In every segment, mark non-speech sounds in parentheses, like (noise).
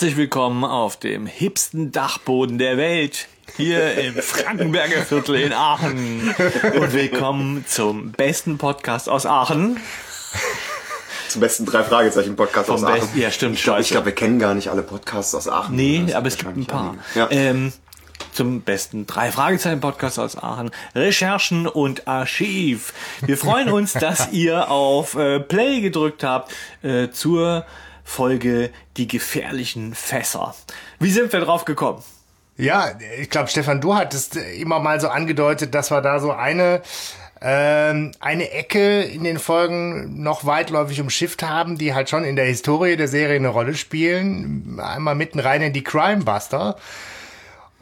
Herzlich willkommen auf dem hipsten Dachboden der Welt. Hier im (laughs) Frankenberger Viertel in Aachen. Und willkommen zum besten Podcast aus Aachen. Zum besten drei Fragezeichen Podcast Vom aus Aachen. besten- ja, stimmt, Ich glaube, glaub, wir kennen gar nicht alle Podcasts aus Aachen. Nee, aber es gibt ein paar. Ja. Ähm, zum besten drei Fragezeichen Podcast aus Aachen. Recherchen und Archiv. Wir freuen uns, dass ihr auf äh, Play gedrückt habt äh, zur Folge Die gefährlichen Fässer. Wie sind wir drauf gekommen? Ja, ich glaube, Stefan, du hattest immer mal so angedeutet, dass wir da so eine ähm, eine Ecke in den Folgen noch weitläufig umschifft haben, die halt schon in der Historie der Serie eine Rolle spielen. Einmal mitten rein in die Crime Buster.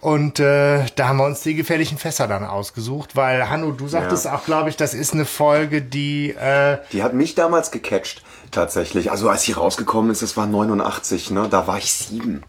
Und äh, da haben wir uns die gefährlichen Fässer dann ausgesucht, weil Hanno, du sagtest Ja. auch, glaube ich, das ist eine Folge, die äh, Die hat mich damals gecatcht, tatsächlich. Also als sie rausgekommen ist, das war 89, ne? Da war ich sieben.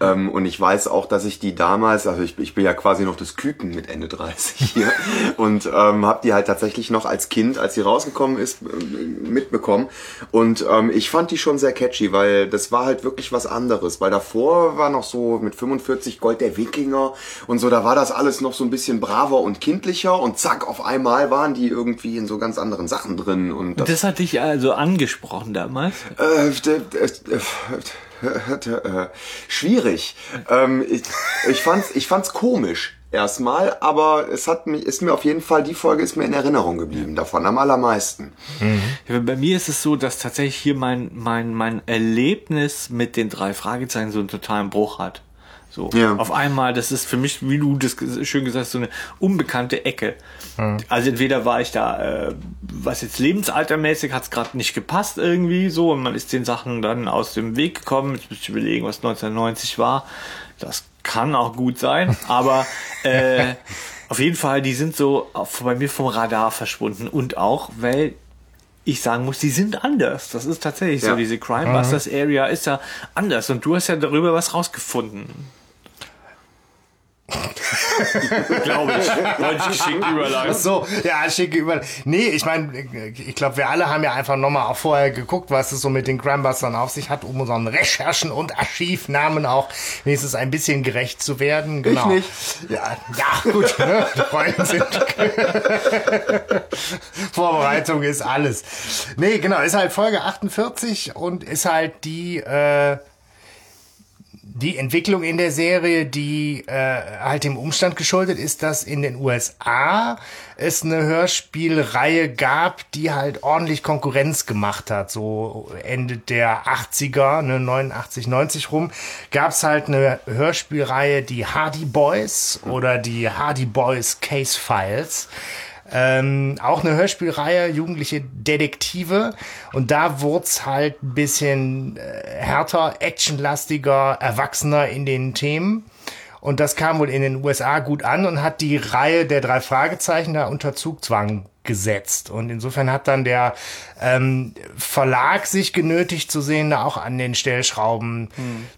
Ähm, und ich weiß auch, dass ich die damals, also ich, ich bin ja quasi noch das Küken mit Ende 30 (laughs) hier. und ähm, habe die halt tatsächlich noch als Kind, als sie rausgekommen ist, ähm, mitbekommen. Und ähm, ich fand die schon sehr catchy, weil das war halt wirklich was anderes. Weil davor war noch so mit 45 Gold der Wikinger und so, da war das alles noch so ein bisschen braver und kindlicher und zack, auf einmal waren die irgendwie in so ganz anderen Sachen drin. Und das, Das hat dich also angesprochen damals. äh, äh, schwierig. Ähm, ich, ich fand's, ich fand's komisch erstmal, aber es hat mich, ist mir auf jeden Fall, die Folge ist mir in Erinnerung geblieben davon, am allermeisten. Ja, Bei mir ist es so, dass tatsächlich hier mein, mein, mein Erlebnis mit den drei Fragezeichen so einen totalen Bruch hat. So, Ja. auf einmal, das ist für mich, wie du das schön gesagt hast, so eine unbekannte Ecke. Also entweder war ich da, äh, was jetzt lebensaltermäßig hat es gerade nicht gepasst irgendwie so und man ist den Sachen dann aus dem Weg gekommen. Jetzt müsste ich überlegen, was 1990 war. Das kann auch gut sein, (laughs) aber äh, auf jeden Fall, die sind so bei mir vom Radar verschwunden und auch, weil ich sagen muss, die sind anders. Das ist tatsächlich so. Ja. Diese Crime Busters Area ist ja anders und du hast ja darüber was rausgefunden. (laughs) Glaube ich. Wollte ich geschickt überleiten. So, ja, schicke über. Nee, ich meine, ich glaube, wir alle haben ja einfach nochmal auch vorher geguckt, was es so mit den Grandbustern auf sich hat, um unseren Recherchen und Archivnamen auch wenigstens ein bisschen gerecht zu werden. Genau. nicht. Ja, ja, gut. (laughs) Ne? Freunde sind. (laughs) Vorbereitung ist alles. Nee, genau, ist halt Folge 48 und ist halt die. Äh, die Entwicklung in der Serie, die äh, halt dem Umstand geschuldet ist, dass in den USA es eine Hörspielreihe gab, die halt ordentlich Konkurrenz gemacht hat. So Ende der 80er, ne, 89, 90 rum, gab's halt eine Hörspielreihe, die Hardy Boys oder die Hardy Boys Case Files. Ähm, auch eine Hörspielreihe, Jugendliche Detektive. Und da wurd's halt ein bisschen äh, härter, actionlastiger, erwachsener in den Themen. Und das kam wohl in den USA gut an und hat die Reihe der drei Fragezeichen da unter Zugzwang gesetzt. Und insofern hat dann der ähm, Verlag sich genötigt zu sehen, da auch an den Stellschrauben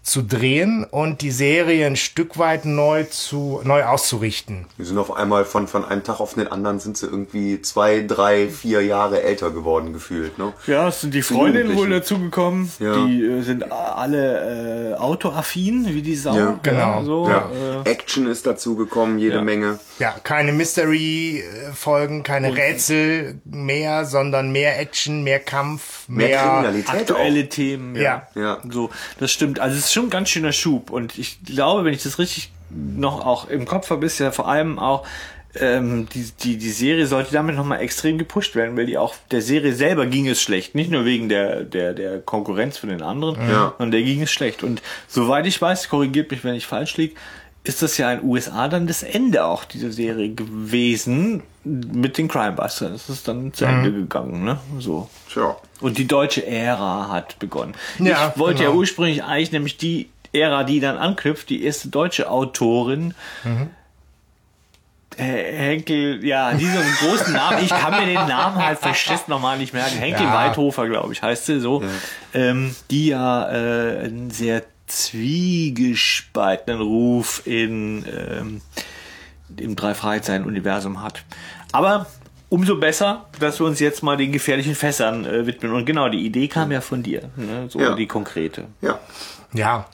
zu drehen und die Serie ein Stück weit neu zu neu auszurichten. Die sind auf einmal von, von einem Tag auf den anderen sind sie irgendwie zwei, drei, vier Jahre älter geworden gefühlt, ne? Ja, es sind die Freundinnen wohl dazugekommen. Ja. Die äh, sind alle äh, autoaffin, wie die Sau. Ja, genau. so, Ja. Äh, Action ist dazugekommen, jede Ja. Menge. Ja, keine Mystery-Folgen, keine Rätsel mehr, sondern mehr Action, mehr Kampf, Mehr mehr. Kriminalität aktuelle auch. Themen. Ja. Ja. So, das stimmt. Also es ist schon ein ganz schöner Schub. Und ich glaube, wenn ich das richtig noch auch im Kopf habe, ist ja vor allem auch ähm, die, die, die Serie sollte damit nochmal extrem gepusht werden, weil die auch der Serie selber ging es schlecht. Nicht nur wegen der, der, der Konkurrenz von den anderen, Ja. sondern der ging es schlecht. Und soweit ich weiß, korrigiert mich, wenn ich falsch liege, ist das ja in den USA dann das Ende auch dieser Serie gewesen mit den Crimebusters. Es ist dann zu Ende gegangen, ne? So. Tja. Und die deutsche Ära hat begonnen. Ja, ich wollte ja genau. ursprünglich eigentlich nämlich die Ära, die dann anknüpft, die erste deutsche Autorin. Äh, Henkel, ja, die so einen großen Namen. Ich kann mir den Namen halt verschissen nochmal nicht merken. Henkel Ja. Weidhofer, glaube ich, heißt sie so. Ähm, die ja äh, einen sehr zwiegespaltenen Ruf in ähm, im drei Fragezeichen Universum hat. Aber umso besser, dass wir uns jetzt mal den gefährlichen Fässern äh, widmen. Und genau, die Idee kam ja von dir, ne? so Ja. die konkrete. Ja. Ja,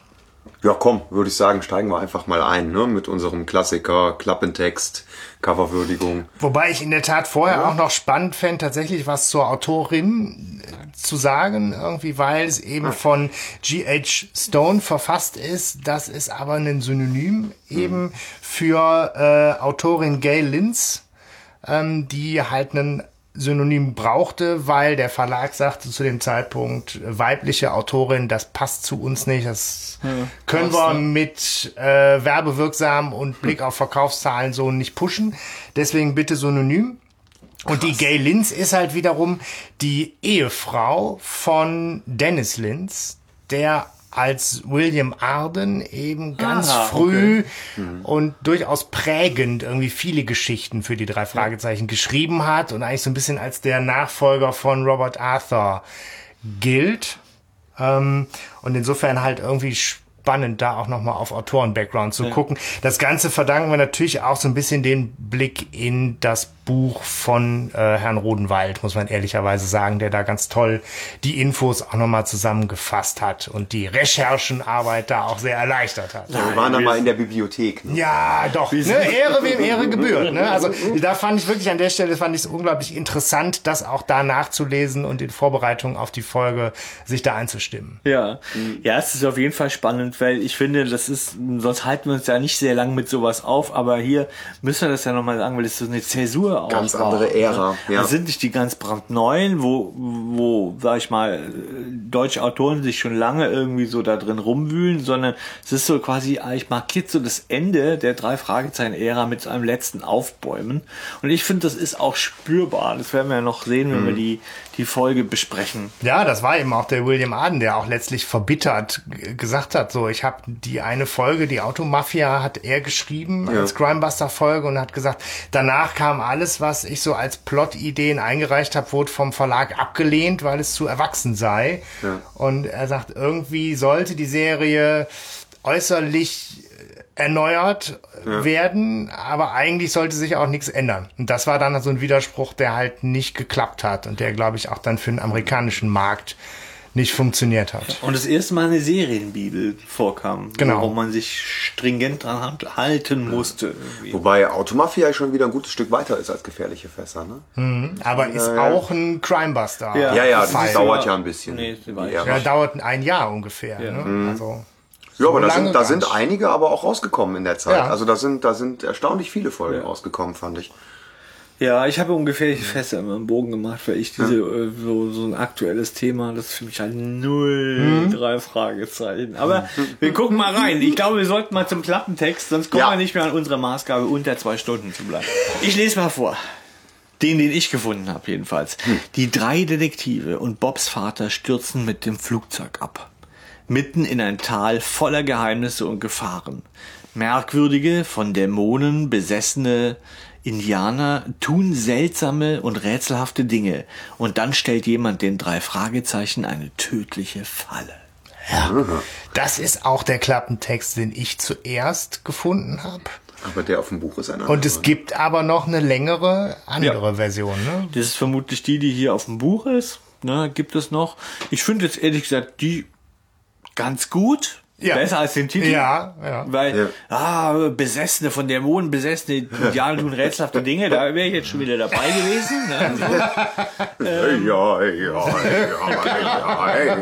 Ja, komm, würde ich sagen, steigen wir einfach mal ein, ne? Mit unserem Klassiker, Klappentext, Coverwürdigung. Wobei ich in der Tat vorher auch noch spannend fände, tatsächlich was zur Autorin äh, zu sagen, irgendwie, weil es eben von G.H. Stone verfasst ist. Das ist aber ein Synonym eben für äh, Autorin Gail Linz, ähm, die halt einen Synonym brauchte, weil der Verlag sagte zu dem Zeitpunkt, weibliche Autorin, das passt zu uns nicht, das können wir mit äh, werbewirksam und Blick auf Verkaufszahlen so nicht pushen. Deswegen bitte Synonym. Und die Gay Linz ist halt wiederum die Ehefrau von Dennis Linz, der als William Arden eben ganz Ah, früh und durchaus prägend irgendwie viele Geschichten für die drei Fragezeichen geschrieben hat und eigentlich so ein bisschen als der Nachfolger von Robert Arthur gilt. Ähm, und insofern halt irgendwie spannend, da auch nochmal auf Autoren-Background zu gucken. Das Ganze verdanken wir natürlich auch so ein bisschen den Blick in das Buch von äh, Herrn Rodenwald, muss man ehrlicherweise sagen, der da ganz toll die Infos auch nochmal zusammengefasst hat und die Recherchenarbeit da auch sehr erleichtert hat. wir waren dann mal in der Bibliothek. Ne? Ja, doch. Ne? Ehre wem Ehre gebührt. Ne? Also da fand ich wirklich an der Stelle fand ich es unglaublich interessant, das auch da nachzulesen und in Vorbereitung auf die Folge sich da einzustimmen. Ja. Ja, es ist auf jeden Fall spannend, weil ich finde, das ist, sonst halten wir uns ja nicht sehr lang mit sowas auf, aber hier müssen wir das ja nochmal sagen, weil es so eine Zäsur auch Ganz war. andere Ära, ja. Das sind nicht die ganz brandneuen, wo, wo, sag ich mal, deutsche Autoren sich schon lange irgendwie so da drin rumwühlen, sondern es ist so quasi, eigentlich markiert so das Ende der drei Fragezeichen-Ära mit einem letzten Aufbäumen. Und ich finde, das ist auch spürbar. Das werden wir ja noch sehen, wenn wir die, die Folge besprechen. Ja, das war eben auch der William Arden, der auch letztlich verbittert gesagt hat, so ich habe die eine Folge, die Automafia, hat er geschrieben als Crimebuster-Folge und hat gesagt, danach kam alles, was ich so als Plot-Ideen eingereicht habe, wurde vom Verlag abgelehnt, weil es zu erwachsen sei. Und er sagt, irgendwie sollte die Serie äußerlich erneuert werden, aber eigentlich sollte sich auch nichts ändern. Und das war dann so ein Widerspruch, der halt nicht geklappt hat und der, glaube ich, auch dann für den amerikanischen Markt nicht funktioniert hat. Und das erste Mal eine Serienbibel vorkam, Genau. wo man sich stringent dran halt- halten musste. Irgendwie. Wobei Automafia schon wieder ein gutes Stück weiter ist als gefährliche Fässer, ne? Aber ist auch ein Crimebuster. Ja. Ja, ja, das dauert ja ein bisschen. Nee. Ja, dauert ein Jahr ungefähr. Ne? Also, Ja, aber So da lange sind, da sind einige aber auch rausgekommen in der Zeit. Ja. Also da sind, da sind erstaunlich viele Folgen rausgekommen, fand ich. Ja, ich habe ungefährliche Fässer immer im Bogen gemacht, weil ich diese äh, so, so ein aktuelles Thema, das ist für mich halt null drei Fragezeichen. Aber wir gucken mal rein. Ich glaube, wir sollten mal zum Klappentext, sonst kommen Ja. wir nicht mehr an unsere Maßgabe, unter zwei Stunden zu bleiben. Ich lese mal vor. Den, den ich gefunden habe, jedenfalls. Die drei Detektive und Bobs Vater stürzen mit dem Flugzeug ab. Mitten in ein Tal voller Geheimnisse und Gefahren. Merkwürdige, von Dämonen besessene Indianer tun seltsame und rätselhafte Dinge. Und dann stellt jemand den drei Fragezeichen eine tödliche Falle. das ist auch der Klappentext, den ich zuerst gefunden habe. Aber der auf dem Buch ist ein Und es anderer. gibt aber noch eine längere andere Ja. Version. Ne? Das ist vermutlich die, die hier auf dem Buch ist. Ne, gibt es noch. Ich finde jetzt ehrlich gesagt die ganz gut. Ja. Besser als den Titel. Ja, ja. Weil, ah, Besessene von Dämonen, Besessene Indianer (laughs) tun rätselhafte Dinge, da wäre ich jetzt schon wieder dabei gewesen. Ne? So. (laughs) Hey, ja, ja, ja,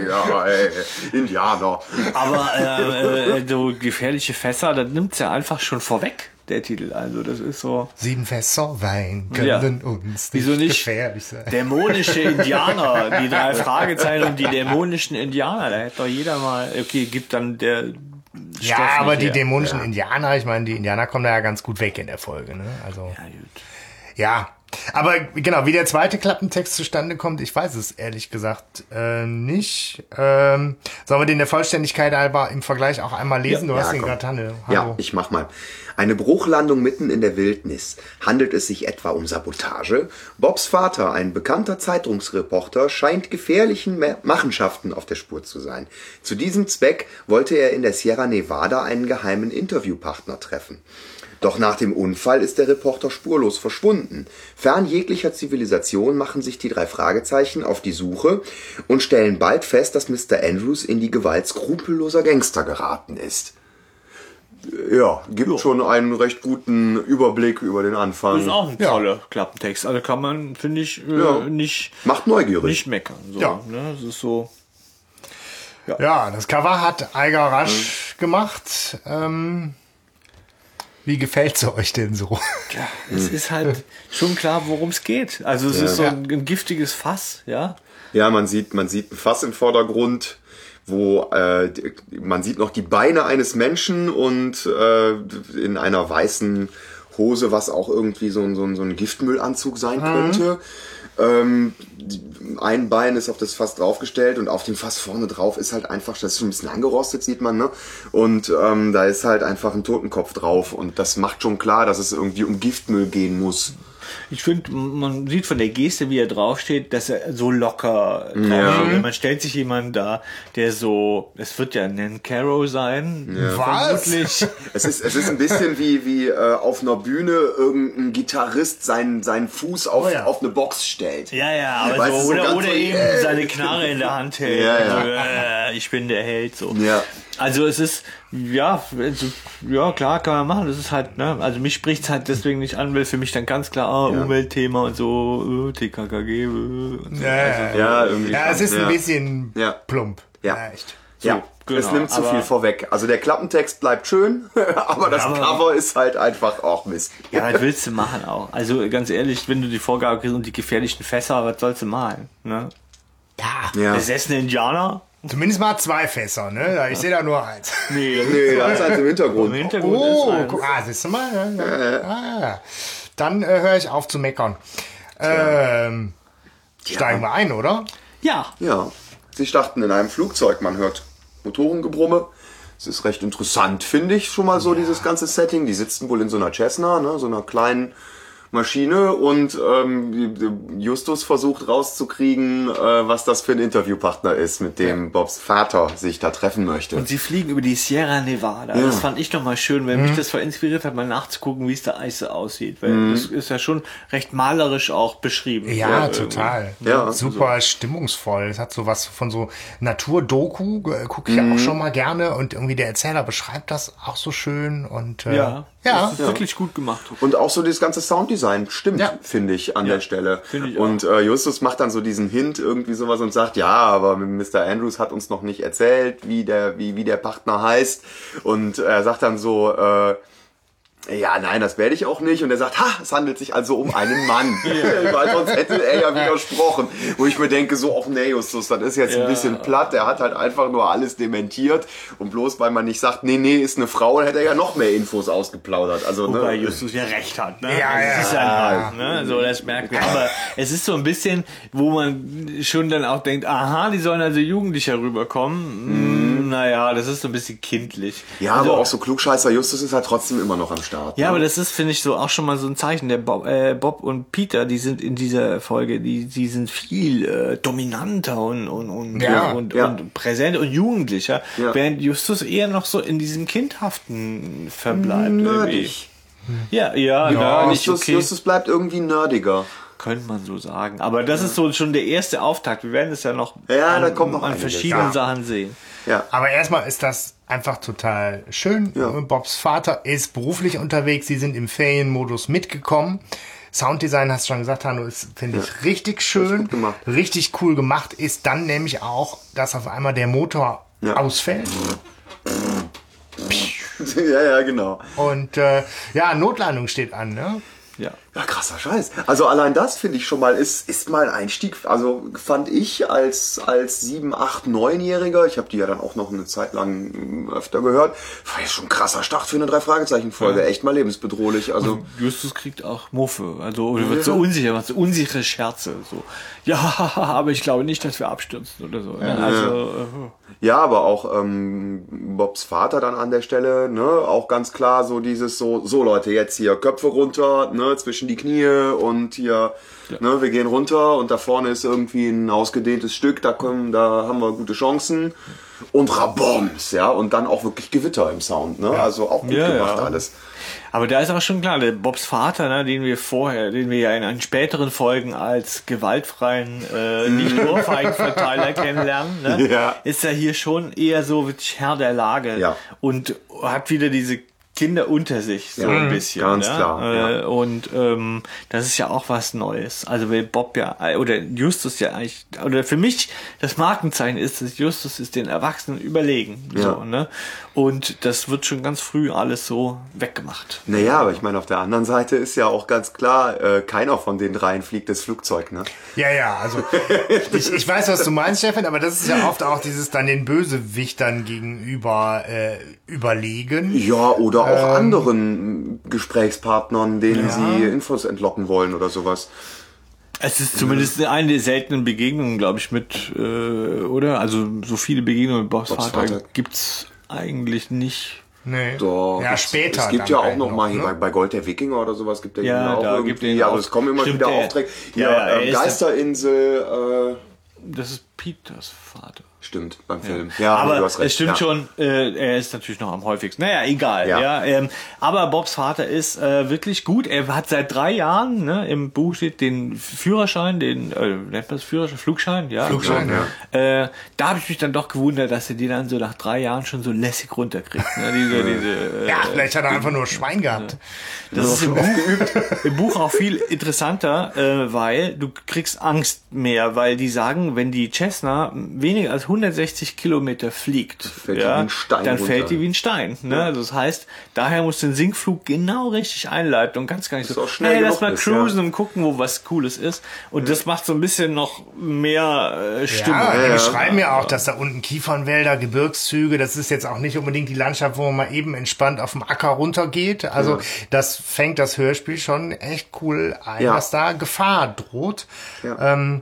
ja, ja. Indianer. Aber äh, äh, so gefährliche Fässer, das nimmt's ja einfach schon vorweg, der Titel. Also das ist so Sieben Fässer Wein können Ja. uns nicht, Wieso nicht? gefährlich sein. dämonische Indianer, (laughs) die drei Fragezeichen und die dämonischen Indianer. Da hätte doch jeder mal, okay, gibt dann der Ja, Stoff aber nicht die her. dämonischen Indianer, ich meine, die Indianer kommen da ja ganz gut weg in der Folge. Ne? Also Ja, gut. ja. Aber genau, wie der zweite Klappentext zustande kommt, ich weiß es ehrlich gesagt äh, nicht. Ähm, sollen wir den der Vollständigkeit halber im Vergleich auch einmal lesen? du hast Ja, den gerade, Hanne. Ja, ich mach mal. Eine Bruchlandung mitten in der Wildnis. Handelt es sich etwa um Sabotage? Bobs Vater, ein bekannter Zeitungsreporter, scheint gefährlichen Machenschaften auf der Spur zu sein. Zu diesem Zweck wollte er in der Sierra Nevada einen geheimen Interviewpartner treffen. Doch nach dem Unfall ist der Reporter spurlos verschwunden. Fern jeglicher Zivilisation machen sich die drei Fragezeichen auf die Suche und stellen bald fest, dass Mr. Andrews in die Gewalt skrupelloser Gangster geraten ist. Ja, gibt schon einen recht guten Überblick über den Anfang. Das ist auch ein Ja. toller Klappentext. Also kann man, finde ich, äh, Ja. nicht, Macht neugierig. nicht meckern. So, Ja. ne? Das ist so. Ja, das Cover hat Eiger Mhm. Rasch gemacht. Ähm, wie gefällt's euch denn so? Ja, es ist halt schon klar, worum es geht. Also es ist so Ja. ein, ein giftiges Fass, ja. Ja, man sieht, man sieht ein Fass im Vordergrund, wo äh, man sieht noch die Beine eines Menschen und äh, in einer weißen Hose, was auch irgendwie so ein, so ein, so ein Giftmüllanzug sein könnte. Ähm, ein Bein ist auf das Fass draufgestellt und auf dem Fass vorne drauf ist halt einfach, das ist schon ein bisschen angerostet, sieht man, ne? Und ähm, da ist halt einfach ein Totenkopf drauf und das macht schon klar, dass es irgendwie um Giftmüll gehen muss. Ich finde, man sieht von der Geste, wie er draufsteht, dass er so locker Ja. draufsteht. Man stellt sich jemanden da, der so, es wird ja ein Caro sein, Was? vermutlich. (laughs) Es ist, es ist ein bisschen wie, wie äh, auf einer Bühne irgendein Gitarrist seinen, seinen Fuß auf, Oh ja. auf eine Box stellt. Ja, ja, aber Weißt so, so oder, ganz oder so, eben äh, seine Knarre in der Hand hält. Ja, ja. So, äh, ich bin der Held, so. Ja. Also es ist, ja, also, ja, klar, kann man machen. Das ist halt, ne, also mich spricht's halt deswegen nicht an, weil für mich dann ganz klar, ah, Umweltthema und so, äh, TKKG, äh, und so. Ja, ja, Ja, irgendwie. ja, es ist ja. ein bisschen Ja. plump. Ja. echt. Ja, genau, es nimmt zu viel vorweg. Also der Klappentext bleibt schön, (laughs) aber das aber- Cover ist halt einfach auch Mist. Ja, was willst du machen auch? Also ganz ehrlich, wenn du die Vorgabe kriegst und die gefährlichen Fässer, was sollst du malen? Ne? Ja, Ja. Besessene Indianer? Zumindest mal zwei Fässer, ne? Ich sehe da nur eins. Nee, Nee, da ist halt im Hintergrund. im Hintergrund Oh, ist eins. guck, ah, siehst du mal? Ja, ja. Ah, ja. Dann äh, höre ich auf zu meckern. Ähm, steigen wir ein, oder? Ja, Ja, sie starten in einem Flugzeug, man hört Motorengebrumme. Es ist recht interessant, finde ich schon mal so, dieses ganze Setting. Die sitzen wohl in so einer Cessna, ne, so einer kleinen Maschine und ähm, Justus versucht rauszukriegen, äh, was das für ein Interviewpartner ist, mit dem Bobs Vater sich da treffen möchte. Und sie fliegen über die Sierra Nevada. Das fand ich noch mal schön, weil mich das voll inspiriert hat, mal nachzugucken, wie es da Eis aussieht. Weil das ist ja schon recht malerisch auch beschrieben. Ja, So, total. Ja, Super stimmungsvoll. Es hat so was von so Naturdoku, äh, gucke ich ja auch schon mal gerne. Und irgendwie der Erzähler beschreibt das auch so schön. Und äh, Ja, ja. das ist wirklich gut gemacht. Und auch so das ganze Sounddesign stimmt, Ja. finde ich, an der Stelle. ich und äh, Justus macht dann so diesen Hint irgendwie sowas und sagt, ja, aber Mr. Andrews hat uns noch nicht erzählt, wie der, wie, wie der Partner heißt. Und er sagt dann so, äh, ja, nein, das werde ich auch nicht. Und er sagt, ha, es handelt sich also um einen Mann. (laughs) Weil sonst hätte er ja widersprochen. Wo ich mir denke, so, ach nee, Justus, das ist jetzt Ja. ein bisschen platt. Er hat halt einfach nur alles dementiert. Und bloß weil man nicht sagt, nee, nee, ist eine Frau, dann hätte er ja noch mehr Infos ausgeplaudert. Also, Wobei ne? Justus ja recht hat, ne? Ja, Also ja. es ist ja, ne? So, das merkt man. Aber es ist so ein bisschen, wo man schon dann auch denkt, aha, die sollen also jugendlicher rüberkommen. Mm, Naja, das ist so ein bisschen kindlich. Ja, also, aber auch so Klugscheißer Justus ist halt trotzdem immer noch am Start. Ja, ne? aber das ist, finde ich, so auch schon mal so ein Zeichen. Der Bob, äh, Bob und Peter, die sind in dieser Folge, die, die sind viel äh, dominanter und, und, und, Ja, und, ja. und präsent und jugendlicher, Ja. während Justus eher noch so in diesem Kindhaften verbleibt. Nerdig. irgendwie. Ja, ja, ja nicht Justus, okay. Justus bleibt irgendwie nerdiger. Könnte man so sagen. Aber das ist so schon der erste Auftakt. Wir werden es ja noch Ja, an, da kommt noch an einiges. verschiedenen Ja. Sachen sehen. Ja. Aber erstmal ist das einfach total schön. Ja. Bobs Vater ist beruflich unterwegs. Sie sind im Ferienmodus mitgekommen. Sounddesign, hast du schon gesagt, Hanno, ist, finde ich, richtig schön. Richtig cool gemacht ist dann nämlich auch, dass auf einmal der Motor Ja. ausfällt. (laughs) ja, ja, genau. Und äh, ja, Notlandung steht an, ne? Ja. Ja, krasser Scheiß. Also allein das finde ich schon mal, ist, ist mal ein Einstieg. Also fand ich als, als 7, 8, 9-Jähriger, ich habe die ja dann auch noch eine Zeit lang mm, öfter gehört, war ja schon ein krasser Start für eine Drei-Fragezeichen-Folge. Echt mal lebensbedrohlich. Also, Justus kriegt auch Muffe. Also oder wird so unsicher, macht so unsichere Scherze. So, ja, (laughs) aber ich glaube nicht, dass wir abstürzen oder so. ne? Also, äh, ja, aber auch ähm, Bobs Vater dann an der Stelle, ne, auch ganz klar so dieses so, so Leute, jetzt hier Köpfe runter, ne, ne, zwischen die Knie und hier, ne, wir gehen runter und da vorne ist irgendwie ein ausgedehntes Stück, da kommen, da haben wir gute Chancen. Und Raboms, ja, und dann auch wirklich Gewitter im Sound, ne? Also auch gut Ja, gemacht ja. alles. Aber da ist auch schon klar, der Bobs Vater, ne, den wir vorher, den wir ja in, in späteren Folgen als gewaltfreien, äh, nicht Ohrfeigenverteiler kennenlernen, ne, (laughs) Ja. ist er hier schon eher so Herr der Lage Ja. und hat wieder diese Kinder unter sich, so Ja, ein bisschen. ganz ne? klar, Äh, ja. Und ähm, das ist ja auch was Neues. Also weil Bob ja, oder Justus ja eigentlich, oder für mich das Markenzeichen ist, dass Justus ist den Erwachsenen überlegen. Ja. So, ne? Und das wird schon ganz früh alles so weggemacht. Naja, aber ich meine, auf der anderen Seite ist ja auch ganz klar, äh, keiner von den dreien fliegt das Flugzeug, ne? Ja, ja, also (laughs) ich, ich weiß, was du meinst, Stefan, aber das ist ja oft auch dieses dann den Bösewichtern gegenüber äh, überlegen. Ja, oder auch Ähm. anderen Gesprächspartnern, denen sie Infos entlocken wollen oder sowas. Es ist zumindest eine der seltenen Begegnungen, glaube ich, mit, äh, oder? Also so viele Begegnungen mit Bobs, Bobs Vater, Vater. gibt's eigentlich nicht. Nee. Doch, ja, es- später. Es gibt dann ja auch halt noch mal hier ne? bei, bei Gold der Wikinger oder sowas gibt ja, Ja, auch da irgendwie, gibt den also es kommen immer stimmt, wieder der- Aufträge. Ja, Ja, ähm, ist- Geisterinsel, äh, Das ist Peters Vater. Stimmt, beim Film. Ja, aber du hast recht. es stimmt ja. schon, äh, er ist natürlich noch am häufigsten. Naja, egal. Ja. Ja. ähm, aber Bobs Vater ist äh, wirklich gut. Er hat seit drei Jahren, ne, im Buch steht, den Führerschein, den, äh, nennt man das Führerschein? Flugschein? Ja. Flugschein, ja. Äh, da habe ich mich dann doch gewundert, dass er die dann so nach drei Jahren schon so lässig runterkriegt. Ne? Diese, diese, äh, Ja, vielleicht hat er einfach nur Schwein gehabt. das ist im Buch, im Buch auch viel interessanter, äh, weil du kriegst Angst mehr, weil die sagen, wenn die Cessna weniger als 160 Kilometer fliegt, Fällt die ja, wie ein Stein dann runter. fällt die wie ein Stein. Ne? Also das heißt, daher musst du den Sinkflug genau richtig einleiten und ganz gar nicht Dass so, schnell hey, lass mal cruisen ja. und gucken, wo was Cooles ist. Und das macht so ein bisschen noch mehr äh, Stimmung. Ja, die ja. beschreiben ja auch, dass da unten Kiefernwälder, Gebirgszüge, das ist jetzt auch nicht unbedingt die Landschaft, wo man mal eben entspannt auf dem Acker runtergeht. Also das fängt das Hörspiel schon echt cool ein, Ja. dass da Gefahr droht. Ja. Ähm,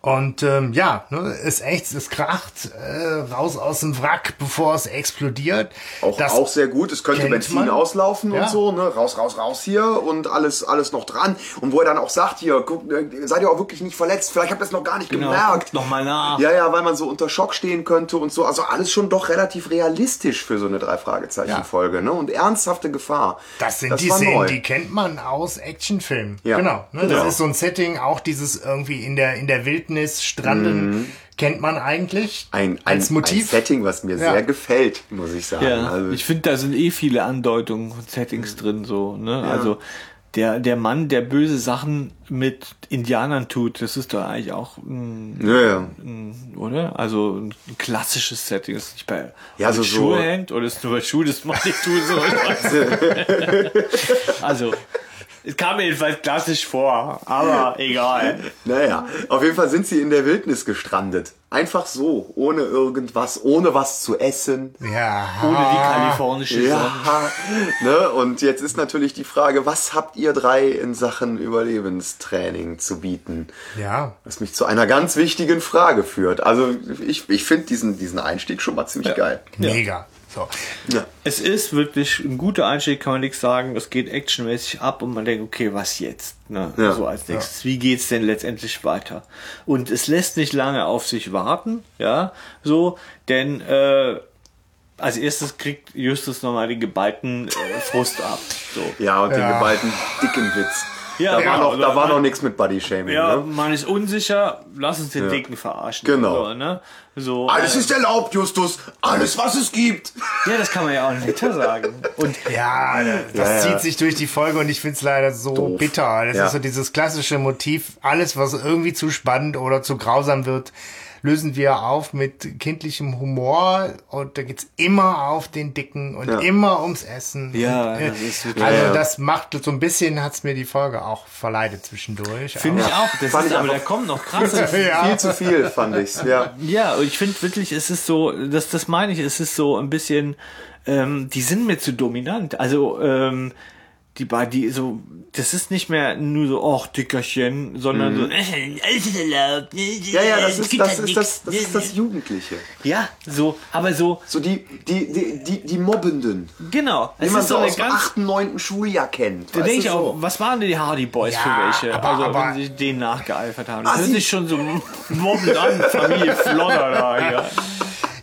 und ähm, ja, ne, es echt, es kracht äh, raus aus dem Wrack, bevor es explodiert. Auch, das, auch sehr gut. Es könnte Benzin man. auslaufen Ja. und so, ne? Raus, raus, raus hier und alles, alles noch dran. Und wo er dann auch sagt, hier, guck, äh, seid ihr auch wirklich nicht verletzt? Vielleicht habt ihr es noch gar nicht Genau, gemerkt. guckt noch mal nach. Ja, ja, weil man so unter Schock stehen könnte und so. Also alles schon doch relativ realistisch für so eine Drei-Fragezeichen-Folge, ne? Und ernsthafte Gefahr. Das sind die war Szenen, neu. die kennt man aus Actionfilmen. Ja. Genau. Ne? Das Ja. ist so ein Setting, auch dieses irgendwie in der, in der Wildnis stranden, kennt man eigentlich Mhm. ein, ein, als Motiv. ein Setting, was mir Ja. sehr gefällt, muss ich sagen. Ja, also, ich finde, da sind eh viele Andeutungen und Settings drin, so, ne? Also, der, der Mann, der böse Sachen mit Indianern tut, das ist doch eigentlich auch, ein, ja, ja. ein, oder? Also, ein klassisches Setting. Ist nicht bei Ja, ob so- ich Schuhe so- hängt oder ist nur bei Schuhe, das mache ich tue so. Ich (laughs) weiß. also, es kam mir jedenfalls klassisch vor, aber (laughs) egal. Naja, auf jeden Fall sind sie in der Wildnis gestrandet. Einfach so, ohne irgendwas, ohne was zu essen. ja. Ohne die kalifornische Sonne. Ja, (laughs) ne? Und jetzt ist natürlich die Frage, was habt ihr drei in Sachen Überlebenstraining zu bieten? Ja. Was mich zu einer ganz wichtigen Frage führt. Also ich, ich finde diesen, diesen Einstieg schon mal ziemlich geil. Mega. So. Ja. Es ist wirklich ein guter Einstieg, kann man nichts sagen. Es geht actionmäßig ab und man denkt, okay, was jetzt? Ne? Ja. So als nächstes. Wie geht's denn letztendlich weiter? Und es lässt nicht lange auf sich warten, ja, so, denn äh, als erstes kriegt Justus nochmal den geballten äh, Frust ab. So. Ja, und den Ja. geballten dicken Witz. Ja, da ja, war noch, da also war man- noch nichts mit Body-Shaming. Ja, Ne? man ist unsicher, lass uns den Dicken verarschen. Genau. So, ne? so, Alles äh, ist erlaubt, Justus. Alles, was es gibt. ja, das kann man ja auch netter sagen. Und (laughs) Ja, das Ja, ja. zieht sich durch die Folge und ich finde es leider so Doof. bitter. Das Ja. ist so dieses klassische Motiv, alles, was irgendwie zu spannend oder zu grausam wird, lösen wir auf mit kindlichem Humor und da geht's immer auf den Dicken und Ja. immer ums Essen. Ja, und, äh, das ist wirklich- Also Ja, das macht so ein bisschen, hat's mir die Folge auch verleidet zwischendurch. finde ich auch, das Fand ist, ich aber da kommen noch krasse (laughs) ja. Viel zu viel, fand ich's. Ja. Ja, und ich finde wirklich, es ist so, das, das meine ich, es ist so ein bisschen, ähm, die sind mir zu dominant. Also, ähm, die beiden, die so, das ist nicht mehr nur so, ach, Dickerchen, sondern so, äh, alles ist erlaubt. Ja, ja, das ist das, ist das, das, ist das Jugendliche. Ja, so, aber so, So die, die, die, die, die Mobbenden. genau. Die man ist so so eine aus dem ganz, 8., 9. Schuljahr kennt. da denke ich auch, so. was waren denn die Hardy Boys Ja, für welche? aber- also, aber- wenn sie denen nachgeeifert haben. Das Ah, hört sie- sich schon so (laughs) mobbend an, Familie Flodder da, ja. (laughs)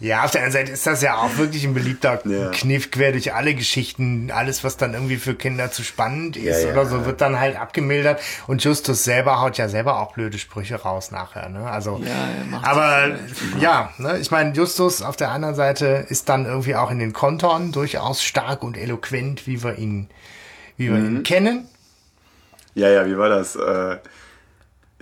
Ja, auf der anderen Seite ist das ja auch wirklich ein beliebter Ja. Kniff quer durch alle Geschichten. Alles, was dann irgendwie für Kinder zu spannend ist Ja, ja. oder so, wird dann halt abgemildert. Und Justus selber haut ja selber auch blöde Sprüche raus nachher. Ne? Also, Ja, er macht aber ja, ne? ich meine, Justus auf der anderen Seite ist dann irgendwie auch in den Kontoren durchaus stark und eloquent, wie wir ihn, wie wir Mhm. ihn kennen. Ja, ja, wie war das? Äh,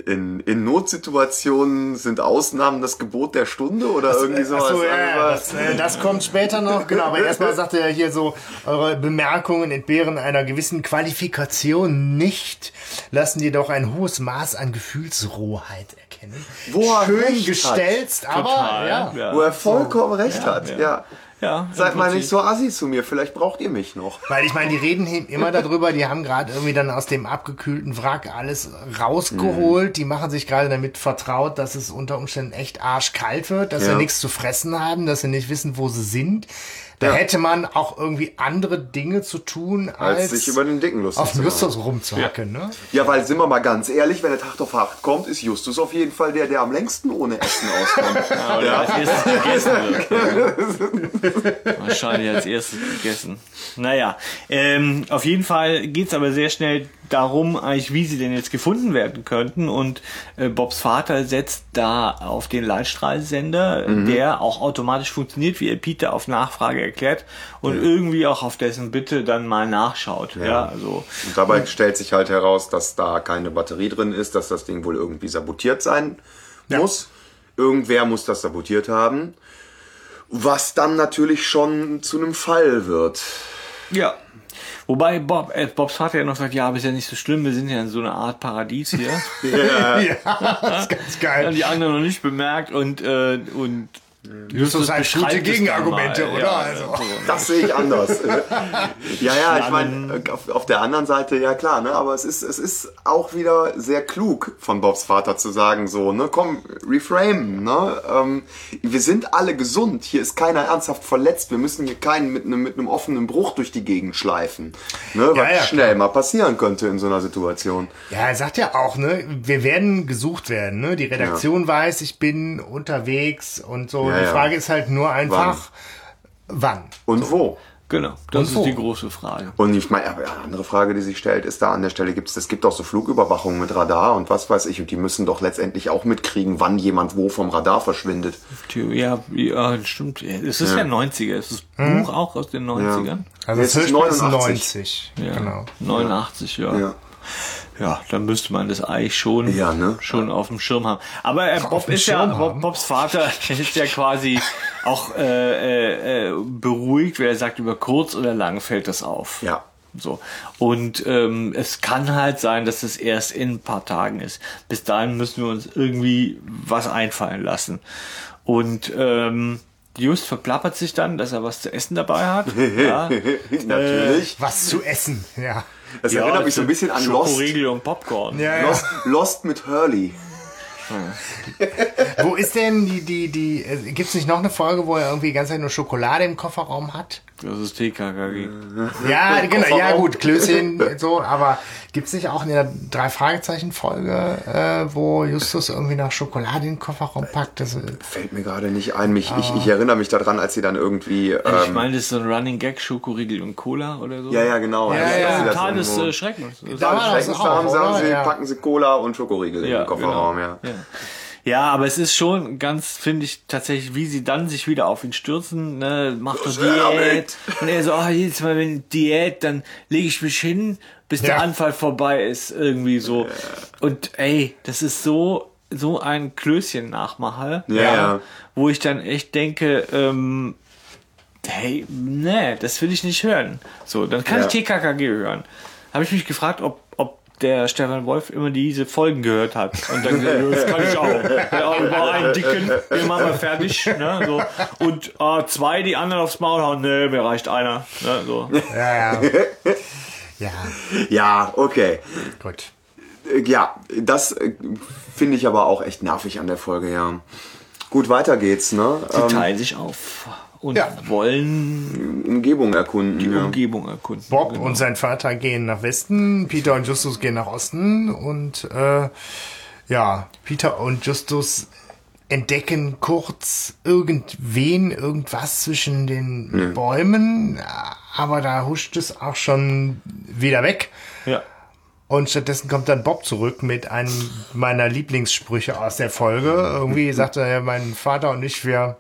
in, in Notsituationen sind Ausnahmen das Gebot der Stunde oder irgendwie sowas? Achso, ja, das, äh, das kommt später noch, genau. Aber erstmal sagt er hier so, eure Bemerkungen entbehren einer gewissen Qualifikation nicht, lassen jedoch ein hohes Maß an Gefühlsrohheit erkennen. Wo er Schön recht hat. gestelzt, aber Total, ja. ja. Wo er vollkommen recht Ja, hat, ja. ja. Ja, Seid mal nicht so assi zu mir, vielleicht braucht ihr mich noch. Weil ich meine, die reden immer darüber, die haben gerade irgendwie dann aus dem abgekühlten Wrack alles rausgeholt. Die machen sich gerade damit vertraut, dass es unter Umständen echt arschkalt wird, dass Ja. sie nichts zu fressen haben, dass sie nicht wissen, wo sie sind. Da Ja. hätte man auch irgendwie andere Dinge zu tun, als, Als sich über den Dicken lustig auf zu den. Justus rumzuhacken. Ne? Ja, weil sind wir mal ganz ehrlich, wenn der Tag auf Acht kommt, ist Justus auf jeden Fall der, der am längsten ohne Essen auskommt. (laughs) Oder als erstes gegessen wird. (laughs) Wahrscheinlich als erstes gegessen. Naja, ähm, auf jeden Fall geht's aber sehr schnell darum, eigentlich, wie sie denn jetzt gefunden werden könnten. Und äh, Bobs Vater setzt da auf den Leitstrahlsender, der auch automatisch funktioniert, wie er Peter auf Nachfrage erklärt und irgendwie auch auf dessen Bitte dann mal nachschaut. Ja, also Und dabei stellt sich halt heraus, dass da keine Batterie drin ist, dass das Ding wohl irgendwie sabotiert sein muss. Irgendwer muss das sabotiert haben. Was dann natürlich schon zu einem Fall wird. Ja. Wobei Bob, äh, Bobs Vater ja noch sagt, ja, aber ist ja nicht so schlimm, wir sind ja in so einer Art Paradies hier. (laughs) Ja, das ist ganz haben geil. die anderen noch nicht bemerkt und, äh, und Justus hat beschreibt gute Gegenargumente, mal. oder? Ja, Also. so. Das sehe ich anders. (laughs) ja, ja, ich meine, auf, auf der anderen Seite, ja klar, ne, aber es ist, es ist auch wieder sehr klug von Bobs Vater zu sagen, so, ne, komm, reframe, ne, ähm, wir sind alle gesund, hier ist keiner ernsthaft verletzt, wir müssen hier keinen mit einem, mit einem offenen Bruch durch die Gegend schleifen, ne, was Ja, ja, schnell mal passieren könnte in so einer Situation. Ja, er sagt ja auch, ne, wir werden gesucht werden, ne? Die Redaktion weiß, ich bin unterwegs und so. Ja, die ja. Frage ist halt nur einfach, wann? Und wo? Genau, das Und wo? ist die große Frage. Und ich meine, aber eine andere Frage, die sich stellt, ist da an der Stelle gibt's, es gibt auch so Flugüberwachung mit Radar und was weiß ich, und die müssen doch letztendlich auch mitkriegen, wann jemand wo vom Radar verschwindet. Ja, ja stimmt. Es ist ja, 90er. Es ist das Hm? Buch auch aus den 90ern. Also Jetzt das ist Hörspiel ist 89. 90. Ja, Genau. 89, ja. Ja. Ja, dann müsste man das eigentlich schon, Ja, ne? schon auf dem Schirm haben. Aber äh, Bob ist ja, Bob? Bobs Vater (laughs) ist ja quasi auch äh, äh, äh, beruhigt, weil er sagt, über kurz oder lang fällt das auf. Ja. So. Und ähm, es kann halt sein, dass es erst in ein paar Tagen ist. Bis dahin müssen wir uns irgendwie was einfallen lassen. Und ähm, Just verplappert sich dann, dass er was zu essen dabei hat. (laughs) ja. Natürlich. Was zu essen, ja. Das erinnert mich so ein bisschen an Lost. Schokoriegel und Popcorn. Ja, ja. Lost, Lost mit Hurley. Wo ist denn die, die, die, äh, gibt's nicht noch eine Folge, wo er irgendwie die ganze Zeit nur Schokolade im Kofferraum hat? Das ist TKKG. Ja, (laughs) genau, ja gut, Klößchen, so, aber gibt's nicht auch in der Drei-Fragezeichen-Folge, äh, wo Justus irgendwie nach Schokolade in den Kofferraum packt? Das, äh, Fällt mir gerade nicht ein. Mich, ich, ich erinnere mich daran, als sie dann irgendwie. ich Ähm, meine, das ist so ein Running Gag, Schokoriegel und Cola oder so. ja, ja, genau. Ja, ja, sie das Total des irgendwo- äh, Schreckens. Das Da auch, haben, sagen sie, Ja. packen sie Cola und Schokoriegel in den Kofferraum, genau. ja. Ja. Ja, aber es ist schon ganz, finde ich, tatsächlich, wie sie dann sich wieder auf ihn stürzen, ne, macht doch Diät. Und er so, ah, jedes Mal, wenn Diät, dann lege ich mich hin, bis der Ja. Anfall vorbei ist, irgendwie so. Und ey, das ist so, so ein Klößchen-Nachmacher. Ja, ja. Wo ich dann echt denke, ähm, hey, nee, das will ich nicht hören. So, dann kann Ja. ich TKKG hören. Habe ich mich gefragt, ob der Stefan Wolf immer diese Folgen gehört hat. Und dann gesagt, (laughs) das kann ich auch. Ja, über einen dicken, den machen wir fertig. Ne, so. Und äh, zwei, die anderen aufs Maul hauen, nee, mir reicht einer. Ne, so. ja, ja. Ja, Ja, okay. gut. Äh, Ja, das äh, finde ich aber auch echt nervig an der Folge, ja. Gut, weiter geht's, ne? Sie teilen sich auf und Ja. wollen Umgebung erkunden. die ja. Umgebung erkunden. Bob Genau. und sein Vater gehen nach Westen, Peter und Justus gehen nach Osten und äh, ja, Peter und Justus entdecken kurz irgendwen, irgendwas zwischen den Bäumen, aber da huscht es auch schon wieder weg. Ja. Und stattdessen kommt dann Bob zurück mit einem meiner Lieblingssprüche aus der Folge. Irgendwie sagte er, mein Vater und ich, wir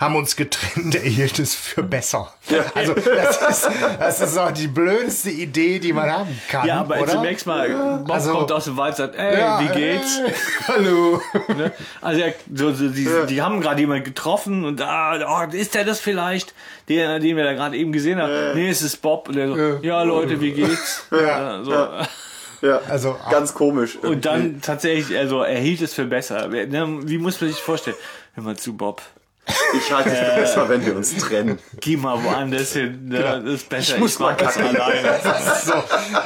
haben uns getrennt, er hielt es für besser. Also das ist, das ist auch die blödeste Idee, die man haben kann. Ja, aber oder? zunächst mal, Bob Also- kommt aus dem Wald und sagt, ey, Ja, wie geht's? äh, (laughs) hallo. Ne? Also er, so, so, die, die haben gerade jemanden getroffen und ah, oh, ist der das vielleicht, der, den wir da gerade eben gesehen haben? Nee, es ist Bob. Und der so, ja Leute, wie geht's? Ja. So. Ja, Also, ganz komisch. Und dann tatsächlich, also er hielt es für besser. Ne, Wie muss man sich vorstellen? Hör mal zu, Bob. Ich halte es für besser, wenn wir uns trennen. Geh mal woanders hin. Ne? Das ist besser. Ich muss mach mal das kacken. alleine. (laughs) so,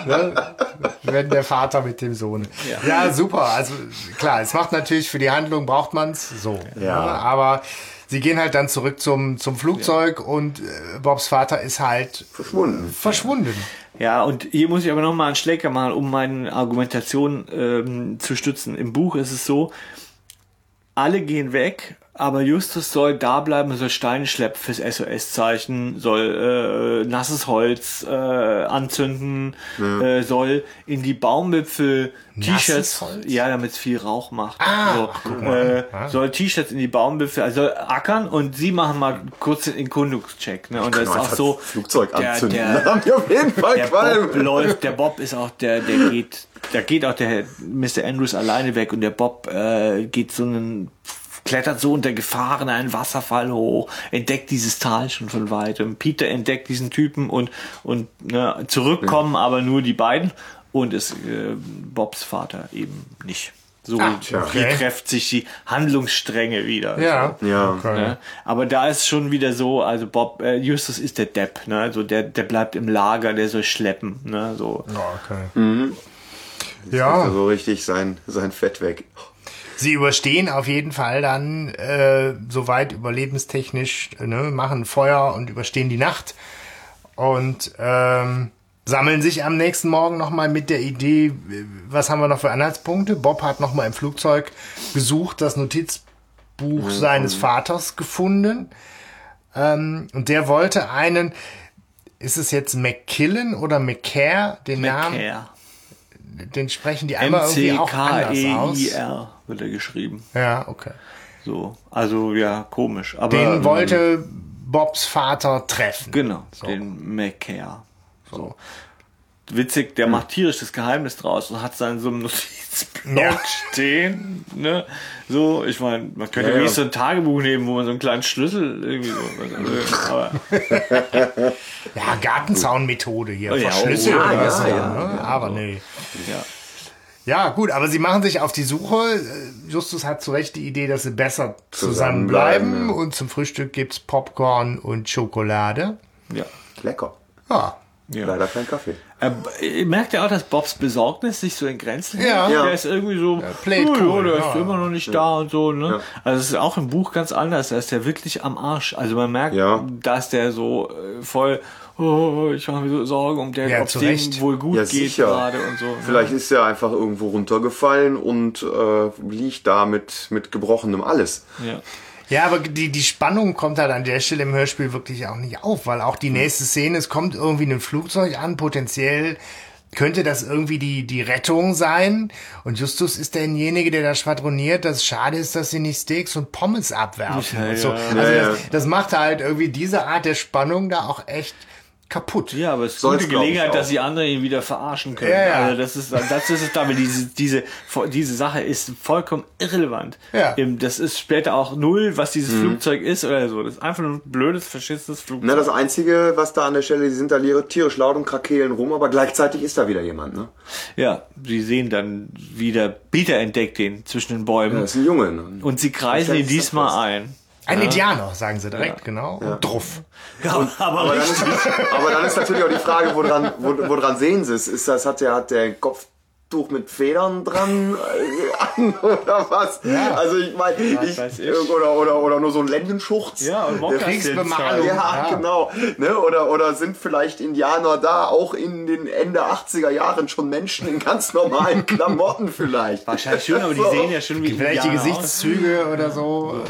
ne? wenn der Vater mit dem Sohn. Ja. super. Also klar, es macht natürlich für die Handlung braucht man's so. Ja. Ne? Aber sie gehen halt dann zurück zum zum Flugzeug und äh, Bobs Vater ist halt Verschwunden. verschwunden. Ja, und hier muss ich aber noch mal einen Schlecker machen, um meine Argumentation ähm, zu stützen. Im Buch ist es so, alle gehen weg, aber Justus soll da bleiben, soll Steine schleppen fürs SOS-Zeichen, soll äh, nasses Holz äh, anzünden, äh, soll in die Baumwipfel T-Shirts, ja, damit es viel Rauch macht. Ah, so, äh, soll T-Shirts in die Baumwipfel, also soll ackern und sie machen mal kurz den Erkundungscheck. Ne? Und das ist auch so. Flugzeug der- anzünden. der- (laughs) haben die auf jeden Fall der Qualm. Bob läuft, der Bob ist auch der, der geht, da geht auch der Mr. Andrews alleine weg und der Bob äh, geht so einen, klettert so unter Gefahren einen Wasserfall hoch, entdeckt dieses Tal schon von weitem. Peter entdeckt diesen Typen und, und ne, zurückkommen aber nur die beiden und ist äh, Bobs Vater eben nicht. So Ah, okay. kräft sich die Handlungsstränge wieder. Ja. Ja. Okay. Ne? Aber da ist schon wieder so, also Bob, äh, Justus ist der Depp, ne? Also der, der bleibt im Lager, der soll schleppen, ne? So. Ja, okay. Ja, Also richtig sein, sein Fett weg. Sie überstehen auf jeden Fall dann äh, soweit überlebenstechnisch, ne, machen Feuer und überstehen die Nacht und ähm, sammeln sich am nächsten Morgen nochmal mit der Idee, was haben wir noch für Anhaltspunkte? Bob hat nochmal im Flugzeug gesucht, das Notizbuch seines Vaters gefunden ähm, und der wollte einen, ist es jetzt McKillen oder McCare, den Namen, McCare. den sprechen die einmal irgendwie auch anders aus. Wird er geschrieben. Ja, okay. So. Also ja, komisch. Aber Den ähm, wollte Bobs Vater treffen. Genau, So. den McCare. So. Witzig, der macht tierisch das Geheimnis draus und hat dann so ein Notizblock Ja. stehen. Ne? So, ich meine, man könnte Ja, ja. so ein Tagebuch nehmen, wo man so einen kleinen Schlüssel irgendwie so. Aber, (laughs) Ja, Gartenzaunmethode hier. Oh ja, oh, oder ja, so. ja, ne? Aber nee. ja. Ja, gut, aber sie machen sich auf die Suche. Äh, Justus hat zu Recht die Idee, dass sie besser zusammenbleiben. Zusammenbleiben, ja. Und zum Frühstück gibt's Popcorn und Schokolade. ja. Lecker. Ja. Ja. Leider kein Kaffee. Äh, merkt ihr auch, dass Bobs Besorgnis sich so in Grenzen Ja. hält? Ja. Der ist irgendwie so, played oh, cool, ja, der ja. ist immer noch nicht da und so. Ne? Ja. Also es ist auch im Buch ganz anders. Da ist der wirklich am Arsch. Also man merkt, Ja. dass der so äh, voll, oh, ich mache mir so Sorgen um den, Ja, ob es wohl gut Ja, geht sicher. gerade und so. Vielleicht ist er einfach irgendwo runtergefallen und äh, liegt da mit, mit gebrochenem alles. Ja. Ja, aber die, die Spannung kommt halt an der Stelle im Hörspiel wirklich auch nicht auf, weil auch die nächste Szene, es kommt irgendwie ein Flugzeug an, potenziell könnte das irgendwie die, die Rettung sein. Und Justus ist derjenige, der da schwadroniert, dass schade ist, dass sie nicht Steaks und Pommes abwerfen. Ja, und so. ja. Also Ja, ja. Das, das macht halt irgendwie diese Art der Spannung da auch echt kaputt. Ja, aber es ist Soll's, gute glaub ich, Gelegenheit, dass die anderen ihn wieder verarschen können. Ja, ja. Also das ist, das ist es damit. Diese, diese, diese Sache ist vollkommen irrelevant. Ja. Das ist später auch null, was dieses Flugzeug ist oder so. Das ist einfach nur ein blödes, verschissenes Flugzeug. Na, das Einzige, was da an der Stelle, die sind da leere tierisch laut und krakeelen rum, aber gleichzeitig ist da wieder jemand, ne? Ja, sie sehen dann wieder, Peter entdeckt den zwischen den Bäumen Das ist ein Junge. Ne? und sie kreisen ihn diesmal davon. Ein. Ein Indianer, sagen sie direkt, genau. Und Druff. Ja, aber, Aber dann, ist, aber dann ist natürlich auch die Frage, woran, wo, woran sehen sie es? Ist das, hat der, hat der Kopftuch mit Federn dran äh, an (laughs) oder was? Ja. Also ich meine, ich, weiß ich. oder, oder, oder nur so ein Lendenschurz. Ja, und Kriegsbemalung. Ja, Ja. genau. Ne? Oder, oder sind vielleicht Indianer da auch in den Ende 80er Jahren schon Menschen in ganz normalen (laughs) Klamotten vielleicht? Wahrscheinlich schon, aber die So. sehen ja schon wie Vielleicht die Indianer aus. Gesichtszüge oder so.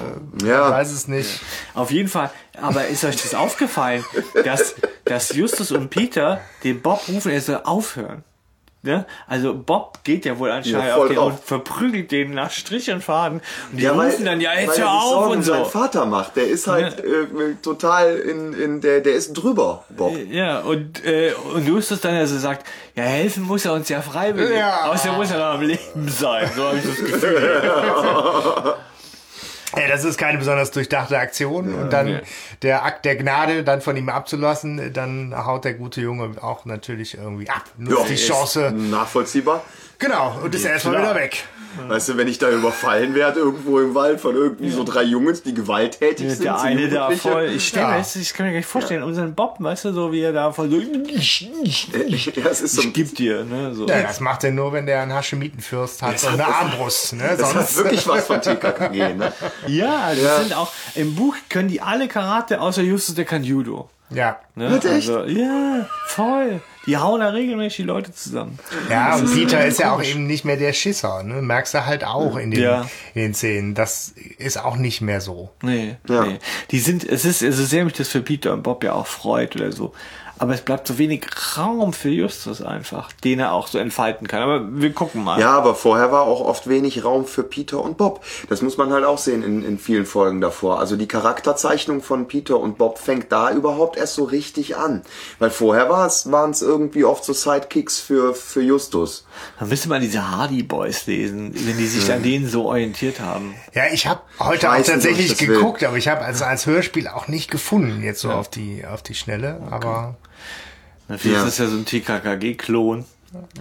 Äh, Ja. Ich weiß es nicht. Auf jeden Fall. Aber ist euch das aufgefallen, dass, dass Justus und Peter den Bob rufen, er soll aufhören? Ne? Also Bob geht ja wohl anscheinend Ja, auf den und verprügelt den nach Strich und Faden. Und die weil- rufen dann, ja, jetzt hör auf Sorgen und so. seinen Vater macht. Der ist halt äh, total in, in der, der ist drüber, Bob. Ja, und, äh, und Justus dann also sagt, ja, helfen muss er uns ja freiwillig. Ja. Außerdem muss er noch am Leben sein. So habe ich das (laughs) Gefühl. Ja, das ist keine besonders durchdachte Aktion. und dann der Akt der Gnade dann von ihm abzulassen, dann haut der gute Junge auch natürlich irgendwie ab. Nutzt die ist Chance. Nachvollziehbar. Genau, und ist erstmal klar. wieder weg. Weißt du, wenn ich da überfallen werde irgendwo im Wald von irgendwie so drei Jungs, die gewalttätig sind. Der so eine da voll, ich stelle Ja. mir das, ich kann mir gar nicht vorstellen, unseren Bob, weißt du, so wie er da voll so, ich, ich, ich, Ja, es ist so, gib dir, ne, so. Ja, das macht er nur, wenn der einen Haschemitenfürst hat und eine Armbrust. Ne? das hat Sonst, wirklich was von TKKG, ne? (laughs) Ja, Ja. sind auch, im Buch können die alle Karate, außer Justus, der kann Judo. ja. Ne? Wird echt? Also, ja, voll. Die hauen da regelmäßig die Leute zusammen. Ja, und Peter ist ja auch eben nicht mehr der Schisser. Ne? Merkst du halt auch in den, Ja. in den Szenen. Das ist auch nicht mehr so. Nee, Ja. nee. Die sind, es ist, also sehr mich das für Peter und Bob ja auch freut oder so. Aber es bleibt so wenig Raum für Justus einfach, den er auch so entfalten kann. Aber wir gucken mal. Ja, aber vorher war auch oft wenig Raum für Peter und Bob. Das muss man halt auch sehen in, in vielen Folgen davor. Also die Charakterzeichnung von Peter und Bob fängt da überhaupt erst so richtig an. Weil vorher war es, waren es irgendwie oft so Sidekicks für, für Justus. Dann müsste man diese Hardy Boys lesen, wenn die sich an denen so orientiert haben. Ja, ich habe heute Ich auch tatsächlich ich das will. geguckt, aber ich habe also als Hörspiel auch nicht gefunden, jetzt so auf die auf die Schnelle. Aber Natürlich Ja. ist das ja so ein TKKG-Klon.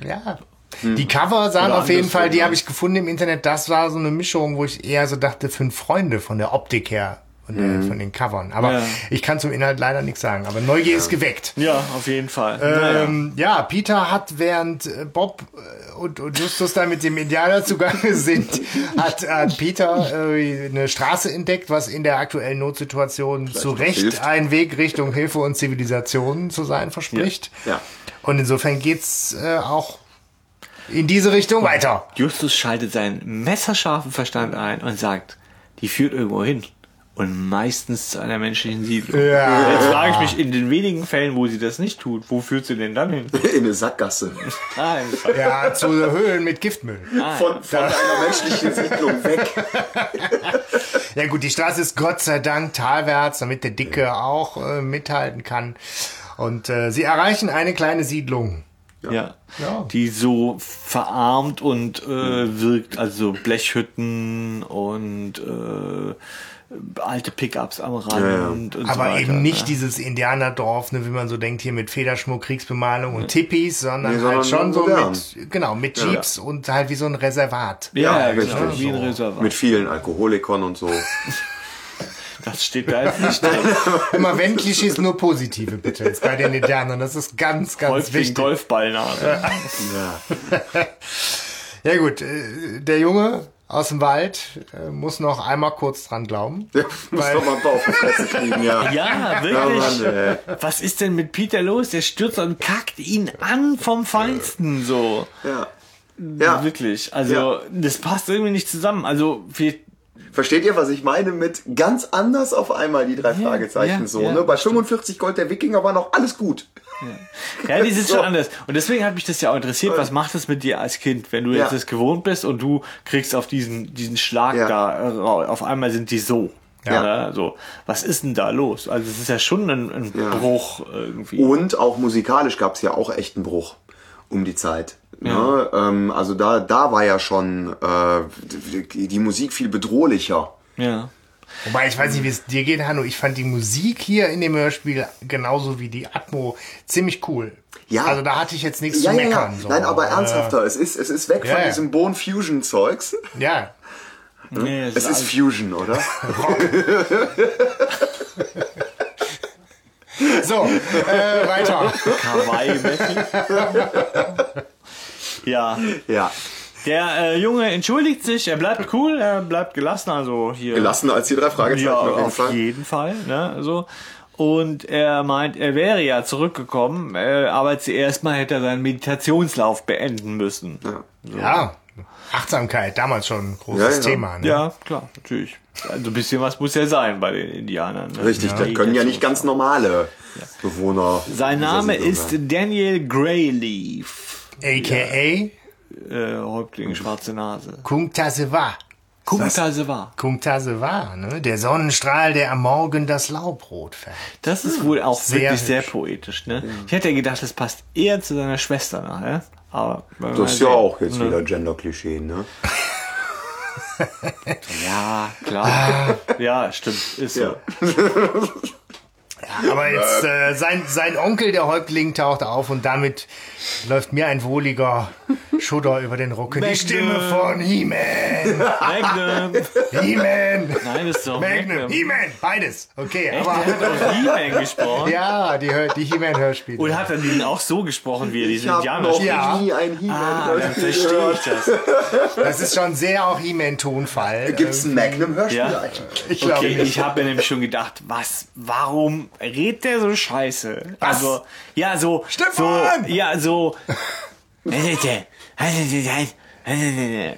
ja. Die Cover sahen Oder auf jeden Fall, die habe ich gefunden im Internet. Das war so eine Mischung, wo ich eher so dachte, fünf Freunde von der Optik her, von, der, von den Covern. Aber Ja. ich kann zum Inhalt leider nichts sagen. Aber Neugier ist geweckt. Ja, auf jeden Fall. Ähm, ja, Peter hat, während äh, Bob äh, und, und Justus da mit dem Indianer zugange (laughs) sind, hat, hat Peter äh, eine Straße entdeckt, was in der aktuellen Notsituation zu noch Recht ein Weg Richtung Hilfe und Zivilisation zu sein verspricht. Ja. Und insofern geht's äh, auch in diese Richtung weiter. Justus schaltet seinen messerscharfen Verstand ein und sagt, die führt irgendwo hin. Und meistens zu einer menschlichen Siedlung. Ja. Jetzt frage ich mich, in den wenigen Fällen, wo sie das nicht tut, wo führt sie denn dann hin? (laughs) In eine Sackgasse. Ah, einfach. Ja, zu Höhlen mit Giftmüll. Von, von einer menschlichen Siedlung weg. (laughs) Ja gut, die Straße ist Gott sei Dank talwärts, damit der Dicke auch äh, mithalten kann. Und äh, sie erreichen eine kleine Siedlung. Ja. Ja. Die so verarmt und äh, wirkt, also Blechhütten und äh, alte Pickups am Rand und so Aber weiter. eben nicht ja. dieses Indianerdorf, ne, wie man so denkt, hier mit Federschmuck, Kriegsbemalung und Tippis, sondern Nee, halt sondern schon so modern. mit, genau, mit Jeeps und halt wie so ein Reservat. Ja, Ja, genau, richtig. wie ein Reservat. Mit vielen Alkoholikern und so. (laughs) Das steht da jetzt nicht drin. Immer wenn Klischees nur positive, bitte, jetzt bei den Indianern. Das ist ganz, ganz Häufig wichtig. Golfballnase. (laughs) Ja gut, äh, der Junge aus dem Wald äh, muss noch einmal kurz dran glauben. (laughs) Muss doch mal ein paar auf die Fresse kriegen, ja. (laughs) Ja, Ja, wirklich. Mann, ey. Was ist denn mit Peter los? Der stürzt und kackt ihn an vom Feinsten so. Ja. Ja. Wirklich. Also, Ja. das passt irgendwie nicht zusammen. Also, wir, Versteht ihr, was ich meine mit ganz anders auf einmal die drei Fragezeichen ja, so, ja, ne? Bei stimmt. 45 Gold der Wikinger war noch alles gut. Ja, die sind So. schon anders. Und deswegen hat mich das ja auch interessiert. Was macht es mit dir als Kind, wenn du Ja. jetzt das gewohnt bist und du kriegst auf diesen, diesen Schlag Ja. da, äh, auf einmal sind die so. Ja. so. Was ist denn da los? Also, es ist ja schon ein, ein Ja. Bruch irgendwie. Und auch musikalisch gab es ja auch echt einen Bruch um die Zeit. Ne? Ähm, also da, da war ja schon äh, die, die Musik viel bedrohlicher. Ja. Wobei ich weiß nicht, wie es dir geht, Hanno. Ich fand die Musik hier in dem Hörspiel genauso wie die Atmo ziemlich cool. Ja. Also da hatte ich jetzt nichts Ja, zu ja, ja. meckern. So. Nein, aber Äh, ernsthafter. Es ist, es ist weg Ja, von ja. diesem Bone Fusion Zeugs. Ja. Nee, Es ist alles- Fusion, oder? (laughs) So, äh, weiter. Kawaii-mäßig. (laughs) ja, Ja. Der äh, Junge entschuldigt sich, er bleibt cool, er bleibt gelassen, also hier. Gelassener als die drei Fragezeichen Ja, auf jeden auf Fall. jeden Fall. Ne, so. Und er meint, er wäre ja zurückgekommen, äh, aber zuerst mal hätte er seinen Meditationslauf beenden müssen. Ja, Ja, Achtsamkeit, damals schon ein großes Ja, ja. Thema. Ne? klar, natürlich. Also ein bisschen was muss ja sein bei den Indianern. Ne? Richtig, das können ja nicht ganz normale Bewohner. Sein Name ist. Daniel Greyleaf, AKA äh, Häuptling Schwarze Nase. Kung Taseva. Kumtasewa. Kung Taseva, ne? Der Sonnenstrahl, der am Morgen das Laubrot färbt. Das ist wohl auch Sehr wirklich sehr hübsch. poetisch. Ne? Ich hätte gedacht, das passt eher zu seiner Schwester nachher. Aber Das ist ja auch jetzt wieder Gender-Klischee, ne? (laughs) Ja, klar. ja, stimmt. Ist so. Ja. (laughs) Aber jetzt, äh, sein, sein Onkel, der Häuptling, taucht auf und damit läuft mir ein wohliger Schudder über den Rücken. Die Magnum. Stimme von He-Man. Magnum. He-Man. Nein, das ist doch Magnum. Magnum. He-Man. Beides. Okay, Echt? aber. Der hat auch He-Man gesprochen. Ja, die, die He-Man-Hörspiele. Und hat er den auch so gesprochen, wie er diesen Indianer noch spricht? Ja. nie ein He-Man Ah, dann verstehe ich das. Das ist schon sehr auch He-Man-Tonfall. Gibt es ein Magnum-Hörspiel Ja. eigentlich? Ich glaube Okay, nicht. ich habe mir nämlich schon gedacht, was, warum redet der so scheiße? Also, ja, so, so, Stefan! ja, so, (laughs)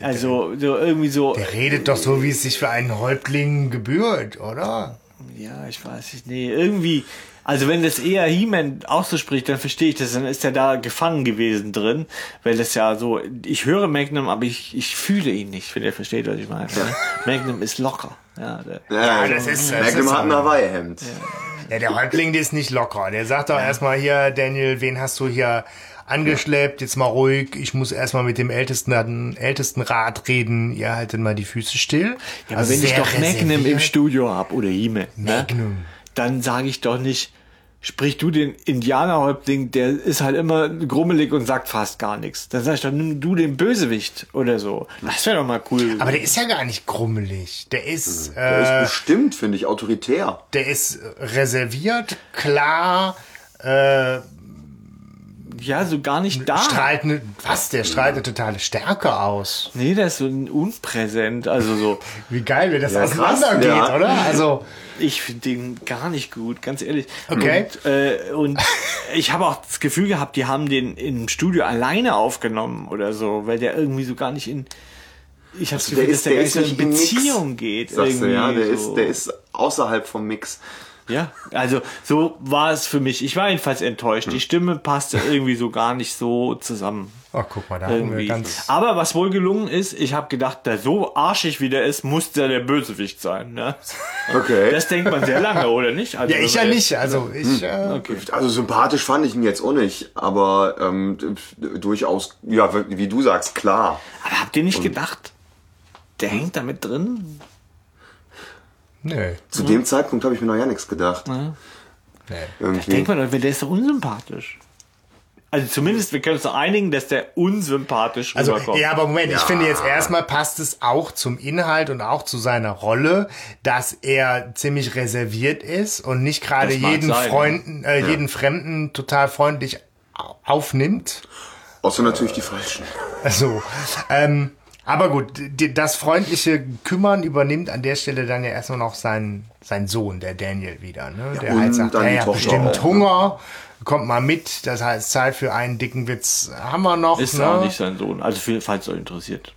also, so irgendwie so, Der redet doch so, wie es sich für einen Häuptling gebührt, oder? ja, ich weiß nicht, nee, irgendwie, also wenn das eher He-Man auszuspricht, dann verstehe ich das, dann ist er da gefangen gewesen drin, weil das ja so, ich höre Magnum, aber ich, ich fühle ihn nicht, wenn ihr versteht, was ich meine. Ne? Magnum ist locker, ja, der, Ja, das ist- das Magnum ist hat ein aber- Hawaii-Hemd. Ja, der Häuptling, der ist nicht locker. Der sagt doch erstmal hier, Daniel, wen hast du hier angeschleppt? Jetzt mal ruhig. Ich muss erstmal mit dem ältesten, ältesten Rat reden. Ihr haltet mal die Füße still. Ja, aber wenn ich doch Magnum im. Studio hab oder He-Man, ne, Magnum. Dann sage ich doch nicht, sprich du den Indianerhäuptling, der ist halt immer grummelig und sagt fast gar nichts. Dann sag ich doch, nimm du den Bösewicht oder so. Das wäre doch mal cool. Aber der ist ja gar nicht grummelig. Der ist, Der ist äh, bestimmt, finde ich, autoritär. der ist reserviert, klar, äh, ja, so gar nicht da. strahlt eine, was? Der strahlt eine totale Stärke aus. Nee, der ist so unpräsent. Also so, (laughs) Wie geil, wie das Ja, auseinandergeht, ja. oder? Also, ich finde den gar nicht gut, ganz ehrlich. Okay. Und, äh, und (laughs) ich habe auch das Gefühl gehabt, die haben den im Studio alleine aufgenommen oder so, weil der irgendwie so gar nicht in. Ich habe das Also Der Gefühl, dass ist, der, der ist in im Mix, Beziehung geht. Sagst du, irgendwie ja, der so. ist, der ist außerhalb vom Mix. Ja, also so war es für mich. Ich war jedenfalls enttäuscht. Hm. Die Stimme passte irgendwie so gar nicht so zusammen. oh, guck mal, da haben wir ganz, Aber was wohl gelungen ist, ich habe gedacht, der so arschig wie der ist, muss der der Bösewicht sein. Ne? Okay. Das denkt man sehr lange, oder nicht? Also, ja, ich ja man- nicht, also ich, äh, Okay. Also sympathisch fand ich ihn jetzt auch nicht, aber ähm, durchaus, ja, wie du sagst, klar. Aber habt ihr nicht gedacht, der hängt da mit drin? Nö, Zu dem Zeitpunkt habe ich mir noch ja nichts gedacht. nö. Irgendwie. Denkt man, der ist doch unsympathisch. Also zumindest, wir können uns doch einigen, dass der unsympathisch Also, rüberkommt. ja, aber Moment, ich finde jetzt erstmal passt es auch zum Inhalt und auch zu seiner Rolle, dass er ziemlich reserviert ist und nicht gerade jeden sein, Freunden, äh, jeden Fremden total freundlich au- aufnimmt. Außer natürlich die Falschen. Also, ähm, aber gut, das freundliche Kümmern übernimmt an der Stelle dann ja erstmal noch sein, sein Sohn, der Daniel wieder. Ne? der und halt sagt, er Tochter bestimmt auch, ne? Hunger, kommt mal mit, das heißt Zeit für einen dicken Witz haben wir noch. ist ne? auch nicht sein Sohn. Also für- falls euch interessiert.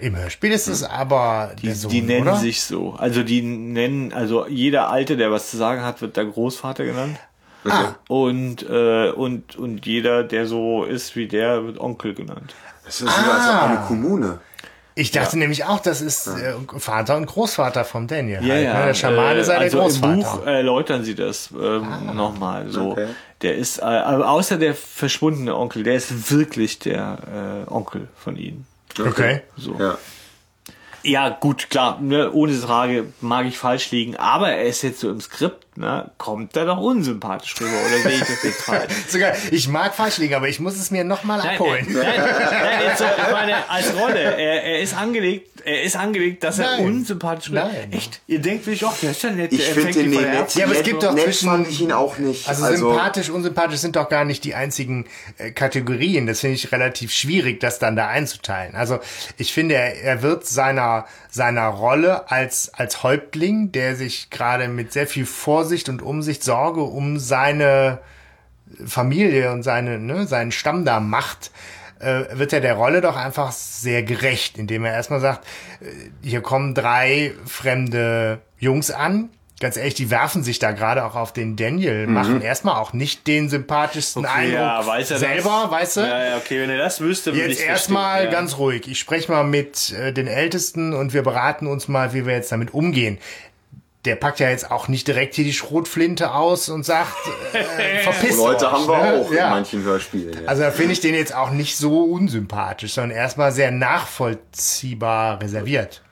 Im Hörspiel ist es aber Die, der Sohn, die nennen oder? sich so. Also die nennen, also jeder Alte, der was zu sagen hat, wird der Großvater genannt. Ah. Und, äh, und, und jeder, der so ist wie der, wird Onkel genannt. Das ist sogar also Ah. eine Kommune. Ich dachte nämlich auch, das ist äh, Vater und Großvater vom Daniel. Ja, halt, ja. Ne? Der Schamane äh, sei der also Großvater. Im Buch erläutern sie das ähm, nochmal so. Okay. Der ist, äh, außer der verschwundene Onkel, der ist wirklich der äh, Onkel von ihnen. okay. So. Ja. Ja, gut, klar, ne, ohne Frage mag ich falsch liegen, aber er ist jetzt so im Skript na, kommt er doch unsympathisch rüber, oder sehe ich das jetzt falsch? (laughs) Sogar, ich mag falsch liegen, aber ich muss es mir nochmal abholen. Nein, nein, jetzt so, ich (laughs) meine, als Rolle, er, er ist angelegt, er ist angelegt, dass er Nein. unsympathisch rüber. Nein. Echt? Ihr denkt wirklich, auch, der ist ja nett, Ich finde der nett, Ja, aber es gibt doch zwischen- fand ich ihn auch nicht. Also, sympathisch, unsympathisch sind doch gar nicht die einzigen äh, Kategorien. Das finde ich relativ schwierig, das dann da einzuteilen. Also ich finde, er, er wird seiner seiner Rolle als als Häuptling, der sich gerade mit sehr viel Vorsicht und Umsicht Sorge um seine Familie und seine, ne, seinen Stamm da macht, äh, wird er der Rolle doch einfach sehr gerecht, indem er erstmal sagt, äh, hier kommen drei fremde Jungs an. Ganz ehrlich, die werfen sich da gerade auch auf den Daniel, machen erstmal auch nicht den sympathischsten Okay, Eindruck ja, weiß er selber, das? weißt du? Ja, ja, okay, wenn er das wüsste, würde Jetzt ich erstmal ja. ganz ruhig. Ich spreche mal mit äh, den Ältesten und wir beraten uns mal, wie wir jetzt damit umgehen. Der packt ja jetzt auch nicht direkt hier die Schrotflinte aus und sagt, äh, (laughs) verpiss Leute euch, haben wir ne? auch ja. in manchen Hörspielen. Ja. Also da finde ich den jetzt auch nicht so unsympathisch, sondern erstmal sehr nachvollziehbar reserviert.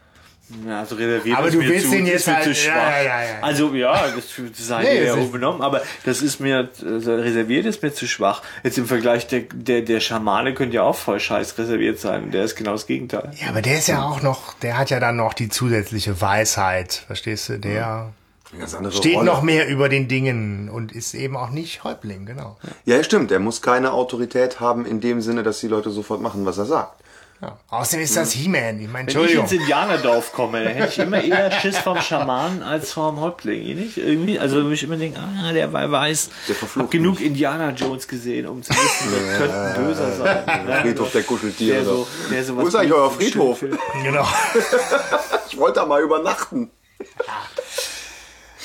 Ja, also reserviert Aber ist du mir willst zu, ist jetzt halt- zu ja, schwach. ja, ja, ja. Also ja, das (laughs) sei Nee, ja übernommen, aber das ist mir also reserviert ist mir zu schwach. Jetzt im Vergleich der der der Schamane könnte ja auch voll scheiß reserviert sein. Der ist genau das Gegenteil. Ja, aber der ist ja auch noch, der hat ja dann noch die zusätzliche Weisheit, verstehst du? Der steht Rolle. noch mehr über den Dingen und ist eben auch nicht Häuptling, genau. Ja, stimmt. Er muss keine Autorität haben in dem Sinne, dass die Leute sofort machen, was er sagt. Ja. Außerdem ist das He-Man. Ich meine, Wenn ich Entschuldigung. ins Indianerdorf komme, dann hätte ich immer eher Schiss vom Schamanen als vom Häuptling, eh nicht? Irgendwie, also wenn ich immer denke, ah, der weiß, Der verflucht hab genug Indiana Jones gesehen, um zu wissen, das könnte ein Böser sein. ne? Friedhof der Kuscheltiere. Der so, der so Wo ist eigentlich euer Friedhof? Genau. (laughs) Ich wollte da mal übernachten.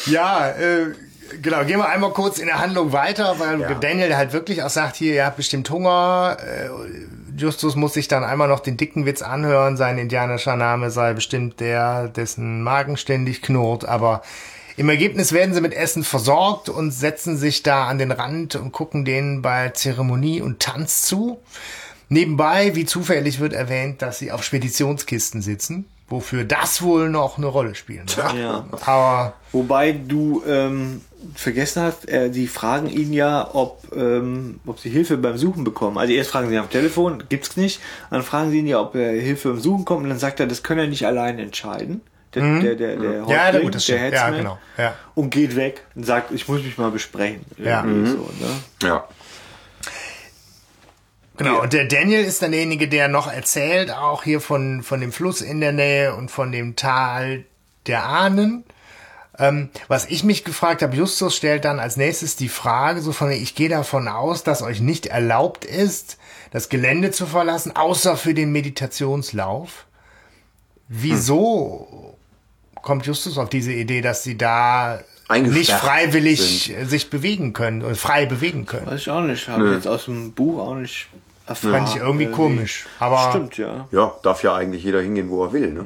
Ja, äh, genau. Gehen wir einmal kurz in der Handlung weiter, weil Ja. Daniel halt wirklich auch sagt, hier, ihr habt bestimmt Hunger. Äh, Justus muss sich dann einmal noch den dicken Witz anhören. Sein indianischer Name sei bestimmt der, dessen Magen ständig knurrt. Aber im Ergebnis werden sie mit Essen versorgt und setzen sich da an den Rand und gucken denen bei Zeremonie und Tanz zu. Nebenbei, wie zufällig wird erwähnt, dass sie auf Speditionskisten sitzen, wofür das wohl noch eine Rolle spielen wird. Ja. Aber Wobei du ähm, vergessen hast, äh, die fragen ihn ja, ob, ähm, ob sie Hilfe beim Suchen bekommen. Also erst fragen sie ihn am Telefon, gibt's nicht. Dann fragen sie ihn ja, ob er Hilfe beim Suchen kommt. Und dann sagt er, das kann er nicht allein entscheiden. Der, der, der, der, Mhm. Ja, Häuptling, gut, das der. Ja, genau. Ja. Und geht weg und sagt, ich muss mich mal besprechen. Ja. Irgendwie So, ne? Ja. Genau, und der Daniel ist dann derjenige, der noch erzählt, auch hier von, von dem Fluss in der Nähe und von dem Tal der Ahnen. Ähm, was ich mich gefragt habe, Justus stellt dann als nächstes die Frage, so von, ich gehe davon aus, dass euch nicht erlaubt ist, das Gelände zu verlassen, außer für den Meditationslauf. Wieso kommt Justus auf diese Idee, dass sie da nicht freiwillig sich bewegen können, oder frei bewegen können? Weiß ich auch nicht. Habe jetzt aus dem Buch auch nicht erfahren. Fand ich irgendwie komisch. Aber Stimmt, ja. Ja, darf ja eigentlich jeder hingehen, wo er will, ne?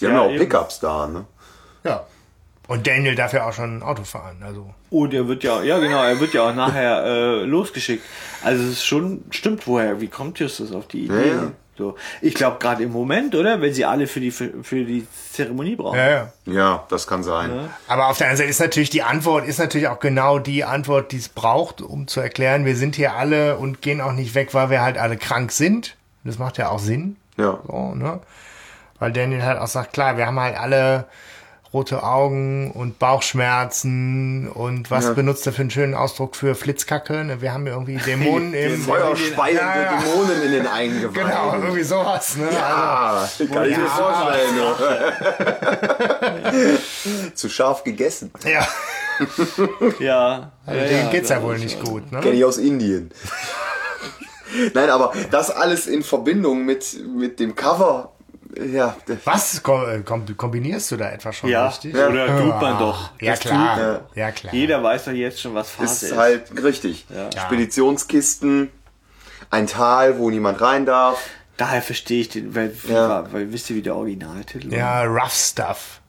Die haben Ja, ja auch eben. Pickups da, ne? Ja. Und Daniel darf ja auch schon Auto fahren. Also. Und er wird ja, ja genau, er wird ja auch nachher äh, losgeschickt. Also es ist schon, stimmt woher, wie kommt Justus auf die Idee? Ja, ja. So. Ich glaube gerade im Moment, oder? Wenn sie alle für die für, für die Zeremonie brauchen. Ja, ja. Ja, das kann sein. Aber auf der anderen Seite ist natürlich die Antwort, ist natürlich auch genau die Antwort, die es braucht, um zu erklären, wir sind hier alle und gehen auch nicht weg, weil wir halt alle krank sind. Das macht ja auch Sinn. Ja. So, ne? Weil Daniel halt auch sagt, klar, wir haben halt alle rote Augen und Bauchschmerzen und was Ja. benutzt er für einen schönen Ausdruck für Flitzkacke? Ne? Wir haben irgendwie (laughs) Dämonen im Feuerspeiende Ja, ja. Dämonen in den Eingeweiden. (laughs) Genau, irgendwie sowas. Ne? Ah, kann ich mir Ja. vorstellen. (laughs) ne? Zu scharf gegessen. Also, ja, Ja. also ja, denen ja, geht's ja wohl nicht gut. Ne? Kenne ich aus Indien. Nein, aber das alles in Verbindung mit, mit dem Cover. Ja, Was äh, kom kombinierst du da etwa schon Ja, richtig? oder tut man doch. Ja klar, tut man. ja klar. Jeder weiß doch jetzt schon, was Phase ist ist. halt richtig. Speditionskisten, ein Tal, wo niemand rein darf. Daher verstehe ich den, weil, Ja. war, weil wisst ihr, wie der Originaltitel Ja, rough stuff.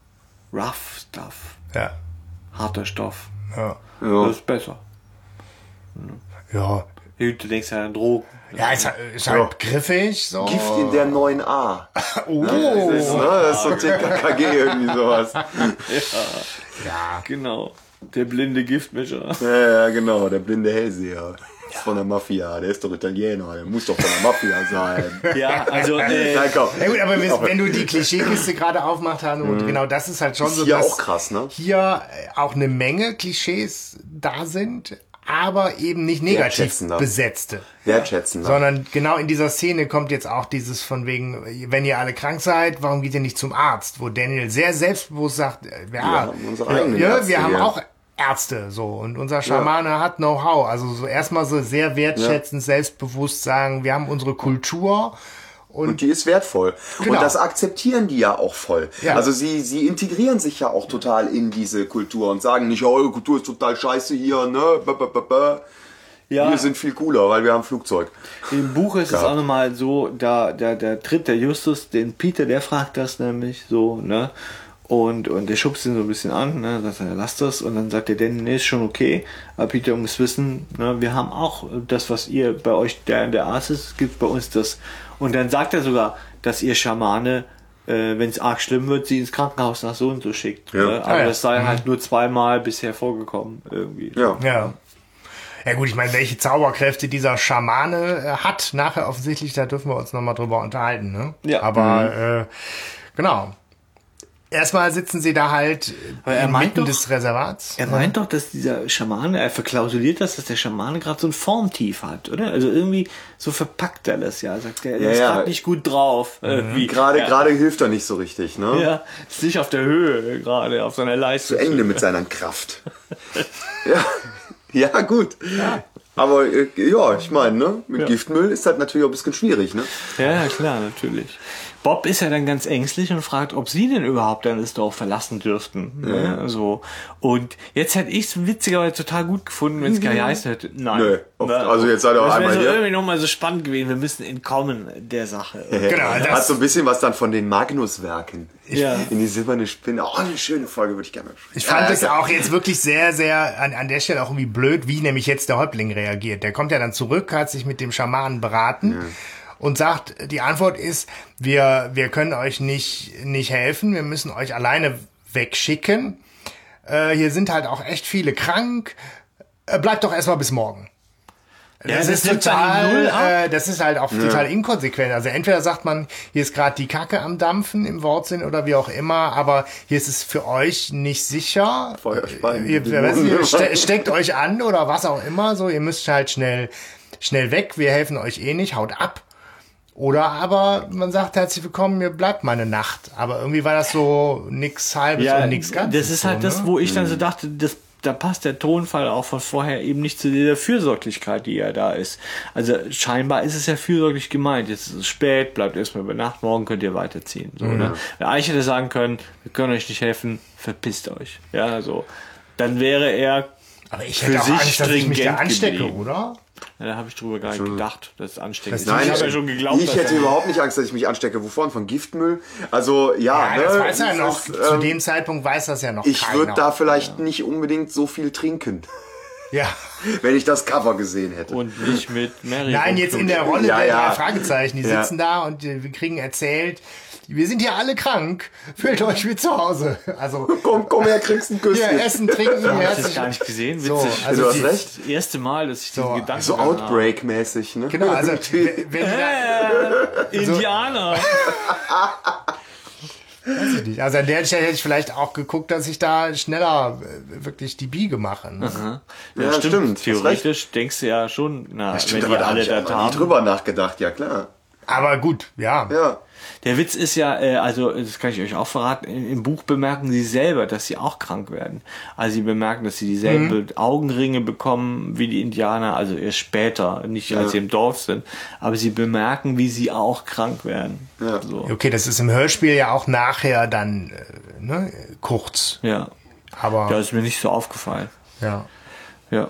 Rough Stuff. Ja. Harter Stoff. Ja. Ja. Das ist besser. Ja. Du denkst ja an Drogen. Ja, ist, halt- ist halt griffig, so. Gift in der 9a. Oh. Das ist, ne, das ist so TKKG irgendwie sowas. (laughs) Ja. Genau. Der blinde Giftmischer. Ja, ja, genau, der blinde Hellseher. Ist von der Mafia, der ist doch Italiener, der muss doch von der Mafia sein. (laughs) Ja, also äh, Nein, komm. Ja gut, aber wenn, du die Klischeekiste gerade aufmacht hast, und genau das ist halt schon Ist so, hier dass auch krass, ne? hier äh, auch eine Menge Klischees da sind, aber eben nicht negativ Wertschätzender. besetzte. Wertschätzen. Sondern genau in dieser Szene kommt jetzt auch dieses von wegen, wenn ihr alle krank seid, warum geht ihr nicht zum Arzt? Wo Daniel sehr selbstbewusst sagt, äh, ja, haben unsere ja, eigenen ja, Ärzte wir haben auch Ärzte, so. Und unser Schamane hat Know-how. Also so erstmal so sehr wertschätzend, selbstbewusst sagen, wir haben unsere Kultur. Und die ist wertvoll. Genau. Und das akzeptieren die ja auch voll. Ja. Also sie, sie integrieren sich ja auch total in diese Kultur und sagen nicht, oh, eure Kultur ist total scheiße hier, ne? Ba, ba, ba. ja, Wir sind viel cooler, weil wir haben Flugzeug. im Buch ist es Ja. auch nochmal so, da, da, da tritt der Justus den Peter, der fragt das nämlich so, ne? Und, und der schubst ihn so ein bisschen an, ne? Sagt er, lass das. Und dann sagt er, denn nee, ist schon okay. Aber Peter muss wissen, ne, wir haben auch das, was ihr bei euch der in der Arzt ist, gibt bei uns das. Und dann sagt er sogar, dass ihr Schamane, äh, wenn es arg schlimm wird, sie ins Krankenhaus nach so und so schickt. Ja. Ne? Aber Ah, ja. das sei halt nur zweimal bisher vorgekommen, irgendwie. Ja. Ja. Ja gut, ich meine, welche Zauberkräfte dieser Schamane äh, hat, nachher offensichtlich, da dürfen wir uns nochmal drüber unterhalten. Ne? Ja. Aber äh, genau. Erstmal sitzen sie da halt Aber er meint inmitten doch- des Reservats. Er meint doch, dass dieser Schamane, er verklausuliert das, dass der Schamane gerade so ein Formtief hat, oder? Also irgendwie so verpackt er das ja. Sagt er, er Ja, ist ja. gerade nicht gut drauf. Irgendwie. Gerade, ja. gerade hilft er nicht so richtig, ne? Ja, ist nicht auf der Höhe gerade, auf seiner Leistung. Zu Ende mit seiner Kraft. (laughs) ja. ja, gut. Aber äh, ja, ich meine, ne? Mit Ja. Giftmüll ist das natürlich auch ein bisschen schwierig, ne? Ja, klar, natürlich. Bob ist ja dann ganz ängstlich und fragt, ob sie denn überhaupt dann das Dorf verlassen dürften. Ne? So. Und jetzt hätte ich es witzigerweise total gut gefunden, wenn es geheißen hätte. Nein. Nö, auf- also jetzt seid ihr auch das wäre einmal so hier. irgendwie nochmal so spannend gewesen. Wir müssen entkommen der Sache. (laughs) Genau, Hat das, so ein bisschen was dann von den Magnus-Werken. Ja. In die silberne Spinne. Oh, eine schöne Folge würde ich gerne. ich fand ja, es ja. auch jetzt wirklich sehr, sehr an, an der Stelle auch irgendwie blöd, wie nämlich jetzt der Häuptling reagiert. Der kommt ja dann zurück, hat sich mit dem Schamanen beraten. Und sagt, die Antwort ist, wir, wir können euch nicht, nicht helfen, wir müssen euch alleine wegschicken. Äh, hier sind halt auch echt viele krank. Äh, bleibt doch erstmal bis morgen. Ja, das, das ist total, äh, das ist halt auch total inkonsequent. Also entweder sagt man, hier ist gerade die Kacke am Dampfen im Wortsinn oder wie auch immer, aber hier ist es für euch nicht sicher. Feuer speien. Ihr, ihr ste steckt euch an oder was auch immer, so, ihr müsst halt schnell, schnell weg, wir helfen euch eh nicht, haut ab. Oder aber man sagt herzlich willkommen, ihr bleibt mal eine Nacht. Aber irgendwie war das so nix halbes und nix ganzes. Das ist halt so, das, ne? wo ich dann so dachte, das, da passt der Tonfall auch von vorher eben nicht zu dieser Fürsorglichkeit, die ja da ist. Also scheinbar ist es ja fürsorglich gemeint. Jetzt ist es spät, bleibt erstmal über Nacht, morgen könnt ihr weiterziehen. So, ne? Wenn Eich hätte sagen können, wir können euch nicht helfen, verpisst euch. Ja, so. Dann wäre er Aber ich für hätte auch sich Angst, dass ich mich da anstecke, geblieben. oder? Ja, da habe ich drüber gar nicht gedacht, dass es ansteckend ist. Nein, ich habe ja schon geglaubt, ich hätte er- überhaupt nicht Angst, dass ich mich anstecke. Wovon? Von Giftmüll? Also, ja, Ja, ne, das weiß er ja noch. ist, Zu ähm, dem Zeitpunkt weiß das ja noch Ich würde da vielleicht nicht unbedingt so viel trinken, (laughs) Ja. wenn ich das Cover gesehen hätte. und nicht mit Mary. Nein, jetzt in der Rolle Ja, der ja. Fragezeichen. Die Ja. sitzen da und äh, wir kriegen erzählt, wir sind hier alle krank. Fühlt euch wie zu Hause. Also (laughs) Komm, komm her, kriegst ein hier Küsschen. essen, trinken, Ich habe herzlich. das gar nicht gesehen. Witzig. So, also du hast recht. Das erste Mal, dass ich So, diesen Gedanken So habe. Outbreak-mäßig, ne? Genau, (laughs) also wenn die da, Indianer. (laughs) weiß ich nicht. Also an der Stelle hätte ich vielleicht auch geguckt, dass ich da schneller äh, wirklich die Biege mache. Ne? Ja, stimmt, hast Theoretisch denkst du ja schon, na, Stimmt, wenn aber die da hab alle ich nie haben. drüber nachgedacht, ja klar. Aber gut, ja. Ja. Der Witz ist ja, äh, also das kann ich euch auch verraten, im Buch bemerken sie selber, dass sie auch krank werden. Also sie bemerken, dass sie dieselben Augenringe bekommen wie die Indianer, also erst später, nicht als sie im Dorf sind. Aber sie bemerken, wie sie auch krank werden. Ja. So. Okay, das ist im Hörspiel ja auch nachher dann äh, ne, kurz. Ja. Aber Das ist mir nicht so aufgefallen. ja. Ja.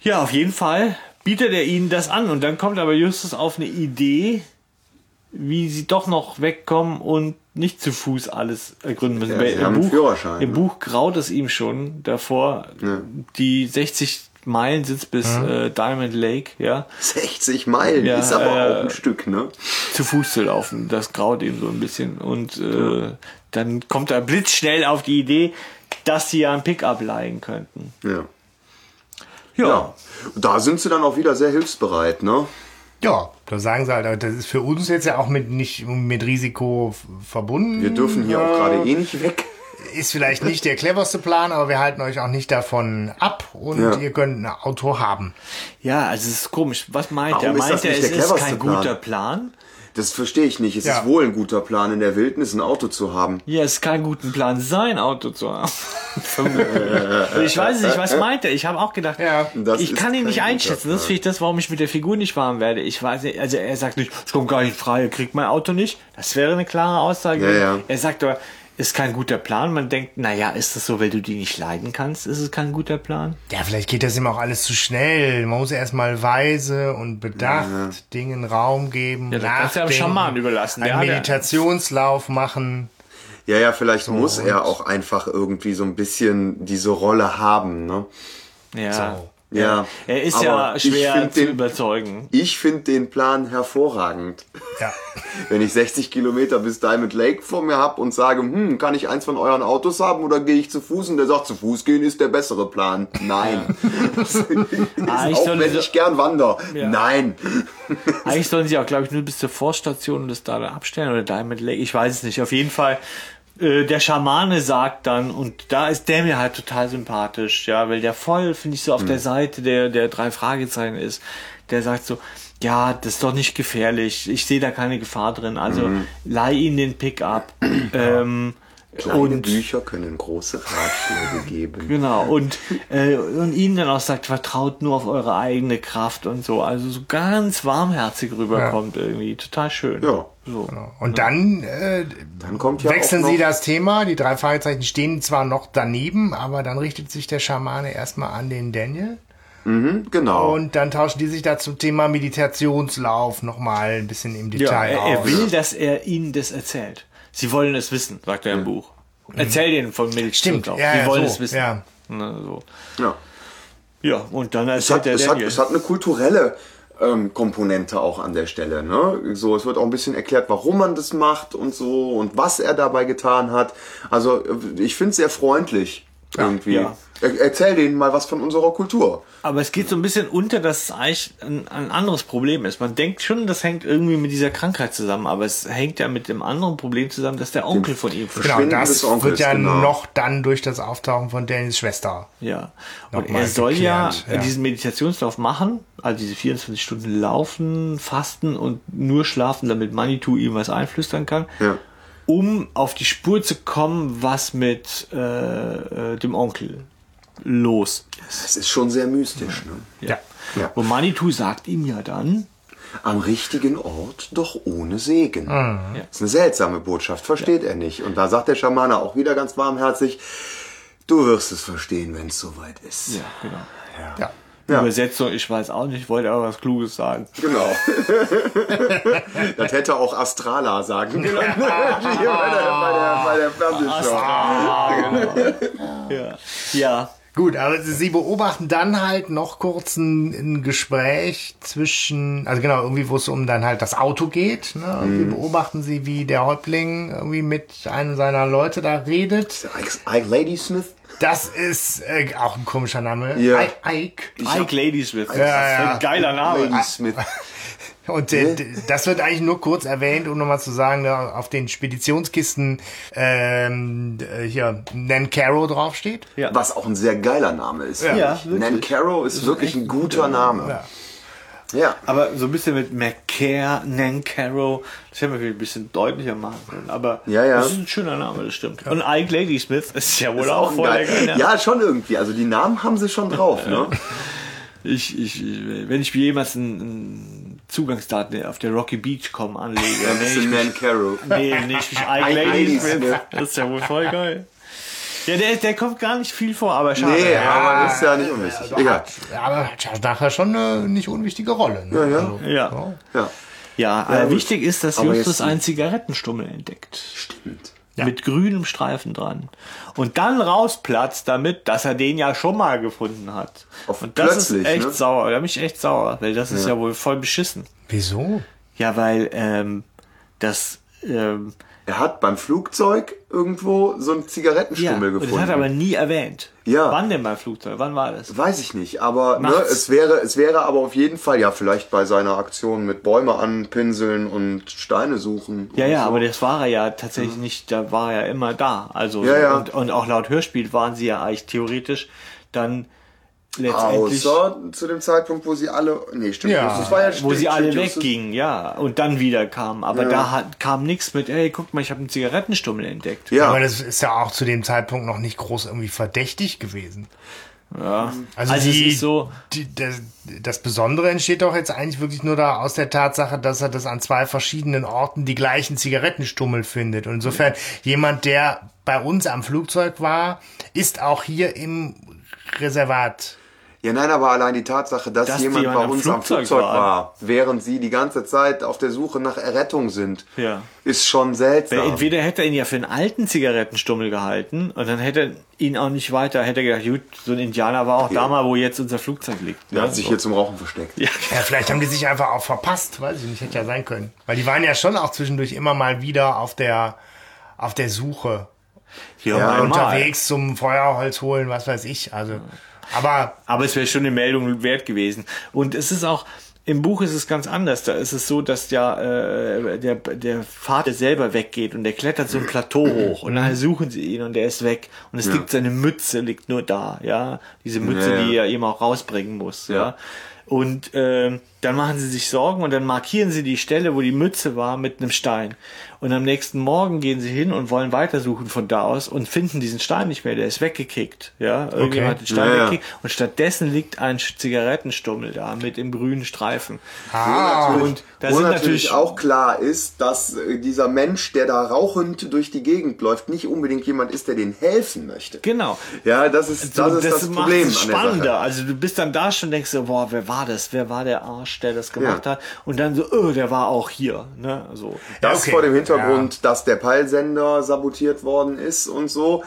Ja, auf jeden Fall bietet er ihnen das an und dann kommt aber Justus auf eine Idee, wie sie doch noch wegkommen und nicht zu Fuß alles ergründen müssen. Ja, einen Führerschein, Im ne? Buch graut es ihm schon davor, die 60 60 Meilen sind's bis äh, Diamond Lake, ja, 60 Meilen Ja, ist aber äh, auch ein Stück, ne? zu Fuß zu laufen. Das graut ihm so ein bisschen. Und äh, dann kommt er blitzschnell auf die Idee, dass sie ja ein Pickup leihen könnten. Ja. Ja. Ja. Da sind sie dann auch wieder sehr hilfsbereit, ne? Ja, da sagen sie halt, das ist für uns jetzt ja auch mit nicht mit Risiko verbunden. Wir dürfen hier auch gerade eh nicht weg. Ist vielleicht nicht der cleverste Plan, aber wir halten euch auch nicht davon ab und Ja. ihr könnt ein Auto haben. Ja, also es ist komisch. Was meint Warum er? ist Meint das er, nicht es der ist kein Plan? guter Plan? Das verstehe ich nicht. Es Ja. ist wohl ein guter Plan in der Wildnis, ein Auto zu haben. Ja, es ist kein guter Plan, sein Auto zu haben. (laughs) ich weiß es nicht, was meint er? Ich habe auch gedacht, Ja, das ich kann ihn nicht einschätzen. Das ist vielleicht das, warum ich mit der Figur nicht warm werde. Ich weiß nicht, also er sagt nicht, es kommt gar nicht in Frage, kriegt mein Auto nicht. Das wäre eine klare Aussage. Ja, ja. Er sagt aber, ist kein guter Plan. Man denkt, naja, ist das so, weil du die nicht leiden kannst? Ist es kein guter Plan? Ja, vielleicht geht das ihm auch alles zu schnell. Man muss erstmal weise und bedacht Dingen Raum geben. Ja, das kannst du ja dem Schaman überlassen. Einen ja- Meditationslauf machen. Ja, ja, vielleicht muss er auch einfach irgendwie so ein bisschen diese Rolle haben, ne? Ja. So. Ja. Er ist ja ich schwer zu den- überzeugen. Ich finde den Plan hervorragend. Ja. (laughs) Wenn ich 60 Kilometer bis Diamond Lake vor mir habe und sage, hm, kann ich eins von euren Autos haben oder gehe ich zu Fuß? Und der sagt, zu Fuß gehen ist der bessere Plan. Nein. (laughs) Eigentlich auch soll wenn ich gern wander. Ja. Nein. Eigentlich (laughs) sollen sie auch, glaube ich, nur bis zur Vorstation und das da abstellen oder Diamond Lake. Ich weiß es nicht. Auf jeden Fall, äh, der Schamane sagt dann, und da ist der mir halt total sympathisch, ja, weil der voll, finde ich, so auf Hm. der Seite der, der drei Fragezeichen ist. Der sagt so, ja, das ist doch nicht gefährlich. Ich sehe da keine Gefahr drin. Also Hm. leih ihnen den Pickup. (clears throat) ähm, Kleine und Bücher können große Ratschläge geben. (laughs) Genau, und, äh, und ihnen dann auch sagt, vertraut nur auf eure eigene Kraft und so. Also so ganz warmherzig rüberkommt irgendwie. Total schön. Ja. So. Und dann äh, Dann kommt ja wechseln auch sie das Thema. Die drei Fragezeichen stehen zwar noch daneben, aber dann richtet sich der Schamane erstmal an den Daniel. Genau. Und dann tauschen die sich da zum Thema Meditationslauf nochmal ein bisschen im Ja, Detail er, er aus. will, dass er ihnen das erzählt. Sie wollen es wissen, sagt er im Buch. Erzähl denen von Milch. Stimmt, ja, Sie ja, wollen so, es wissen. ja. Ne, so. ja. ja, und dann Es hat, der es, hat, es hat eine kulturelle ähm, Komponente auch an der Stelle. Ne? So, es wird auch ein bisschen erklärt, warum man das macht und so und was er dabei getan hat. Also äh, ich finde es sehr freundlich irgendwie. ja. Er, erzähl denen mal was von unserer Kultur. Aber es geht so ein bisschen unter, dass es eigentlich ein, ein anderes Problem ist. Man denkt schon, das hängt irgendwie mit dieser Krankheit zusammen, aber es hängt ja mit dem anderen Problem zusammen, dass der Onkel von ihm Genau, Verschwinden das des Onkels, wird ja genau. noch dann durch das Auftauchen von Daniels Schwester. Ja. Und er soll ja, geklärt, ja. diesen Meditationslauf machen, also diese 24 Stunden laufen, fasten und nur schlafen, damit Manitou ihm was einflüstern kann, Ja. um auf die Spur zu kommen, was mit äh, äh, dem Onkel los. Das ist schon sehr mystisch. Ne? Ja. Ja. Und Manitou sagt ihm ja dann, Am richtigen Ort, doch ohne Segen. Mhm. Das ist eine seltsame Botschaft, versteht er nicht. Und da sagt der Schamane auch wieder ganz warmherzig, du wirst es verstehen, wenn es soweit ist. ja, genau. ja. Ja. Übersetzung, ich weiß auch nicht, wollte aber was Kluges sagen. Genau. (laughs) das hätte auch Astrala sagen können. (laughs) Hier bei der, bei der, bei der Fernsehshow. Ja. Ja. Gut, aber sie beobachten dann halt noch kurz ein, ein Gespräch zwischen, also genau, irgendwie, wo es um dann halt das Auto geht. Ne? Irgendwie beobachten sie, wie der Häuptling irgendwie mit einem seiner Leute da redet. Ike, Ike Ladysmith? Das ist äh, auch ein komischer Name. Ja. I- Ike. Ike Ladysmith. Das Ja, ist ja. ein geiler Name. Ladysmith. Und äh, das wird eigentlich nur kurz erwähnt, um nochmal zu sagen, auf den Speditionskisten ähm, äh, hier Nan Caro draufsteht. Ja. Was auch ein sehr geiler Name ist. Ja, finde ich. wirklich. Nan Caro ist, wirklich ein guter Name. Ja. Ja. Aber so ein bisschen mit McCare, Nancaro, das hätten wir vielleicht ein bisschen deutlicher machen können. Aber Ja, ja. das ist ein schöner Name, das stimmt. Und Ike Ladysmith ist ja wohl Ist auch ein voll geil- Ja, schon irgendwie. Also die Namen haben sie schon drauf, ne? Ich, (laughs) ich, ich- wenn ich mir jemals einen Zugangsdaten auf der Rocky Beach kommen anlege, Dann bist du ich Nan Caro. Nee, nicht (laughs) Ike Ike Ladysmith. Ladysmith. Das ist ja wohl voll geil. Ja, der, der kommt gar nicht viel vor, aber schade. Nee, aber das ist ja nicht unwichtig. Egal. Ja, aber hat ja nachher schon eine nicht unwichtige Rolle. Ne? Ja, ja. Also, Ja. Ja. Ja, äh, gut. wichtig ist, dass Aber Justus einen Zigarettenstummel entdeckt. Stimmt. Ja. mit grünem Streifen dran und dann rausplatzt damit, dass er den ja schon mal gefunden hat. Auf- und das ist plötzlich, echt ne? sauer, da bin ich echt sauer, weil das ist ja, wohl voll beschissen. Wieso? Ja, weil ähm, das ähm, Er hat beim Flugzeug irgendwo so einen ja, Zigarettenstummel das gefunden. hat er aber nie erwähnt. Ja. Wann denn beim Flugzeug? Wann war das? Weiß ich nicht, aber ne, es wäre, es wäre aber auf jeden Fall, ja, vielleicht bei seiner Aktion mit Bäume anpinseln und Steine suchen. Ja, ja, so. aber das war er ja tatsächlich nicht, da war er ja immer da. Also Ja, ja. Und, und auch laut Hörspiel waren sie ja eigentlich theoretisch dann letztendlich, Außer zu dem Zeitpunkt, wo sie alle, nee, stimmt, Ja, das war ja wo sie alle weggingen, ja, und dann wieder kamen. Aber da hat, kam nichts mit, ey, guck mal, ich habe einen Zigarettenstummel entdeckt. Ja, Aber das ist ja auch zu dem Zeitpunkt noch nicht groß irgendwie verdächtig gewesen. Ja. Also, Also, die, es ist so, die, das, das Besondere entsteht doch jetzt eigentlich wirklich nur da aus der Tatsache, dass er das an zwei verschiedenen Orten die gleichen Zigarettenstummel findet. Und insofern jemand, der bei uns am Flugzeug war, ist auch hier im Reservat. Ja, nein, aber allein die Tatsache, dass, Dass jemand bei uns am Flugzeug Flugzeug war. war, während sie die ganze Zeit auf der Suche nach Errettung sind, Ja. ist schon seltsam. Weil entweder hätte er ihn ja für einen alten Zigarettenstummel gehalten und dann hätte er ihn auch nicht weiter, hätte er gedacht, gut, so ein Indianer war auch da mal, wo jetzt unser Flugzeug liegt. Der ne? hat sich so. hier zum Rauchen versteckt. ja. Ja, vielleicht haben die sich einfach auch verpasst, weiß ich nicht, hätte ja sein können. Weil die waren ja schon auch zwischendurch immer mal wieder auf der, auf der Suche. Ja, Ja. Unterwegs zum Feuerholz holen, was weiß ich. Also, aber Aber es wäre schon eine Meldung wert gewesen. Und es ist auch, im Buch ist es ganz anders. Da ist es so, dass ja äh, der, der Vater selber weggeht und der klettert so ein Plateau hoch und nachher suchen sie ihn und er ist weg. Und es liegt seine Mütze, liegt nur da, ja. Diese Mütze, Ja, ja. die er eben auch rausbringen muss, ja. Ja. Und ähm, dann machen sie sich Sorgen und dann markieren sie die Stelle, wo die Mütze war, mit einem Stein. Und am nächsten Morgen gehen sie hin und wollen weitersuchen von da aus und finden diesen Stein nicht mehr. Der ist weggekickt. Ja, irgendjemand hat den Stein Ja, ja. weggekickt und stattdessen liegt ein Zigarettenstummel da mit dem grünen Streifen. ah, Und da Wo sind natürlich auch klar ist, dass äh, dieser Mensch, der da rauchend durch die Gegend läuft, nicht unbedingt jemand ist, der denen helfen möchte. Genau. Ja, das ist das, ist das macht Problem der spannender. Sache. Also du bist dann da schon denkst so, boah, wer war das? Wer war der Arsch, der das gemacht Ja. hat? Und dann so, oh, der war auch hier. Ne? So. Das okay. vor dem Hintergrund, dass der Peilsender sabotiert worden ist und so,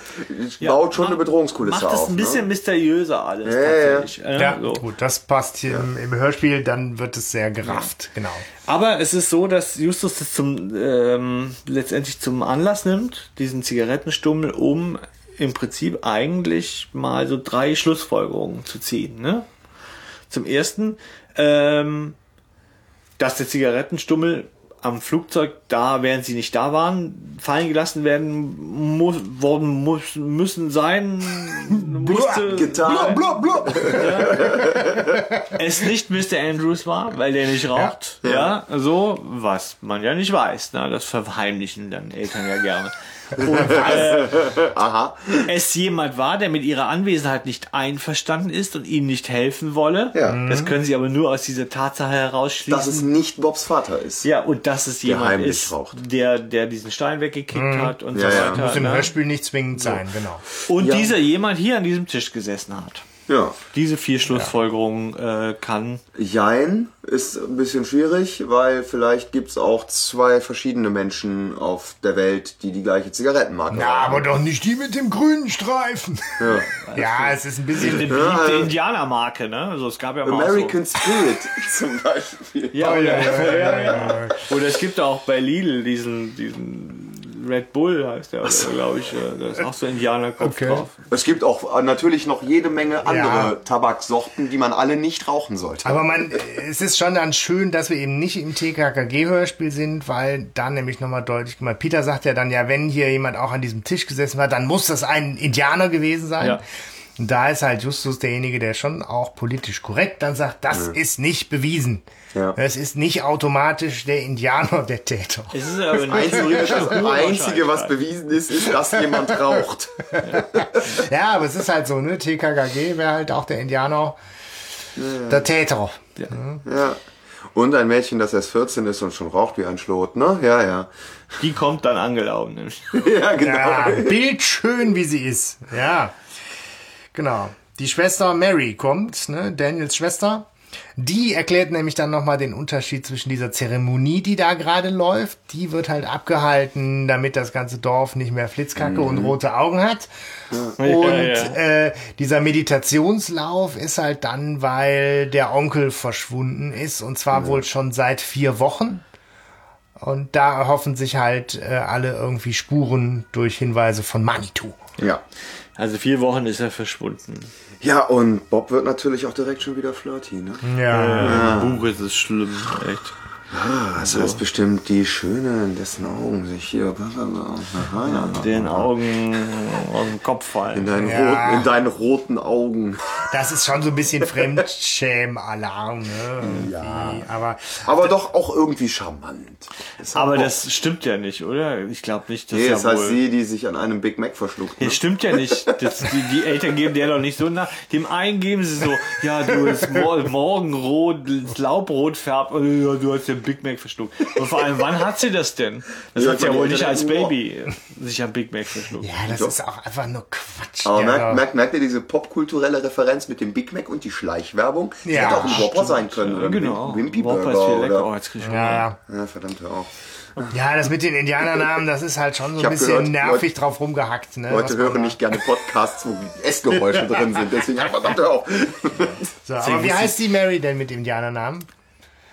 baut schon macht- eine Bedrohungskulisse Macht es auf. ein bisschen ne? mysteriöser alles Ja, ja. tatsächlich. Ja, ja, so. gut, das passt hier im, im Hörspiel, dann wird es sehr gerafft, genau. Aber es ist so, dass Justus das zum ähm, letztendlich zum Anlass nimmt, diesen Zigarettenstummel, um im Prinzip eigentlich mal so drei Schlussfolgerungen zu ziehen. Ne? Zum ersten, ähm, dass der Zigarettenstummel am Flugzeug da, während sie nicht da waren, fallen gelassen werden muss, worden muss, müssen sein, (laughs) musste, Getan. Blub, blub. es nicht Mr. Andrews war, weil der nicht raucht. Ja, so, was man ja nicht weiß. Ne? Das verheimlichen dann Eltern ja gerne. Und (laughs) äh, Aha. es jemand war, der mit ihrer Anwesenheit nicht einverstanden ist und ihnen nicht helfen wolle. Ja. Das können sie aber nur aus dieser Tatsache herausschließen. Dass es nicht Bobs Vater ist. ja, und dass es jemand ist, raucht. der, der diesen Stein weggekickt hat und Ja, so ja. weiter. Muss im ne? Hörspiel nicht zwingend sein, genau. Und Ja. dieser jemand hier an diesem Tisch gesessen hat. Ja. Diese vier Schlussfolgerungen äh, kann Jein ist ein bisschen schwierig, weil vielleicht gibt's auch zwei verschiedene Menschen auf der Welt, die die gleiche Zigarettenmarke Ja, aber doch nicht die mit dem grünen Streifen. Ja, (laughs) es ist ein bisschen. beliebte Indianermarke, ne? Also es gab ja mal American Spirit (laughs) zum Beispiel. So, ja, Oh, oder, ja, ja, ja, ja. (laughs) oder es gibt auch bei Lidl diesen, diesen Red Bull heißt der, glaube ich. äh, Da ist auch so ein Indianerkopf Okay. drauf. Es gibt auch äh, natürlich noch jede Menge andere Ja. Tabaksorten, die man alle nicht rauchen sollte. Aber man, es ist schon dann schön, dass wir eben nicht im TKKG-Hörspiel sind, weil da nämlich nochmal deutlich gemacht, Peter sagt ja dann, ja, wenn hier jemand auch an diesem Tisch gesessen war, dann muss das ein Indianer gewesen sein. Ja. Und da ist halt Justus derjenige, der schon auch politisch korrekt dann sagt, das ist nicht bewiesen. Ja. Es ist nicht automatisch der Indianer der Täter. Es ist aber nicht Einzige, das Einzige, was bewiesen ist, ist, dass jemand raucht. (laughs) Ja, aber es ist halt so, ne? TKKG wäre halt auch der Indianer der Täter. Ja. Und ein Mädchen, das erst 14 ist und schon raucht wie ein Schlot, ne? Ja, ja. Die kommt dann angelaufen. Nämlich. (laughs) Ja, genau. Ja, bildschön, wie sie ist. Ja. Genau. Die Schwester Mary kommt, ne? Daniels Schwester. Die erklärt nämlich dann nochmal den Unterschied zwischen dieser Zeremonie, die da gerade läuft. Die wird halt abgehalten, damit das ganze Dorf nicht mehr Flitzkacke und rote Augen hat. Und Ja, ja. Äh, dieser Meditationslauf ist halt dann, weil der Onkel verschwunden ist und zwar wohl schon seit vier Wochen. Und da erhoffen sich halt äh, alle irgendwie Spuren durch Hinweise von Manitou. Ja. Also vier Wochen ist er verschwunden. Ja, und Bob wird natürlich auch direkt schon wieder flirty, ne? Ja. Im Buch ist es schlimm, echt. Ah, das heißt bestimmt, die Schöne, in dessen Augen sich hier Den Augen aus dem Kopf in fallen. deinen, Ja. roten, in deinen roten Augen. Das ist schon so ein bisschen Fremdschäm-Alarm, ne? Ja. Aber Aber doch auch irgendwie charmant. Ist Aber auch- das stimmt ja nicht, oder? Ich glaube nicht, dass Nee, ja das heißt wohl... sie, die sich an einem Big Mac verschluckt. Ne? Das stimmt ja nicht. Das, die, die Eltern geben der doch nicht so nach. Dem einen geben sie so, ja, du hast Mor Morgenrot, das Laubrot färbt, oder ja, du hast den Big Mac verschluckt. Und vor allem, wann hat sie das denn? Das Ja, hat sie ja von wohl nicht als Humor. Baby sich am Big Mac verschluckt. ja, das ist auch einfach nur Quatsch. Aber Ja, merkt, merkt, merkt ihr diese popkulturelle Referenz mit dem Big Mac und die Schleichwerbung? Die Ja, hätte auch ein Whopper sein können. Ja, oder genau. Wimpy Whopper ist Burger. viel lecker. Oh, jetzt krieg ich ja, ja. ja, verdammt, hör auf. ja, das mit den Indianernamen, das ist halt schon so ein bisschen gehört, nervig Leute- drauf rumgehackt. Ne, Leute hören nicht gerne Podcasts, wo Essgeräusche (laughs) drin sind. Deswegen, ja, verdammt, hör auf. So, aber wie heißt die Mary denn mit Indianernamen?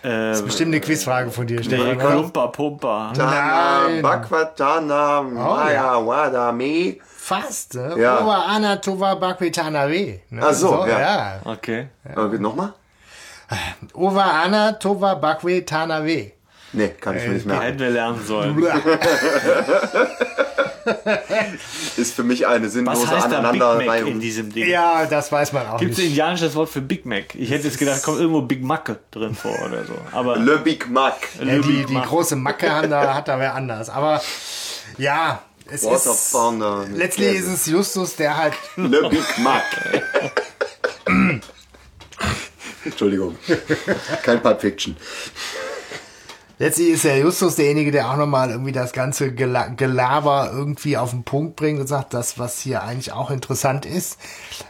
Das ist Ähm, bestimmt eine Quizfrage von dir, Stefan. oder? Klumper Pumper. Tana, Nein. Bakwatana, Maya, Wadame. Fast, ne? Ja. Ober Anna Tova Bakwetana W. Ne? Ach so, ja. ja. Okay. Äh, Nochmal? Ova Anna Tova Bakwetana W. Nee, kann ich mir nicht merken. Hätten wir lernen sollen. (laughs) (laughs) (laughs) Ist für mich eine Was sinnlose heißt da Big Mac in Aneinanderreihung. diesem Ding? Ja, das weiß man auch Gibt es ein indianisches Wort für Big Mac? Ich hätte jetzt gedacht, kommt irgendwo Big Macke drin vor oder so. Aber Le Big Mac. Ja, die, Big die Mac. große Macke da, hat da wer anders. Aber ja, es Water ist. Pounder mit Letztlich ist es Justus, der halt. Le Big Mac. (laughs) Entschuldigung. Kein Pulp Fiction. Letztlich ist der Justus derjenige, der auch nochmal irgendwie das ganze Gela Gelaber irgendwie auf den Punkt bringt und sagt, das, was hier eigentlich auch interessant ist,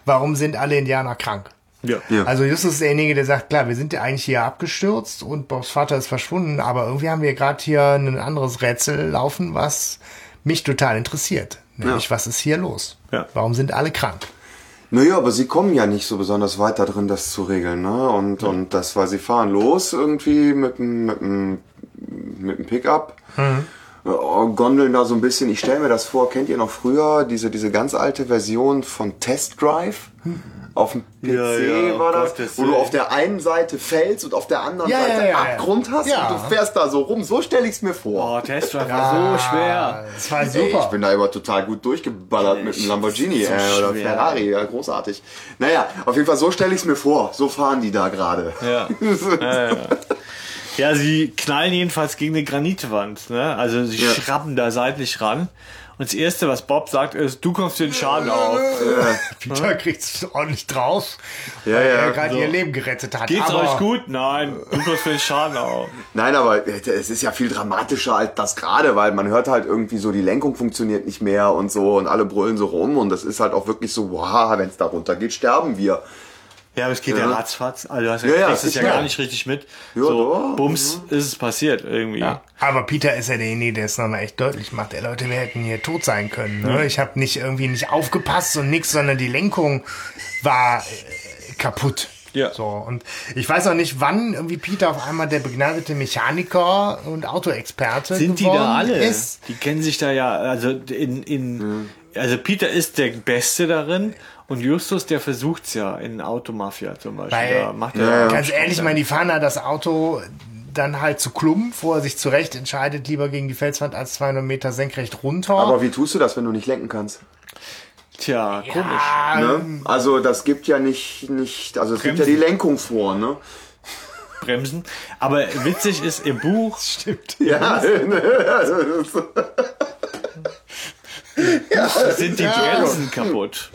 warum sind alle Indianer krank? ja. Ja. Also Justus ist derjenige, der sagt, klar, wir sind ja eigentlich hier abgestürzt und Bobs Vater ist verschwunden, aber irgendwie haben wir gerade hier ein anderes Rätsel laufen, was mich total interessiert. Nämlich, Ja. was ist hier los? Ja. Warum sind alle krank? Naja, aber sie kommen ja nicht so besonders weit da drin, das zu regeln, ne? Und, und das, weil sie fahren los irgendwie mit mit dem, mit dem Pickup. Äh, Gondeln da so ein bisschen. Ich stelle mir das vor, kennt ihr noch früher diese, diese ganz alte Version von Test Drive? Auf dem PC Ja, ja, war oh das, Gottes wo du auf der einen Seite fältst und auf der anderen Ja, Seite ja, ja, ja. Abgrund hast Ja. und du fährst da so rum. So stelle ich es mir vor. Oh, Test Drive war so schwer. Das war Ey, super. ich bin da immer total gut durchgeballert mit einem Lamborghini so äh, oder schwer. Ferrari, ja, großartig. Naja, auf jeden Fall so stelle ich es mir vor. So fahren die da gerade. Ja. (laughs) ja, ja. ja, sie knallen jedenfalls gegen eine Granitwand. Ne? Also sie Ja. schrappen da seitlich ran. Und das Erste, was Bob sagt, ist, du kommst den Schaden auf. Peter kriegt's ordentlich drauf, Ja, weil ja, er gerade so. ihr Leben gerettet hat. Geht's aber euch gut? Nein, du kommst den Schaden auf. Nein, aber es ist ja viel dramatischer als das gerade, weil man hört halt irgendwie so, die Lenkung funktioniert nicht mehr und so und alle brüllen so rum und das ist halt auch wirklich so, wow, wenn es da runter geht, sterben wir. Ja, aber es geht ja, ratzfatz. Also du hast ja, Ja, ja, kriegst es ja gar nicht richtig mit. Ja, so, doch. bums, ist es passiert irgendwie. Aber Peter ist ja derjenige, der es nochmal echt deutlich macht. Ey, Leute, wir hätten hier tot sein können. Ne? Ich habe nicht irgendwie nicht aufgepasst und nix, sondern die Lenkung war äh, kaputt. Ja. So, und ich weiß auch nicht, wann irgendwie Peter auf einmal der begnadete Mechaniker und Autoexperte Sind die geworden da alle? ist. Die kennen sich da ja, also in, in also Peter ist der Beste darin und Justus, der versucht's ja in Automafia zum Beispiel. Weil, da macht er ganz ehrlich, ich meine, die fahren da das Auto dann halt zu Klump, wo er sich zurecht entscheidet, lieber gegen die Felswand als 200 Meter senkrecht runter. Aber wie tust du das, wenn du nicht lenken kannst? Tja, komisch. Ah, Ne? Also das gibt ja nicht, nicht also es gibt ja die Lenkung vor, ne? Bremsen. Aber witzig ist im Buch, (laughs) Stimmt. Ja, (laughs) sind die Bremsen kaputt.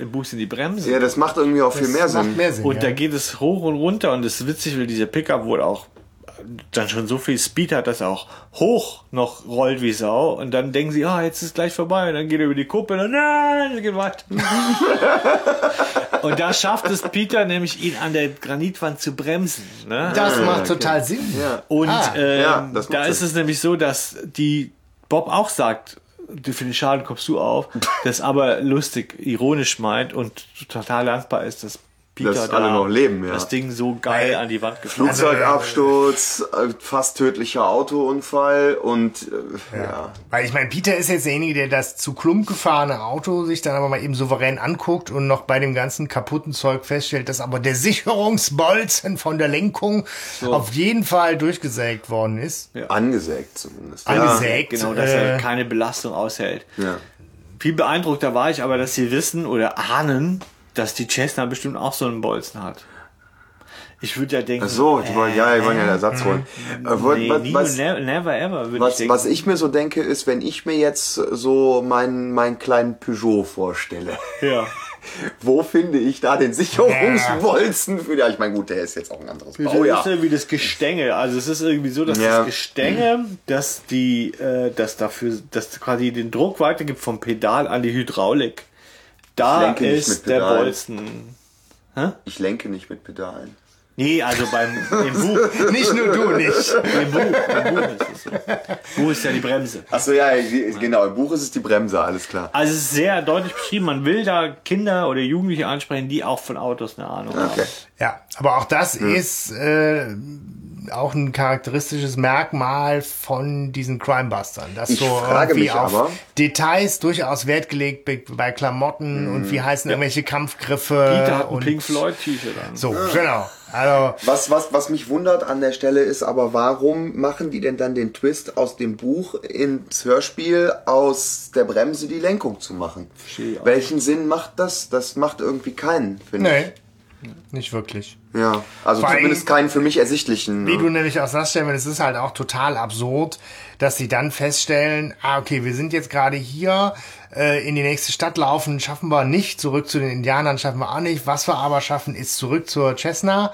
Im Buch sind die Bremsen. ja, das macht irgendwie auch viel mehr Macht Sinn. mehr Sinn. Und ja. da geht es hoch und runter und es ist witzig, weil dieser Pickup wohl auch dann schon so viel Speed hat, dass er auch hoch noch rollt wie Sau. Und dann denken sie, ah, jetzt ist gleich vorbei. Und dann geht er über die Kuppe und dann, nein, es geht weiter. (laughs) und da schafft es Peter nämlich, ihn an der Granitwand zu bremsen. Ne? Das macht total Sinn. Ja. Und Ah, ähm, ja, das da Sinn. ist es nämlich so, dass die Bob auch sagt, für den Schaden kommst du auf, (laughs) das aber lustig, ironisch meint und total dankbar ist, dass Peter Dass da alle noch leben, ja. das Ding so geil an die Wand geflogen. Flugzeugabsturz, äh, fast tödlicher Autounfall und äh, ja. Weil ich meine, Peter ist jetzt derjenige, der das zu Klump gefahrene Auto sich dann aber mal eben souverän anguckt und noch bei dem ganzen kaputten Zeug feststellt, dass aber der Sicherungsbolzen von der Lenkung auf jeden Fall durchgesägt worden ist. angesägt zumindest. Angesägt. Genau, dass äh, er keine Belastung aushält. Ja. Viel beeindruckter war ich aber, dass sie wissen oder ahnen, dass die Cessna bestimmt auch so einen Bolzen hat. Ich würde ja denken, Ach so, die wollen, ja, die wollen ja einen Ersatz holen. Äh, wo- nee, was, never, never ever, würde ich was, denken. was ich mir so denke, ist, wenn ich mir jetzt so meinen, meinen kleinen Peugeot vorstelle, ja. (laughs) wo finde ich da den Sicherungsbolzen für? Ja, ich meine, gut, der ist jetzt auch ein anderes Das Baujahr. ist irgendwie das Gestänge. Also es ist irgendwie so, dass Ja. das Gestänge, dass die, äh, das dafür, das quasi den Druck weitergibt vom Pedal an die Hydraulik. Da Ich lenke nicht ist mit der Pedalen. Bolzen. Ich lenke nicht mit Pedalen. Nee, also beim im Buch. (laughs) Nicht nur du nicht. Im Buch, im Buch ist es so. Buch ist ja die Bremse. Achso, ja, genau, im Buch ist es die Bremse, alles klar. Also es ist sehr deutlich beschrieben. Man will da Kinder oder Jugendliche ansprechen, die auch von Autos eine Ahnung Okay. haben. Ja, aber auch das ist äh, auch ein charakteristisches Merkmal von diesen Crimebustern, dass Ich so frage irgendwie mich auf aber- Details durchaus Wert gelegt bei, bei Klamotten und wie heißen irgendwelche Kampfgriffe Peter hat ein Pink Floyd T-Shirt an. so, genau. Also Was, was, was mich wundert an der Stelle ist aber, warum machen die denn dann den Twist aus dem Buch ins Hörspiel aus der Bremse die Lenkung zu machen? Ich. Welchen Sinn macht das? Das macht irgendwie keinen, finde nee, nicht wirklich. ich. Ja, also allem- zumindest keinen für mich ersichtlichen. Wie ne? du nämlich auch sagst, Stefan, es ist halt auch total absurd, dass sie dann feststellen, ah, okay, wir sind jetzt gerade hier, äh, in die nächste Stadt laufen, schaffen wir nicht, zurück zu den Indianern schaffen wir auch nicht, was wir aber schaffen, ist zurück zur Cessna.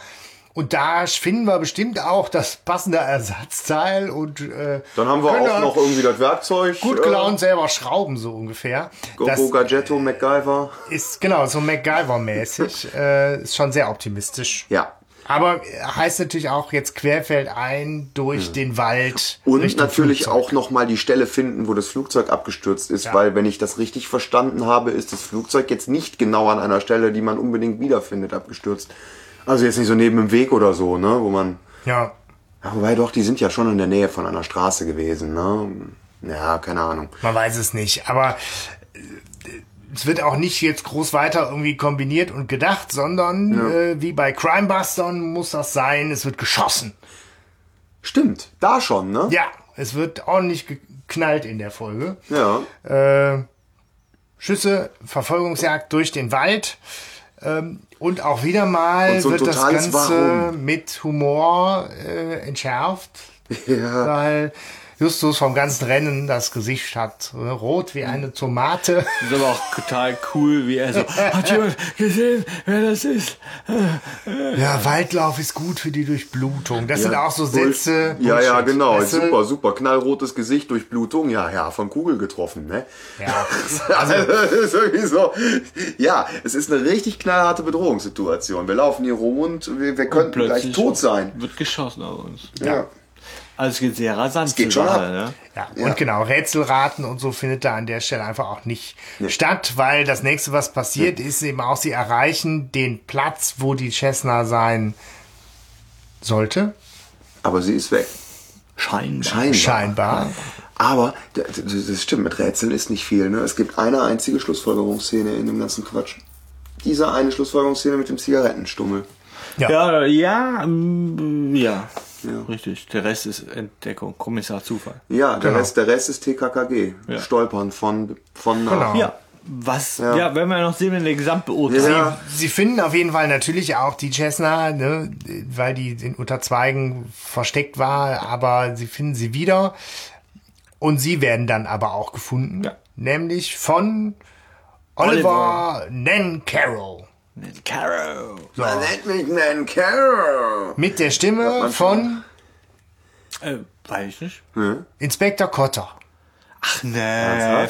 Und da finden wir bestimmt auch das passende Ersatzteil und äh, Dann haben wir auch noch irgendwie das Werkzeug. gut äh, gelaunt selber schrauben, so ungefähr. Gogo Gadgetto, MacGyver. ist genau so MacGyver-mäßig, (laughs) äh, ist schon sehr optimistisch. Ja. Aber heißt natürlich auch jetzt querfeldein durch den Wald. Und Richtung natürlich Flugzeug. auch nochmal die Stelle finden, wo das Flugzeug abgestürzt ist, Ja. weil wenn ich das richtig verstanden habe, ist das Flugzeug jetzt nicht genau an einer Stelle, die man unbedingt wiederfindet, abgestürzt. Also jetzt nicht so neben dem Weg oder so, ne, wo man. Ja. Ja, wobei doch, die sind ja schon in der Nähe von einer Straße gewesen, ne? Ja, keine Ahnung. Man weiß es nicht. Aber äh, es wird auch nicht jetzt groß weiter irgendwie kombiniert und gedacht, sondern äh, wie bei Crimebustern muss das sein, es wird geschossen. Stimmt, da schon, ne? Ja, es wird ordentlich geknallt in der Folge. Ja. Äh, Schüsse, Verfolgungsjagd durch den Wald. Ähm, und auch wieder mal so wird das Ganze Warum. mit Humor äh, entschärft. (laughs) Ja. Weil Justus vom ganzen Rennen das Gesicht hat. äh, Rot wie eine Tomate. Das (laughs) ist aber auch total cool, wie er so, hat jemand gesehen, wer das ist? Ja, Waldlauf ist gut für die Durchblutung. Das sind auch so Sätze. Ja, ja, Bullshit, genau. weißt du? Super, super. Knallrotes Gesicht durch Blutung. Ja, ja, von Kugel getroffen, ne? Ja. (laughs) Also, das ist irgendwie so. Ja, es ist eine richtig knallharte Bedrohungssituation. Wir laufen hier rum und wir, wir könnten gleich tot sein. Wird geschossen auf uns. Ja. Also es geht sehr rasant geht zur schon Sache, ab. ne? Ja, Ja. und genau, Rätselraten und so findet da an der Stelle einfach auch nicht statt, weil das nächste, was passiert, ist eben auch, sie erreichen den Platz, wo die Cessna sein sollte. Aber sie ist weg. Scheinbar. Scheinbar. Scheinbar. Aber das stimmt, mit Rätseln ist nicht viel. Ne? Es gibt eine einzige Schlussfolgerungsszene in dem ganzen Quatsch. Diese eine Schlussfolgerungsszene mit dem Zigarettenstummel. Ja, ja, mm, ja, Ja. Richtig. Der Rest ist Entdeckung, Kommissar Zufall. Ja, der, Genau. Rest, der Rest ist TKKG. Ja. Stolpern von, von nach. Genau. Ja. Was, ja, wenn wir noch sehen in der Gesamtbeurteilung. Ja. Sie finden auf jeden Fall natürlich auch die Cessna, ne, weil die in unter Zweigen versteckt war, aber sie finden sie wieder. Und sie werden dann aber auch gefunden. Ja. Nämlich von Oliver, Nancaro. Caro. Man nennt mich Nan Carroll. Mit der Stimme von Äh, weiß ich nicht. Inspektor Kotter. Ach nee, Ja.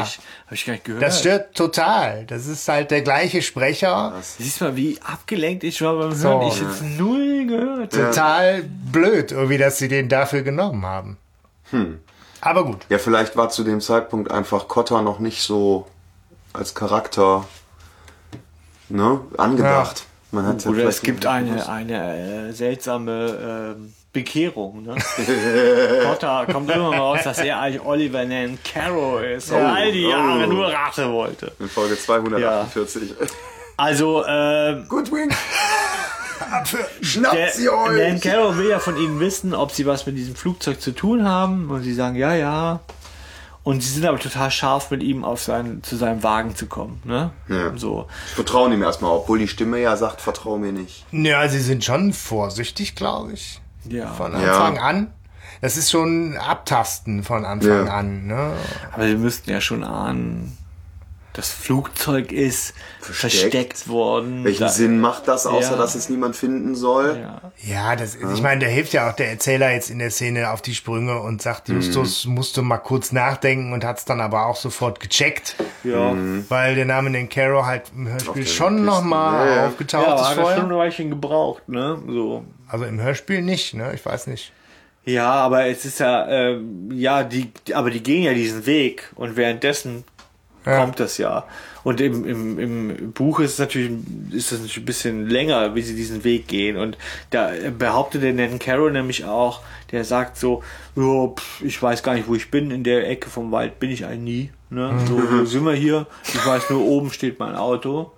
mich nicht. Hab ich gar nicht gehört. Das stört total. Das ist halt der gleiche Sprecher. Siehst mal, wie abgelenkt ich war beim So. Hören. Ich jetzt null gehört. Total blöd, irgendwie, dass sie den dafür genommen haben. Aber gut. Ja, vielleicht war zu dem Zeitpunkt einfach Kotter noch nicht so als Charakter ne, angedacht. Man hat ja Oder vielleicht es gibt eine, eine äh, seltsame ähm, Bekehrung. Ne? (laughs) Potter kommt immer mal raus, dass er eigentlich Oliver Nan Caro ist und Oh, all die Jahre oh. nur Rache wollte. In Folge 248. Also, ähm, Gut, Wing. der, Schnappt sie euch! Nan Caro will ja von ihnen wissen, ob sie was mit diesem Flugzeug zu tun haben. Und sie sagen, ja, ja. Und sie sind aber total scharf mit ihm auf seinen, zu seinem Wagen zu kommen. Ne? Ja. So. Ich vertraue ihm erstmal, obwohl die Stimme ja sagt, vertraue mir nicht. Ja, sie sind schon vorsichtig, glaube ich. Ja. Von Ja. Anfang an. Das ist schon Abtasten von Anfang Ja. an. Ne? Aber wir müssten ja schon ahnen, das Flugzeug ist Versteckt. versteckt, worden. Welchen Da- Sinn macht das, außer Ja. dass es niemand finden soll? Ja. Ja, das ist, ich meine, da hilft ja auch der Erzähler jetzt in der Szene auf die Sprünge und sagt, Justus musste mal kurz nachdenken und hat es dann aber auch sofort gecheckt, Ja. weil der Name den Caro halt im Hörspiel schon nochmal ja, ja. aufgetaucht Ja, ist aber hat schon ein Weilchen gebraucht, ne? So. Also im Hörspiel nicht, ne? Ich weiß nicht. Ja, aber es ist ja, ähm, ja, die, aber die gehen ja diesen Weg und währenddessen Ja. kommt das ja. Und im, im, im Buch ist es natürlich, ist das natürlich ein bisschen länger, wie sie diesen Weg gehen. Und da behauptet der Nan Carroll nämlich auch, der sagt so, ja, pff, ich weiß gar nicht, wo ich bin, in der Ecke vom Wald bin ich eigentlich nie. Ne? So, wo sind wir hier? Ich weiß nur, oben steht mein Auto.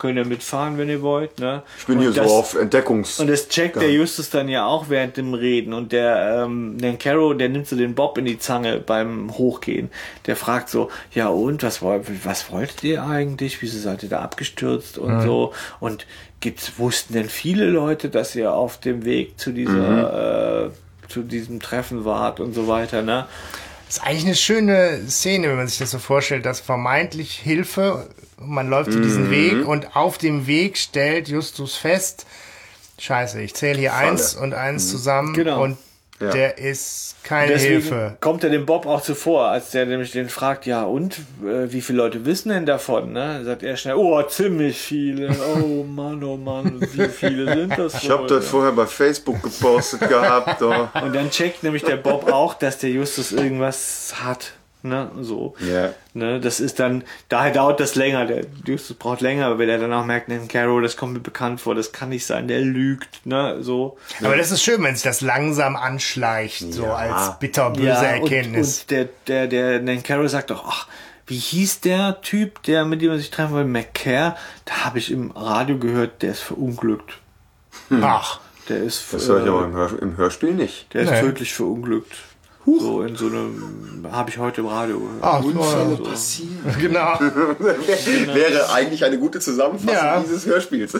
Könnt ihr mitfahren, wenn ihr wollt. Ne? Ich bin Und hier das- so auf Entdeckungs... und das checkt der Justus dann ja auch während dem Reden. Und der, ähm, der Caro, der nimmt so den Bob in die Zange beim Hochgehen. Der fragt so, ja und, was, woll- was wolltet ihr eigentlich? Wieso seid ihr da abgestürzt und so? Und gibt's, wussten denn viele Leute, dass ihr auf dem Weg zu dieser, äh, zu diesem Treffen wart und so weiter, ne? Das ist eigentlich eine schöne Szene, wenn man sich das so vorstellt, dass vermeintlich Hilfe, man läuft zu diesem Weg und auf dem Weg stellt Justus fest, scheiße, ich zähle hier eins und eins zusammen Genau. und Ja. der ist keine Deswegen Hilfe. kommt er dem Bob auch zuvor, als der nämlich den fragt, ja und, äh, wie viele Leute wissen denn davon? Ne? Dann sagt er schnell, oh, ziemlich viele. Oh Mann, oh Mann, wie viele sind das Ich habe das vorher bei Facebook gepostet gehabt. Oh. Und dann checkt nämlich der Bob auch, dass der Justus irgendwas hat. Ne, so. Ja. Ne, das ist dann, daher dauert das länger. Der Justus braucht länger, weil er dann auch merkt, ne, Carol, das kommt mir bekannt vor, das kann nicht sein, der lügt, ne, so. Aber das ist schön, wenn sich das langsam anschleicht, so Ja. als bitterböse Ja, Erkenntnis. Und, und der, der, der, der Carol sagt doch, ach, wie hieß der Typ, der mit dem man sich treffen wollte, McCare? Da habe ich im Radio gehört, der ist verunglückt. Ach, Der ist, Das höre ich äh, aber im, Hör im Hörspiel nicht. der ist Nee. tödlich verunglückt. So in so einem, habe ich heute im Radio gehört. ach Unfälle so. passieren. genau. (laughs) Wäre eigentlich eine gute Zusammenfassung Ja. dieses Hörspiels.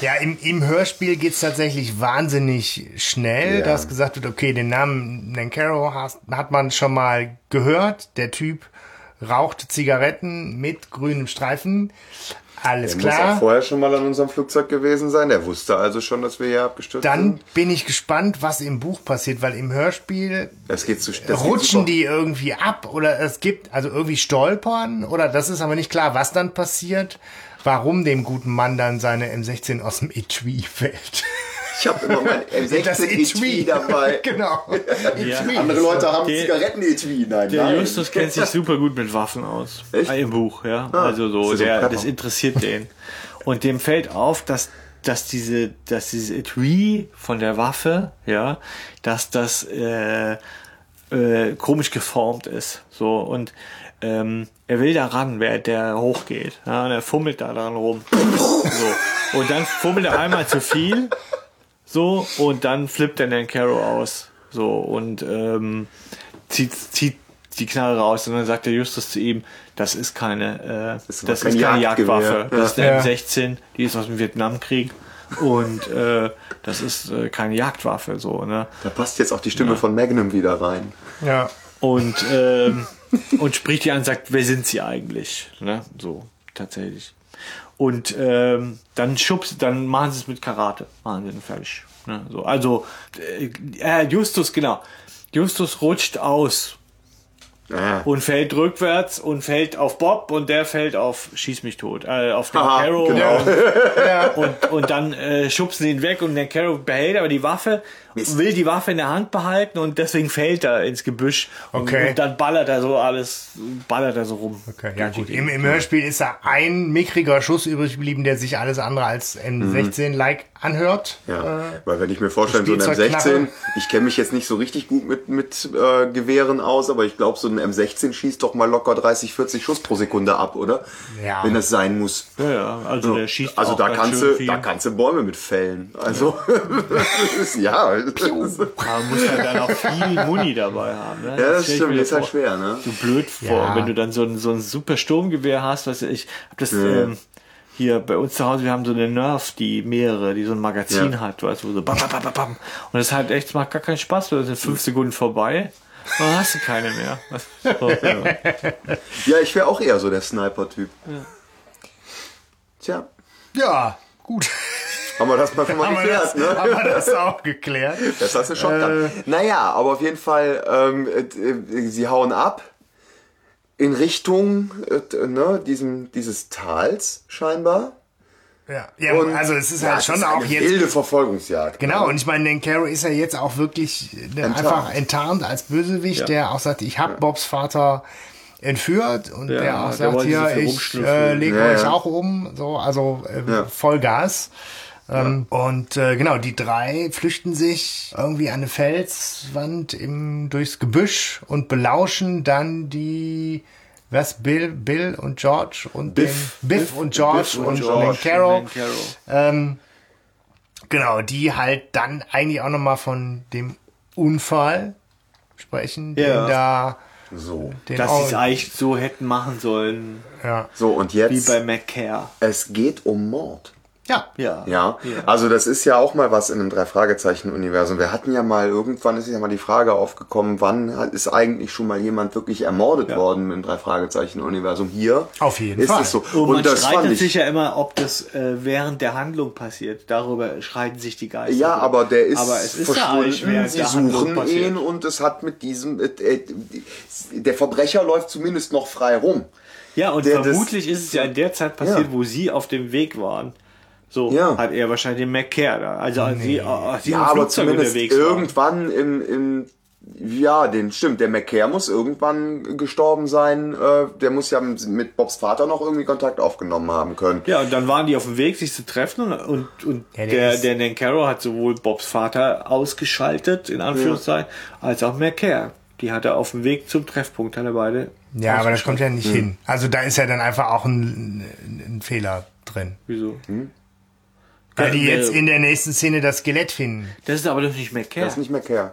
Ja, (laughs) im, im Hörspiel geht's tatsächlich wahnsinnig schnell, Ja. dass gesagt wird, okay, den Namen Nancaro hat, hat man schon mal gehört. Der Typ raucht Zigaretten mit grünem Streifen. Alles Der muss auch klar. vorher schon mal an unserem Flugzeug gewesen sein. Der wusste also schon, dass wir hier abgestürzt Dann sind. bin ich gespannt, was im Buch passiert, weil im Hörspiel Das geht zu das rutschen die irgendwie ab oder es gibt also irgendwie stolpern oder das ist aber nicht klar, was dann passiert, warum dem guten Mann dann seine M16 aus dem Etui fällt. Ich habe immer mein (laughs) Das M16 Etui dabei. (laughs) genau. (laughs) Etui. Andere Leute haben Der- Zigaretten-Etui. Nein, Der nein. Justus kennt sich super gut mit Waffen aus. Echt? Im Buch, ja. also so, der, das interessiert den. Und dem fällt auf, dass, dass diese, dass dieses Etui von der Waffe, ja, dass das äh, äh, komisch geformt ist. So und ähm, er will da ran, während der hochgeht. Ja, und er fummelt da dran rum. So. Und dann fummelt er einmal zu viel. So, und dann flippt er den Caro aus. So, und ähm, zieht, zieht die Knarre raus und dann sagt der Justus zu ihm, das ist keine, äh, das ist, kein keine Jagdgewehr. Jagdwaffe. Das ist Ja. eine M16, die ist aus dem Vietnamkrieg. Und äh, das ist äh, keine Jagdwaffe, so, ne? Da passt jetzt auch die Stimme von Magnum wieder rein. Ja. Und, ähm, und spricht die an und sagt, wer sind sie eigentlich? Ne? So, tatsächlich. Und ähm, dann schubst, dann machen sie es mit Karate. Machen sie ihn fertig. Ne? So, also äh, äh, Justus, genau. Justus rutscht aus Ah. und fällt rückwärts und fällt auf Bob und der fällt auf Schieß mich tot, äh, auf den Aha, Carrow genau. (laughs) und, und dann äh, schubsen sie ihn weg und der Carrow behält aber die Waffe, will die Waffe in der Hand behalten und deswegen fällt er ins Gebüsch und, Okay. und dann ballert er so alles, ballert er so rum. Okay, ja gut. Im, Im Hörspiel ist da ein mickriger Schuss übrig geblieben, der sich alles andere als M16-like anhört. Ja, weil wenn ich mir vorstelle, so ein Spielzeugknarre. M16, ich kenne mich jetzt nicht so richtig gut mit, mit äh, Gewehren aus, aber ich glaube, so ein M16 schießt doch mal locker 30, 40 Schuss pro Sekunde ab, oder? Ja. Wenn das sein muss. Ja, ja, also der schießt Also auch da ganz kannst schön du, viel. da kannst du Bäume mit fällen. Also (laughs) das ist, ja, das ist, Man muss halt dann auch viel Muni dabei haben. Ne? ja, das ich stimmt, ist halt vor. schwer, ne? so blöd vor, Ja. wenn du dann so ein, so ein super Sturmgewehr hast, was ich hab das ähm, hier bei uns zu Hause, wir haben so eine Nerf, die mehrere, die so ein Magazin Ja. hat, weißt du, wo so bam, bam, bam, bam, bam. Und das halt echt, es macht gar keinen Spaß, weil das sind fünf Sekunden vorbei. Dann hast du keine mehr. So, (laughs) ja. Ja, ich wäre auch eher so der Sniper-Typ. Tja, Ja, gut. Haben wir das mal schon mal haben, wir das, geklärt, ne? haben wir das auch geklärt. Das hast du schon äh, Naja, aber auf jeden Fall, ähm, äh, äh, sie hauen ab in Richtung äh, ne, diesem, dieses Tals scheinbar. Ja, ja Und also es ist ja, halt schon ist auch eine jetzt wilde Verfolgungsjagd. Genau, ne? und ich meine, den Carrow ist ja jetzt auch wirklich ne, Enttarnt. einfach enttarnt als Bösewicht, der auch sagt, ich hab Bobs Vater entführt und Ja, der auch der sagt, hier, ich äh, lege Ja, euch ja. auch um, so, also äh, Ja. Vollgas. Ähm, Und äh, genau, die drei flüchten sich irgendwie an eine Felswand im, durchs Gebüsch und belauschen dann die, was, Bill, Bill und George und Biff. den Biff, und George Biff und, George den Carrow. und den Carrow. Ähm, genau, die halt dann eigentlich auch nochmal von dem Unfall sprechen, Ja. den da, So. den Dass sie es eigentlich so hätten machen sollen, ja. So, und wie jetzt, bei McCare. es geht um Mord. Ja, Ja. Ja, also das ist ja auch mal was in einem Drei-Fragezeichen-Universum. Wir hatten ja mal, irgendwann ist ja mal die Frage aufgekommen, wann ist eigentlich schon mal jemand wirklich ermordet worden im Drei-Fragezeichen-Universum? Hier Auf jeden ist Fall. es so. Und, man das streitet ich, sich ja immer, ob das äh, während der Handlung passiert. Darüber streiten sich die Geister. ja, aber der ist, aber es ist ja verschwunden, während sie suchen ihn und es hat mit diesem, äh, äh, der Verbrecher läuft zumindest noch frei rum. Ja, und Der- das- vermutlich ist es ja in der Zeit passiert, Ja. wo sie auf dem Weg waren. So Ja. hat er wahrscheinlich den McCare da. Also als sie, als sie Ja, aber zumindest irgendwann im, im ja, den stimmt. Der McCare muss irgendwann gestorben sein. Äh, der muss ja mit Bobs Vater noch irgendwie Kontakt aufgenommen haben können. Ja, und dann waren die auf dem Weg, sich zu treffen und, und, Ja, der der, der Nancaro hat sowohl Bobs Vater ausgeschaltet, in Anführungszeichen, als auch McCare. Die hat er auf dem Weg zum Treffpunkt, hat er beide. ja, aber das kommt ja Hm. nicht hin. Also da ist ja dann einfach auch ein, ein Fehler drin. Wieso? Weil die Ja, jetzt äh, in der nächsten Szene das Skelett finden. Das ist aber doch nicht McCare. Das ist nicht McCare.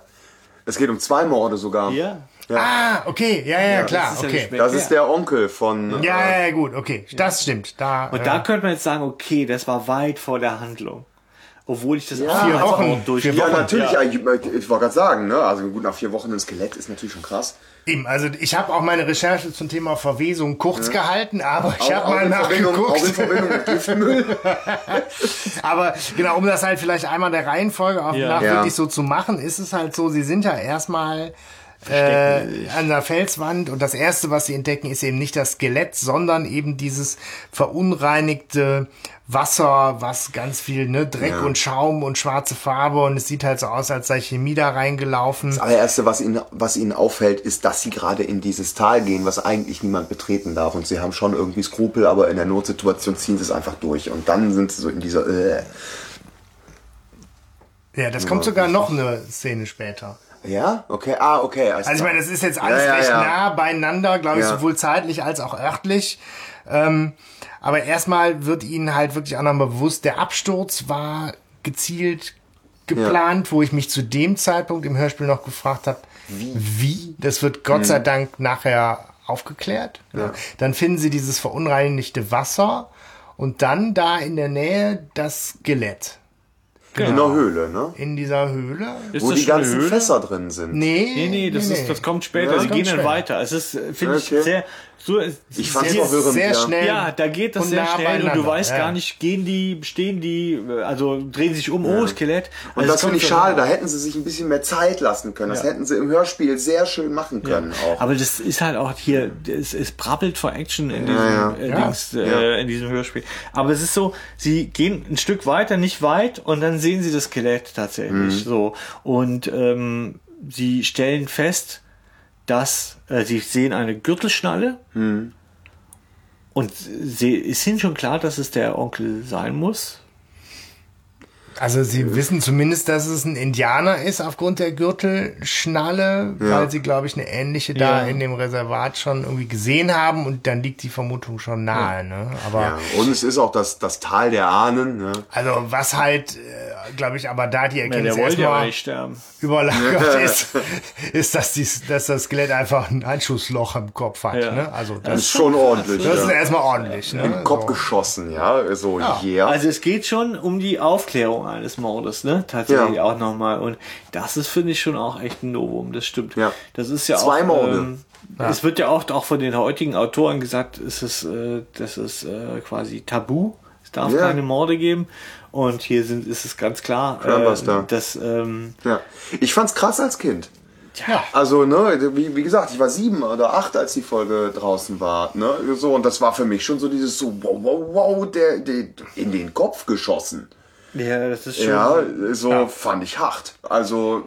Es geht um zwei Morde sogar. ja. Ah, okay, ja, ja, klar, das ist ja okay. McCare. Das ist der Onkel von. Ja, äh, ja, ja, gut, okay. Das stimmt. Da, Und äh, da könnte man jetzt sagen, okay, das war weit vor der Handlung. Obwohl ich das Ja, auch vier als Wochen, Mord durch ja, natürlich. Ja. Ich, ich wollte gerade sagen, ne? Also gut, nach vier Wochen ein Skelett ist natürlich schon krass. Eben, also ich habe auch meine Recherche zum Thema Verwesung kurz gehalten, aber ich habe mal nachgeguckt. (laughs) Aber genau, um das halt vielleicht einmal der Reihenfolge auch Ja. nach Ja. wirklich so zu machen, ist es halt so, sie sind ja erstmal äh, an der Felswand und das erste, was sie entdecken, ist eben nicht das Skelett, sondern eben dieses verunreinigte Wasser, was ganz viel ne, Dreck Ja. und Schaum und schwarze Farbe und es sieht halt so aus, als sei Chemie da reingelaufen. Das allererste, was ihnen, was ihnen auffällt, ist, dass sie gerade in dieses Tal gehen, was eigentlich niemand betreten darf. Und sie haben schon irgendwie Skrupel, aber in der Notsituation ziehen sie es einfach durch. Und dann sind sie so in dieser. Äh. Ja, das kommt sogar noch eine Szene später. Ja? Okay. Ah, okay. Also ich meine, das ist jetzt alles Ja, ja, recht ja. nah beieinander, glaube ich, sowohl zeitlich als auch örtlich. Ähm, aber erstmal wird ihnen halt wirklich auch nochmal bewusst, der Absturz war gezielt geplant, wo ich mich zu dem Zeitpunkt im Hörspiel noch gefragt habe, wie? Das wird Gott Mhm. sei Dank nachher aufgeklärt. Dann finden sie dieses verunreinigte Wasser und dann da in der Nähe das Skelett. In der Höhle, ne? in dieser Höhle. Ist Wo das die ganzen Höhle? Fässer drin sind. Nee, Nee, nee, das, Ist, das kommt später. Ja, Sie kommt gehen dann weiter. Es ist, finde Okay. ich, sehr, so, Ich fand's sehr, verwirrend, sehr ja. schnell. ja, da geht das und sehr schnell und du weißt ja. gar nicht, gehen die, stehen die, äh, also drehen sich um, oh, Skelett. Und Also das es kommt finde ich schade, da hätten sie sich ein bisschen mehr Zeit lassen können. Das Ja. hätten sie im Hörspiel sehr schön machen können auch. Aber das ist halt auch hier, es, es brabbelt vor Action in diesem, ja. Äh, Ja. Dings, äh, in diesem Hörspiel. Aber es ist so, sie gehen ein Stück weiter, nicht weit, und dann sehen sie das Skelett tatsächlich. So. Und ähm, sie stellen fest, dass äh, sie sehen eine Gürtelschnalle. Und sie ist ihnen schon klar, dass es der Onkel sein muss. Also sie wissen zumindest, dass es ein Indianer ist aufgrund der Gürtelschnalle, weil sie, glaube ich, eine ähnliche da Ja. in dem Reservat schon irgendwie gesehen haben und dann liegt die Vermutung schon nahe. Ne? Aber ja. Und es ist auch das, das Tal der Ahnen. Ne? also was halt, äh, glaube ich, aber da die Ja, Erkenntnis ja erstmal überlagert (laughs) ist, ist, dass, die, dass das Skelett einfach ein Einschussloch im Kopf hat. Ja. Ne? Also Das das, ist schon ordentlich. das ist ja. erstmal ordentlich. Ne? Im Kopf so. geschossen, ja. So, yeah. Also es geht schon um die Aufklärung eines Mordes, ne? Tatsächlich Ja. auch nochmal. Und das ist, finde ich, schon auch echt ein Novum. Das stimmt. Ja. Das ist ja Zwei auch. Morde. Ähm, Es wird ja oft auch von den heutigen Autoren gesagt, es ist, äh, das ist äh, quasi tabu. Es darf Ja. keine Morde geben. Und hier sind, ist es ganz klar, äh, dass ähm, ja. Ich fand's krass als Kind. Ja. Also, ne, wie, wie gesagt, ich war sieben oder acht, als die Folge draußen war, ne, so, und das war für mich schon so dieses so, wow, wow, wow, der, der in den Kopf geschossen. Ja, das ist schon. Ja, so fand ich hart. Also,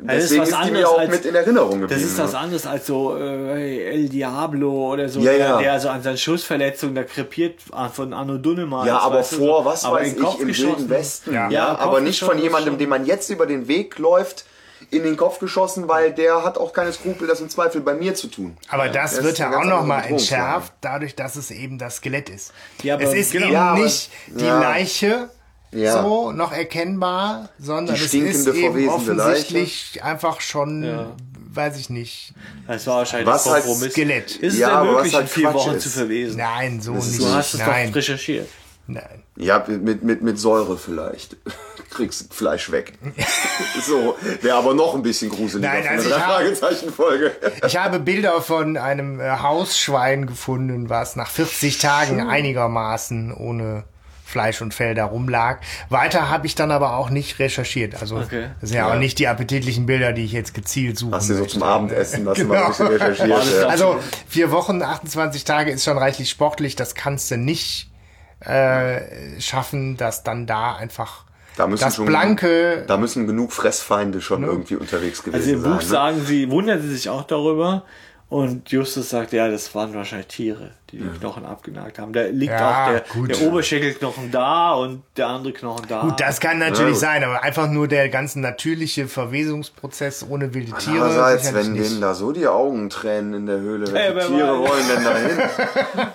das ist deswegen was ist, die mir auch als- mit in Erinnerung geblieben. Das ist was ne? anderes als so äh, El Diablo oder so, Ja, der, ja. der so an seinen Schussverletzungen da krepiert von Anno Dunnemal. Ja, aber vor, so. was Aber weiß in den Kopf ich, im geschossen. Wilden Westen. Ja. Ja, Ja, aber nicht von jemandem, dem man jetzt über den Weg läuft, in den Kopf geschossen, weil der hat auch keine Skrupel, das im Zweifel bei mir zu tun. Aber das das wird ist ja auch ganz noch andere mal Bedrohungslage. entschärft, dadurch, dass es eben das Skelett ist. Ja, aber es ist genau. eben Ja, aber- nicht die ja. Leiche Ja. so noch erkennbar, sondern es ist eben verwesende offensichtlich einfach schon, Ja. weiß ich nicht, Das war wahrscheinlich Was Kompromiss. Skelett? Ist es Ja, denn aber was möglich, halt in vier Quatsch Wochen ist. zu verwesen? nein, so nicht. Du hast es nein, doch recherchiert. nein. Ja, mit, mit, mit Säure vielleicht. (laughs) Kriegst Fleisch weg. (laughs) so, wäre aber noch ein bisschen gruseliger Nein, also eine ich habe- Fragezeichen-Folge. (laughs) Ich habe Bilder von einem äh, Hausschwein gefunden, was nach 40 Tagen einigermaßen ohne Fleisch und Fell da rumlag. Weiter habe ich dann aber auch nicht recherchiert. Also Okay. das sind ja, auch nicht die appetitlichen Bilder, die ich jetzt gezielt suche. Hast du so zum Abendessen, du mal Genau. ein bisschen recherchiert. Ja. Also vier Wochen, 28 Tage ist schon reichlich sportlich. Das kannst du nicht äh, schaffen, dass dann da einfach Da müssen das schon- blanke Da müssen genug Fressfeinde schon irgendwie unterwegs gewesen Also im sein. Buch ne? sagen sie, wundern sie sich auch darüber. Und Justus sagt, ja, das waren wahrscheinlich Tiere, die die Knochen abgenagt haben. Da liegt Ja, auch der, gut. der Oberschenkelknochen da und der andere Knochen da. Gut, das kann natürlich sein, aber einfach nur der ganze natürliche Verwesungsprozess ohne wilde Tiere. Andererseits, sicherlich wenn nicht. denen da so die Augen tränen in der Höhle, Ey, welche wer Tiere weiß. wollen denn da hin?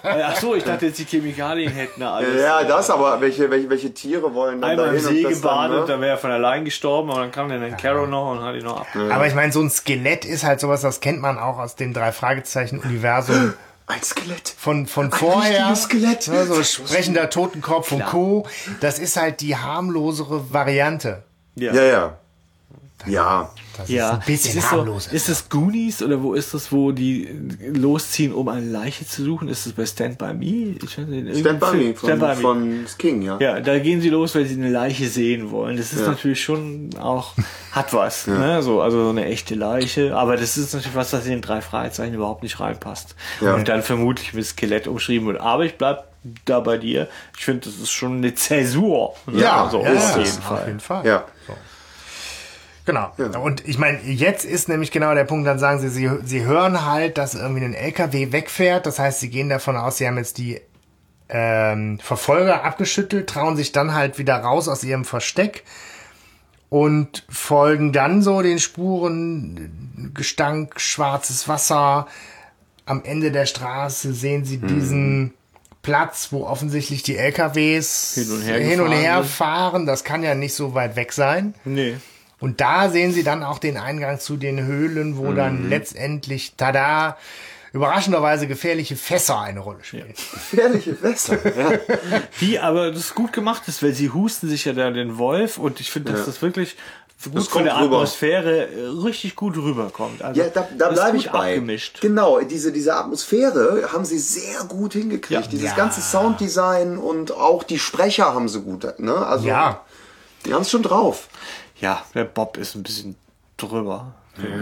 Äh, (laughs) Ach so, ich dachte jetzt die Chemikalien hätten da alles. ja, das, aber welche, welche, welche Tiere wollen dann Einmal da im hin? See das gebadet, dann, ne? wäre er von allein gestorben, aber dann kam dann ein Carol noch und hat ihn noch ab. Aber ich meine, so ein Skelett ist halt sowas, das kennt man auch aus dem Drei-Fragezeichen-Universum (gasps) Ein Skelett. von, von vorher. richtiges Skelett. Ne, so sprechender Totenkopf und Co. Das ist halt die harmlosere Variante. Ja, ja. Ja. Das Ja, ist ein bisschen ist, so, harmloser. ist es Goonies oder wo ist das, wo die losziehen, um eine Leiche zu suchen? Ist es bei Stand By Me? Ich weiß nicht, in Stand by me von, Stand By Me. von King, ja. Ja, da gehen sie los, weil sie eine Leiche sehen wollen. Das ist natürlich schon auch, (laughs) hat was, ne? so, also so eine echte Leiche. Aber das ist natürlich was, das in den drei Fragezeichen überhaupt nicht reinpasst. Ja. Und dann vermutlich mit Skelett umschrieben wird. Aber ich bleib da bei dir. Ich finde, das ist schon eine Zäsur. ne? ja, so ja, auf ja, jeden Fall. Auf jeden Fall. Ja. Genau. Und ich meine, jetzt ist nämlich genau der Punkt, dann sagen sie, sie, sie hören halt, dass irgendwie ein LKW wegfährt. Das heißt, sie gehen davon aus, sie haben jetzt die ähm, Verfolger abgeschüttelt, trauen sich dann halt wieder raus aus ihrem Versteck und folgen dann so den Spuren, Gestank, schwarzes Wasser. Am Ende der Straße sehen sie diesen Platz, wo offensichtlich die LKWs Hin und her hin und her fahren. Das kann ja nicht so weit weg sein. Nee. Und da sehen sie dann auch den Eingang zu den Höhlen, wo dann letztendlich, tada, überraschenderweise gefährliche Fässer eine Rolle spielen. (laughs) Gefährliche Fässer. Ja. (laughs) Die aber das gut gemacht ist, weil sie husten sich ja da den Wolf und ich finde, dass Ja. das wirklich gut Das von der rüber. Atmosphäre äh, richtig gut rüberkommt. Also, Ja, da, da bleibe ich bei. abgemischt. Genau, diese, diese Atmosphäre haben sie sehr gut hingekriegt. Ja. Dieses Ja. ganze Sounddesign und auch die Sprecher haben sie gut. Ne? Also, Ja. Die haben es schon drauf. Ja, der Bob ist ein bisschen drüber.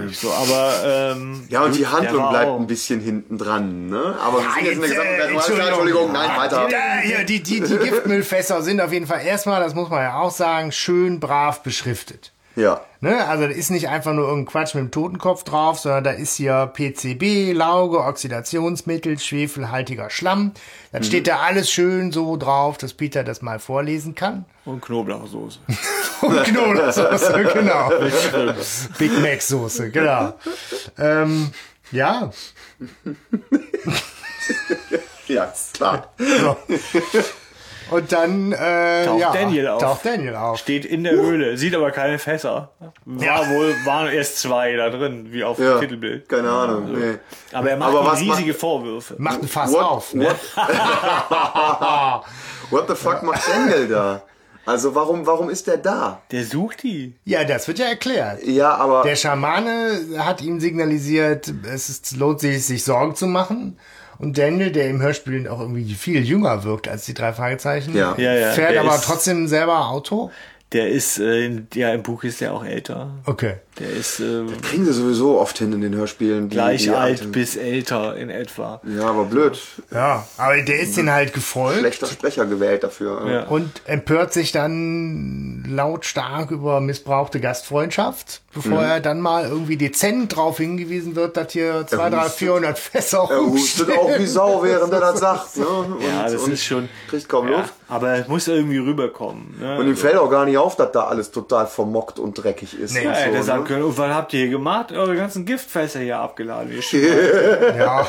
ich So, aber ähm, Ja, und gut, die Handlung bleibt auch- ein bisschen hinten dran. Ne? Aber wir sind jetzt in der gesamten äh. Entschuldigung. Entschuldigung, nein, weiter. Ja, ja, die, die, die Giftmüllfässer sind auf jeden Fall erstmal, das muss man ja auch sagen, schön brav beschriftet. Ja. Ne? Also da ist nicht einfach nur irgendein Quatsch mit dem Totenkopf drauf, sondern da ist hier PCB, Lauge, Oxidationsmittel, schwefelhaltiger Schlamm. Dann steht da alles schön so drauf, dass Peter das mal vorlesen kann. Und Knoblauchsoße. (laughs) Und Knoblauchsoße, (laughs) genau. Big Mac Soße, genau. Ähm, ja, (laughs) Ja, ist klar. so. Und dann äh, Taucht ja, Daniel auf. Taucht Daniel auf. Steht in der Höhle, sieht aber keine Fässer. War Ja. wohl, waren erst zwei da drin, wie auf Ja. dem Titelbild. Keine Ahnung. Nee. Aber er macht Aber riesige Vorwürfe. Macht ein Fass What, auf. Ne? what, (laughs) what the fuck macht Daniel da? Also warum, warum ist der da? Der sucht die. Ja, das wird ja erklärt. Ja, aber Der Schamane hat ihm signalisiert, es ist, lohnt sich, sich Sorgen zu machen. Und Daniel, der im Hörspiel auch irgendwie viel jünger wirkt als die drei Fragezeichen, Ja. Ja, ja, fährt der aber ist- trotzdem selber Auto. Der ist, äh, in, ja, im Buch ist der auch älter. Okay. Der ist äh, kriegen sie sowieso oft hin in den Hörspielen. Die, gleich die alt bis älter in etwa. Ja, aber blöd. Ja, aber der ist den halt gefolgt Schlechter Sprecher gewählt dafür. Ja. und empört sich dann lautstark über missbrauchte Gastfreundschaft, bevor Mhm. er dann mal irgendwie dezent darauf hingewiesen wird, dass hier zwei, drei, hustet. 400 Fässer Er hustet auch wie Sau, während er das sagt. Ne? (laughs) Und, Ja, das und ist schon. Kriegt kaum Ja, Luft. aber es muss irgendwie rüberkommen. Ne? Und ihm fällt auch gar nicht auf, dass da alles total vermockt und dreckig ist. Nee. und ja, so, hätte sagen ne? können, und was habt ihr hier gemacht? Eure ganzen Giftfässer hier abgeladen. Ihr. (laughs) Ja,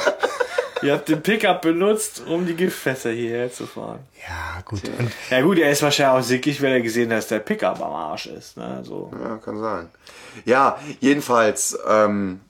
ihr habt den Pickup benutzt, um die Giftfässer hierher zu fahren. ja, gut. Und Ja gut, er ist wahrscheinlich auch sickig, weil er gesehen hat, dass der Pickup am Arsch ist. Ne? So. Ja, kann sein. Ja, jedenfalls, ähm,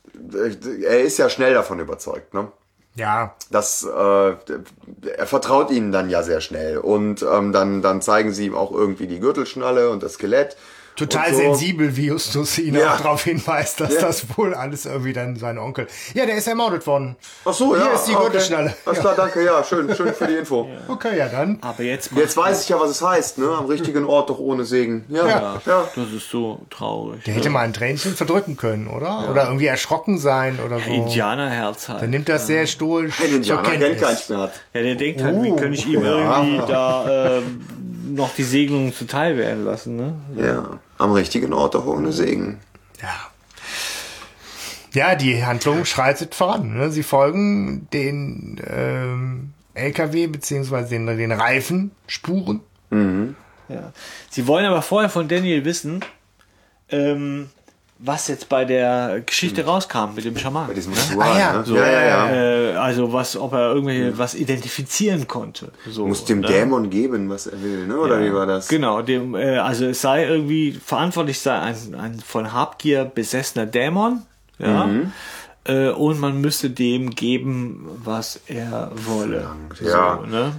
er ist ja schnell davon überzeugt, ne? ja, Das, äh, er vertraut ihnen dann ja sehr schnell. Und ähm, dann, dann zeigen sie ihm auch irgendwie die Gürtelschnalle und das Skelett. Total so. sensibel, wie Justus ihn Ja. auch darauf hinweist, dass Ja. das wohl alles irgendwie dann sein Onkel. Ja, der ist ermordet worden. Ach so, ja. Hier ist die okay. Gürtelschnalle. Alles klar, danke, ja, schön, schön für die Info. (laughs) Okay, ja dann. Aber jetzt Jetzt weiß ich ja, was es heißt, ne? Am richtigen Ort doch ohne Segen. Ja, ja. Ja. das ist so traurig. Der hätte mal ein Tränchen verdrücken können, oder? Oder irgendwie erschrocken sein oder so. Indianerherz halt. Der nimmt das sehr stoisch Ein Indianer kennt keinen Kenntnis. Schmerz. Ja, der denkt halt, wie Oh. kann ich ihm irgendwie da ähm, noch die Segnung zuteil werden lassen, ne? Ja, am richtigen Ort doch ohne Segen. Ja. Ja, die Handlung schreitet voran. Ne? Sie folgen den ähm, LKW beziehungsweise den, den Reifenspuren. Ja. Sie wollen aber vorher von Daniel wissen, ähm, was jetzt bei der Geschichte rauskam mit dem Schaman. Bei diesem ne? Ritual, Ah, ja. ne? So, ja, ja, ja. Äh, also was, ob er irgendwelche was identifizieren konnte. So, Muss dem ne? Dämon geben, was er will, ne? Oder wie war das? Genau, dem, äh, also es sei irgendwie verantwortlich sei ein, ein von Habgier besessener Dämon, ja. Mhm. Äh, und man müsste dem geben, was er wolle. ja. So, ne?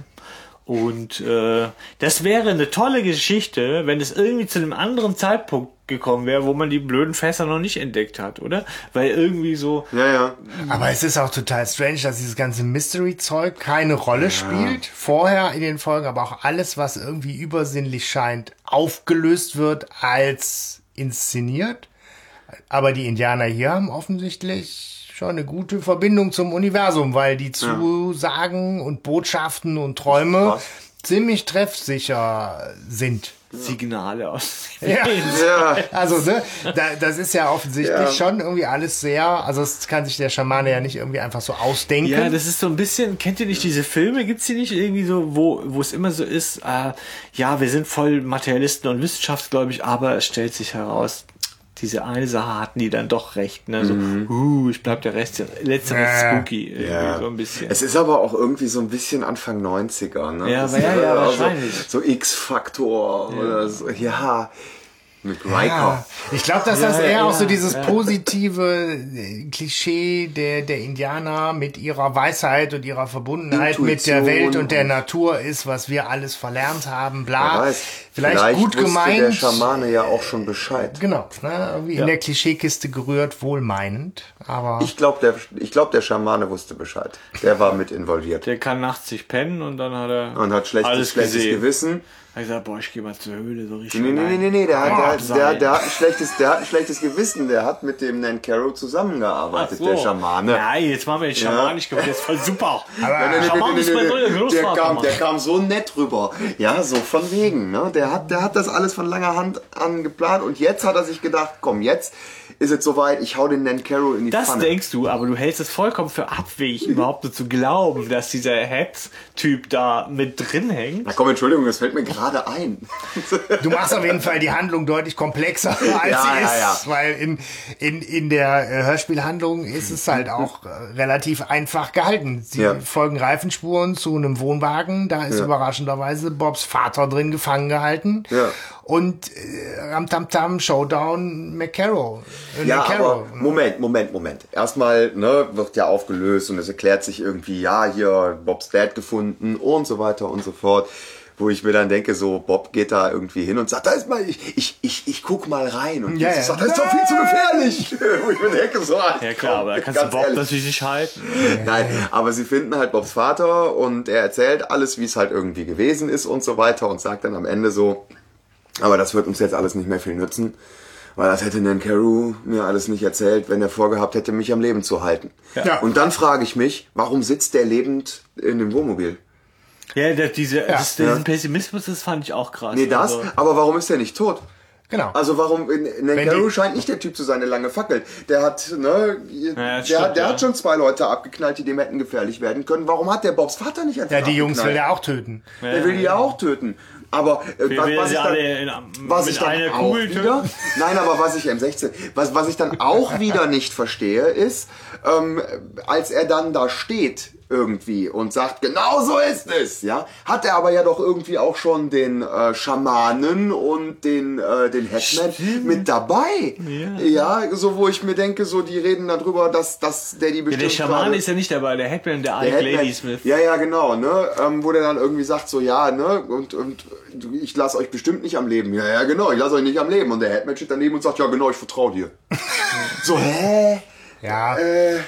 Und äh, das wäre eine tolle Geschichte, wenn es irgendwie zu einem anderen Zeitpunkt gekommen wäre, wo man die blöden Fässer noch nicht entdeckt hat, oder? Weil irgendwie so, Ja, ja. Aber es ist auch total strange, dass dieses ganze Mystery-Zeug keine Rolle spielt. Vorher in den Folgen, aber auch alles, was irgendwie übersinnlich scheint, aufgelöst wird als inszeniert. Aber die Indianer hier haben offensichtlich schon eine gute Verbindung zum Universum, weil die Zusagen und Botschaften und Träume ziemlich treffsicher sind. Signale aus. (laughs) Ja. Ja, Also, ne, da, das ist ja offensichtlich Ja. schon irgendwie alles sehr, also das kann sich der Schamane ja nicht irgendwie einfach so ausdenken. Ja, das ist so ein bisschen, kennt ihr nicht diese Filme? Gibt's die nicht irgendwie so, wo, wo es immer so ist, äh, ja, wir sind voll Materialisten und wissenschaftsgläubig, aber es stellt sich heraus, diese eine Sache hatten die dann doch recht, ne? So, uh, ich bleib der Rest, letztere Ja. spooky, ja. so ein bisschen. Es ist aber auch irgendwie so ein bisschen Anfang 90er, ne? Ja, aber ja, ja, also wahrscheinlich. So X-Faktor oder so. Ja. mit Ja, Riker. ich glaube, dass das Ja, eher ja, auch so ja, dieses ja. positive äh, Klischee der, der Indianer mit ihrer Weisheit und ihrer Verbundenheit mit der Intuition Welt und der Natur ist, was wir alles verlernt haben, bla. Weiß, vielleicht, gut wusste gemeint. der Schamane ja auch schon Bescheid. Genau, ne, irgendwie in der Klischeekiste gerührt, wohlmeinend, aber Ich glaube, der, ich glaub, der Schamane wusste Bescheid. Der war mit involviert. Der kann nachts sich pennen und dann hat er Und hat schlechtes, alles schlechtes gesehen. Gewissen. Er gesagt, boah, ich gehe mal zur Höhle, so richtig. Nee, nee, nee, nee, nee, der, hat, der, hat- der, der, hat ein schlechtes, der hat ein schlechtes Gewissen. Der hat mit dem Nankaro zusammengearbeitet, Ach so. der Schamane. Nein, jetzt machen wir den Schamanisch gemacht, das war super. Aber- (laughs) Nee, nee, Schaman nee, ist nee, nee, neuer der, kam, der kam so nett rüber. Ja, so von wegen. Ne? Der, hat, der hat das alles von langer Hand an geplant und jetzt hat er sich gedacht, komm, jetzt ist es soweit, ich hau den Nankaro in die Das Pfanne. denkst du, aber du hältst es vollkommen für abwegig, (laughs) überhaupt so zu glauben, dass dieser Hex-Typ da mit drin hängt. Na komm, Entschuldigung, das fällt mir gerade ein. (laughs) du machst auf jeden Fall die Handlung deutlich komplexer, als Ja, sie ja, ist, ja. weil in, in, in der äh, Hörspielhandlung ist es halt auch äh, relativ einfach gehalten. Sie Ja. folgen Reifenspuren zu einem Wohnwagen, da ist Ja. überraschenderweise Bobs Vater drin gefangen gehalten. Ja. Und äh, Ramtamtam, Showdown, McCarroll. Äh, Ja, McCarroll. aber Moment, Moment, Moment. Erstmal ne, wird ja aufgelöst und es erklärt sich irgendwie, ja, hier Bobs Dad gefunden und so weiter und so fort. Wo ich mir dann denke, so, Bob geht da irgendwie hin und sagt, da ist mal, ich, ich, ich, ich guck mal rein. Und Ja, Jesus sagt, das ist doch viel zu gefährlich. (laughs) Wo ich mir denke, so, ah, Ja klar, aber da kannst du Bob ehrlich. natürlich nicht halten. Nein, aber sie finden halt Bobs Vater und er erzählt alles, wie es halt irgendwie gewesen ist und so weiter und sagt dann am Ende so, aber das wird uns jetzt alles nicht mehr viel nützen, weil das hätte Nankaru mir alles nicht erzählt, wenn er vorgehabt hätte, mich am Leben zu halten. Ja. Und dann frage ich mich, warum sitzt der lebend in dem Wohnmobil? Ja, das, diese, das, diesen Ja. Pessimismus, das fand ich auch krass. Nee, das, Also, aber warum ist er nicht tot? Genau. Also warum, Nankaru die- scheint nicht der Typ zu sein, der lange fackelt. Der hat, ne, Ja, der, stimmt, der ja. hat schon zwei Leute abgeknallt, die dem hätten gefährlich werden können. Warum hat der Bobs Vater nicht einfach ja, die Jungs will er auch töten. Der will die ja auch töten. Aber äh, Wir was, was ich dann, alle in, was mit ich dann einer auch wieder, (laughs) nein, aber was ich M16, was, was ich dann auch wieder nicht verstehe, ist, ähm, als er dann da steht irgendwie und sagt, genau so ist es, ja, hat er aber ja doch irgendwie auch schon den äh, Schamanen und den äh, den Headman mit dabei, ja. so wo ich mir denke, so die reden darüber, dass dass der die Ja, bestimmt der Schaman ist ja nicht dabei, der Headman, der der Ike Headman- Ladysmith. Ja, ja, genau, ne? Ähm, wo der dann irgendwie sagt, so, ja, ne? Und, und ich lasse euch bestimmt nicht am Leben. Ja, ja, genau, ich lasse euch nicht am Leben. Und der Headman steht daneben und sagt, ja, genau, ich vertraue dir. (laughs) so, hä? Ja. Äh,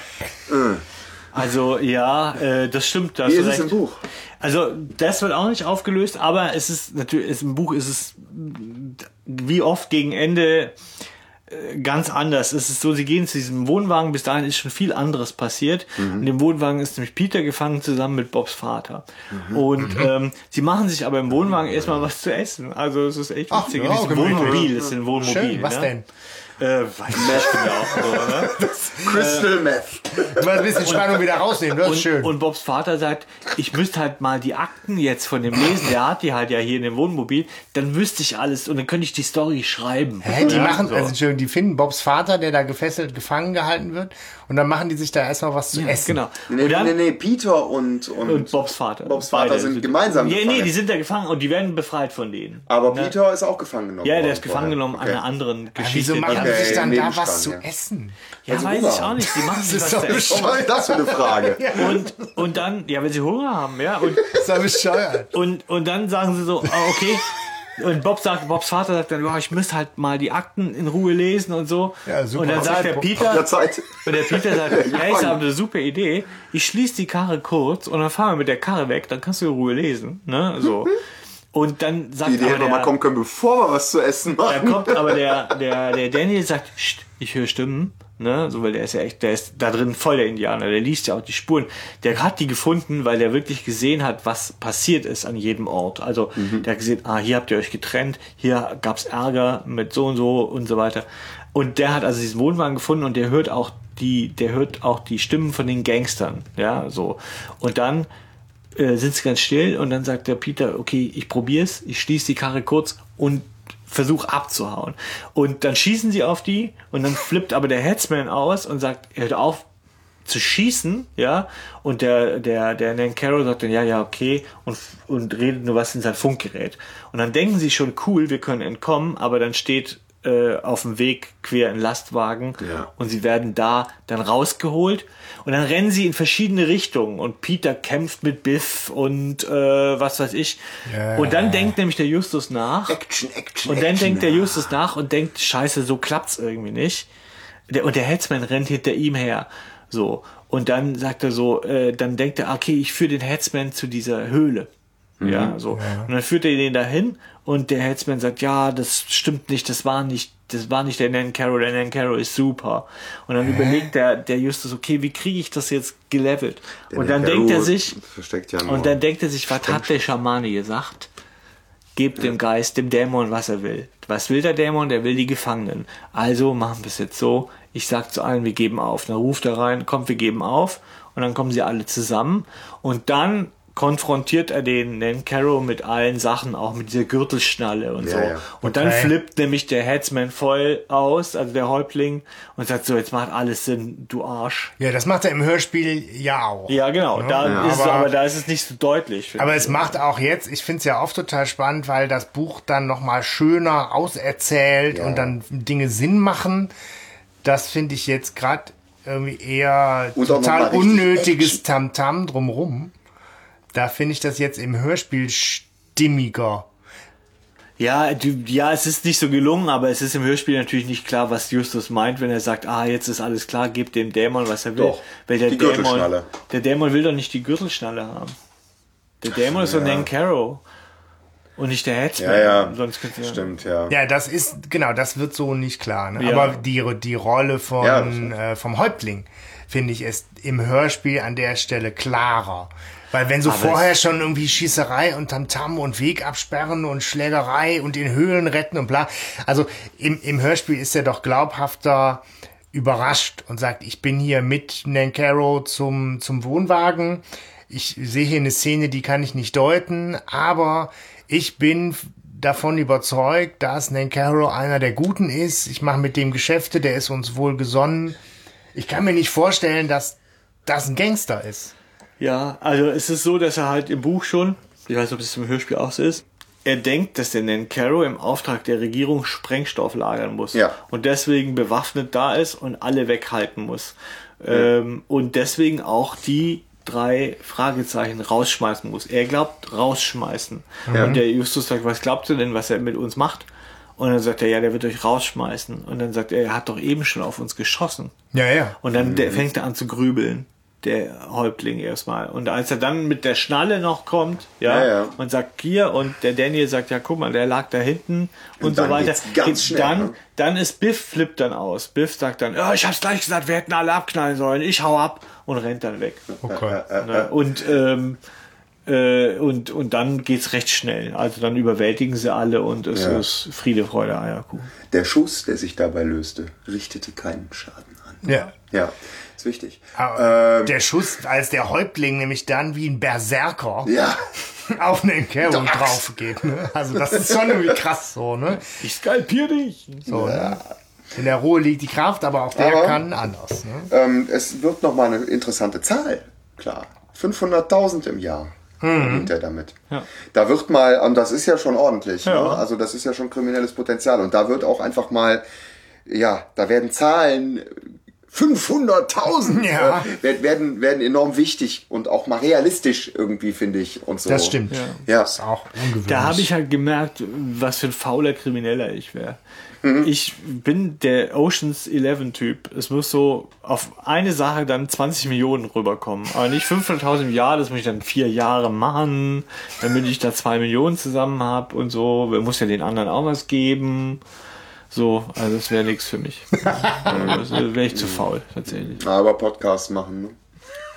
Also ja, äh, das stimmt. Da hast wie du ist es recht. im Buch? Also das wird auch nicht aufgelöst, aber es ist natürlich ist, im Buch ist es wie oft gegen Ende äh, ganz anders. Es ist so, sie gehen zu diesem Wohnwagen, bis dahin ist schon viel anderes passiert. In dem Wohnwagen ist nämlich Peter gefangen zusammen mit Bobs Vater. Und ähm, sie machen sich aber im Wohnwagen erstmal was zu essen. Also es ist echt Ach, witzig. ja, in diesem gemütlich. Wohnmobil, das ist ein Wohnmobil. Schön, was ne? denn? Äh, weiß ich nicht genau. So, ne? Crystal Meth. Du musst ein bisschen Spannung wieder rausnehmen, das ist Und, schön. und Bobs Vater sagt, ich müsste halt mal die Akten jetzt von dem lesen, der hat die halt ja hier in dem Wohnmobil, dann wüsste ich alles und dann könnte ich die Story schreiben. Hä, die Ja, machen, so. also Entschuldigung, die finden Bobs Vater, der da gefesselt, gefangen gehalten wird, und dann machen die sich da erstmal was zu essen. Genau. Nee, und dann, nee, nee, Peter und, und, Und Bobs Vater. Bobs Vater Beide sind gemeinsam Ja, nee, gefangen. die sind da gefangen und die werden befreit von denen. Aber Ne? Peter ist auch gefangen genommen. Ja, der ist gefangen genommen an Okay. einer anderen Ja, Geschichte. wieso machen die sich Okay, dann da was zu ja. essen? ja, sie weiß Hunger ich auch nicht. Die machen (laughs) sich ist was zu essen. Was ist das für eine Frage? (laughs) Und, und dann, ja, wenn sie Hunger haben, ja. Und, Das ist doch bescheuert. Und, und dann sagen sie so, ah, okay. Und Bob sagt, Bobs Vater sagt dann, ja, ich müsste halt mal die Akten in Ruhe lesen und so. Ja, super. Und dann sagt der Ja, Peter, Zeit. und der Peter sagt, (laughs) ja, ist Mann. aber eine super Idee. Ich schließe die Karre kurz und dann fahren wir mit der Karre weg, dann kannst du in Ruhe lesen, ne, so. Und dann sagt Die Idee hätte mal kommen können, bevor wir was zu essen da machen. kommt aber der, (laughs) der, der Daniel sagt, ich höre Stimmen, ne, so, weil der ist ja echt, der ist da drin voll der Indianer, der liest ja auch die Spuren. Der hat die gefunden, weil der wirklich gesehen hat, was passiert ist an jedem Ort. Also, der hat gesehen, ah, hier habt ihr euch getrennt, hier gab's Ärger mit so und so und so weiter. Und der hat also diesen Wohnwagen gefunden und der hört auch die, der hört auch die Stimmen von den Gangstern, ja, so. Und dann, äh, sind sie ganz still und dann sagt der Peter, okay, ich probier's, ich schließe die Karre kurz und versuch abzuhauen. Und dann schießen sie auf die und dann flippt aber der Headsman aus und sagt, hört auf zu schießen, ja, und der, der, der Nan Carroll sagt dann, ja, ja, okay, und, und redet nur was in sein Funkgerät. Und dann denken sie schon, cool, wir können entkommen, aber dann steht äh, auf dem Weg quer in Lastwagen Ja. und sie werden da dann rausgeholt und dann rennen sie in verschiedene Richtungen und Peter kämpft mit Biff und äh, was weiß ich. Ja. Und dann denkt nämlich der Justus nach. Action, Action, Und dann Action. denkt der Justus nach und denkt, scheiße, so klappt's irgendwie nicht. Der, und der Headsman rennt hinter ihm her. So. Und dann sagt er so, äh, dann denkt er, okay, ich führe den Headsman zu dieser Höhle. Ja, so. Und dann führt er den dahin und der Headsman sagt, ja, das stimmt nicht, das war nicht, das war nicht der Nan Carroll, der Nan Carroll ist super. Und dann überlegt der, der Justus, okay, wie kriege ich das jetzt gelevelt? und dann Der denkt er sich, Versteckt ja und dann denkt er sich, was hat der Schamane gesagt? Gebt dem Geist, dem Dämon, was er will. Was will der Dämon? Der will die Gefangenen. Also machen wir es jetzt so. Ich sag zu allen, wir geben auf. Dann ruft er rein, kommt, wir geben auf. Und dann kommen sie alle zusammen. Und dann konfrontiert er den, den Caro mit allen Sachen, auch mit dieser Gürtelschnalle und Ja, so. ja. Und dann flippt nämlich der Headsman voll aus, also der Häuptling, und sagt so, jetzt macht alles Sinn, du Arsch. Ja, das macht er im Hörspiel ja auch. Ja, genau. Da Ja, ist es, aber- aber da ist es nicht so deutlich. Aber ich. es macht auch jetzt, ich finde es ja oft total spannend, weil das Buch dann nochmal schöner auserzählt Ja. und dann Dinge Sinn machen. Das finde ich jetzt gerade irgendwie eher Und total unnötiges. Tamtam drumrum. Da finde ich das jetzt im Hörspiel stimmiger. Ja, du, ja, es ist nicht so gelungen, aber es ist im Hörspiel natürlich nicht klar, was Justus meint, wenn er sagt, ah, jetzt ist alles klar, gib dem Dämon, was er will. Doch, Weil der die Dämon, Gürtelschnalle. der Dämon will doch nicht die Gürtelschnalle haben. Der Dämon ist so Ja. Nan Caro. Und nicht der Headsman. ja, ja. Sonst könnte Stimmt, ja. Ja, das ist, genau, das wird so nicht klar. Ne? Ja. Aber die, die Rolle von, Ja, äh, vom Häuptling, finde ich, ist im Hörspiel an der Stelle klarer. Weil wenn so Aber vorher schon irgendwie Schießerei und Tamtam und Weg absperren und Schlägerei und in Höhlen retten und bla. Also im, im Hörspiel ist er doch glaubhafter überrascht und sagt, ich bin hier mit Nancaro zum, zum Wohnwagen. Ich sehe hier eine Szene, die kann ich nicht deuten, aber ich bin davon überzeugt, dass Nancaro einer der Guten ist. Ich mache mit dem Geschäfte, der ist uns wohl gesonnen. Ich kann mir nicht vorstellen, dass das ein Gangster ist. Ja, also es ist so, dass er halt im Buch schon, ich weiß nicht, ob das im Hörspiel auch so ist, er denkt, dass der Nan Caro im Auftrag der Regierung Sprengstoff lagern muss. Ja. Und deswegen bewaffnet da ist und alle weghalten muss. Ähm, und deswegen auch die drei Fragezeichen rausschmeißen muss. Er glaubt rausschmeißen. Und der Justus sagt, was glaubt ihr denn, was er mit uns macht? Und dann sagt er, ja, der wird euch rausschmeißen. Und dann sagt er, er hat doch eben schon auf uns geschossen. Ja, ja. Und dann der, fängt er an zu grübeln, der Häuptling erstmal. Und als er dann mit der Schnalle noch kommt, ja, Ja, ja. und sagt hier, und der Daniel sagt, ja, guck mal, der lag da hinten und, Und so weiter. ganz Geht- schnell, dann, ne? dann ist Biff flippt dann aus. Biff sagt dann, ja, ich hab's gleich gesagt, wir hätten alle abknallen sollen, ich hau ab und rennt dann weg. Okay. Ne? Und, ähm, äh, und, und dann geht's recht schnell. Also dann überwältigen sie alle und es Ja. ist Friede, Freude, Eierkuchen. Der Schuss, der sich dabei löste, richtete keinen Schaden an. Ja. Ja, ist wichtig. Aber Ähm, der Schuss, als der Häuptling nämlich dann wie ein Berserker ja, (laughs) auf einen der Axt. drauf geht. Ne? Also das ist schon irgendwie krass so, ne? Ich skalpier dich. So, ne? In der Ruhe liegt die Kraft, aber auch der Aber- kann anders. Ne? ähm, es wird noch mal eine interessante Zahl, klar. 500.000 im Jahr verdient er damit. Ja. Da wird mal, und das ist ja schon ordentlich, Ja. ne? also das ist ja schon kriminelles Potenzial. Und da wird auch einfach mal, ja, da werden Zahlen 500.000 Ja. äh, werd- werden, werden enorm wichtig und auch mal realistisch irgendwie, finde ich. Und so. Das stimmt. Ja. Das ist auch ungewöhnlich. Da habe ich halt gemerkt, was für ein fauler Krimineller ich wäre. Ich bin der Oceans 11 Typ. Es muss so auf eine Sache dann 20 Millionen rüberkommen. Aber nicht 500.000 im Jahr, das muss ich dann vier Jahre machen, damit ich da zwei Millionen zusammen habe und so. Man muss ja den anderen auch was geben. So, also das wäre nichts für mich. (laughs) Also, das wäre ich zu faul, tatsächlich. Aber Podcasts machen, ne?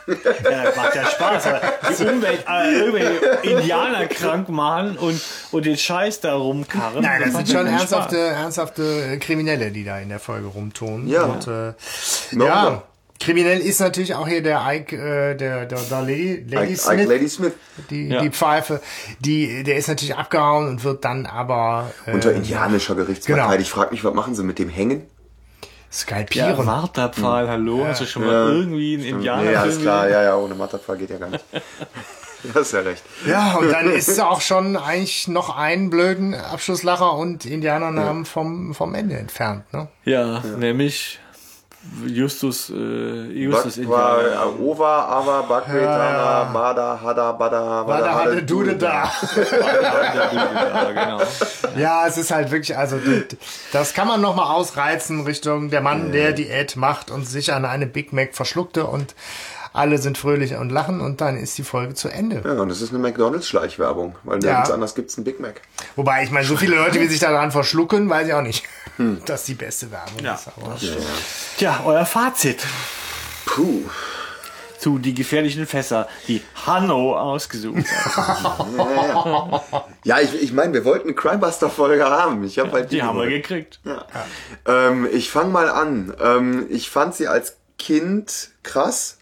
Ja, macht ja Spaß, aber die (laughs) Umwelt, äh, irgendwelche Indianer krank machen und, und den Scheiß da rumkarren. Nein, das sind schon ernsthafte, ernsthafte Kriminelle, die da in der Folge rumtun. Ja. Und, äh, No, ja. Kriminell ist natürlich auch hier der Ike, äh, der, der, der Lady, Lady Ike, Smith, Ike Lady Smith. die, Ja. die Pfeife, die, der ist natürlich abgehauen und wird dann aber äh, Unter indianischer Gerichtsbarkeit. genau. Ich frage mich, was machen sie mit dem Hängen? Ja, skalpieren. Marterpfahl, hallo, hast du schon mal Ja. irgendwie einen Indianer ja, ist klar, ja, ja, ohne Matterfall geht ja gar nicht. (laughs) Du hast ja recht. Ja, und dann ist es auch schon eigentlich noch einen blöden Abschlusslacher und Indianernamen vom, vom Ende entfernt. Ne? Ja, nämlich Justus, äh, Justus War Indianer. äh, Ova, aber Bakretana, Bada, Hada, Bada, War da Hada, hatte Dude da. Ja, (laughs) genau. Ja, es ist halt wirklich, also das kann man noch mal ausreizen Richtung der Mann, der Diät macht und sich an eine Big Mac verschluckte und alle sind fröhlich und lachen und dann ist die Folge zu Ende. Ja, und das ist eine McDonalds-Schleichwerbung, weil Ja. nirgends anders gibt's einen Big Mac. Wobei, ich meine, so viele Leute, wie sich daran verschlucken, weiß ich auch nicht, (laughs) dass die beste Werbung Ja, ist. Aber Tja, euer Fazit Puh. zu die gefährlichen Fässer, die Hanno ausgesucht hat. (laughs) Ja, ich, ich meine, wir wollten eine Crimebuster-Folge haben. Ich habe halt Die haben wir gekriegt. Ja. Ähm, ich fange mal an. Ähm, ich fand sie als Kind krass.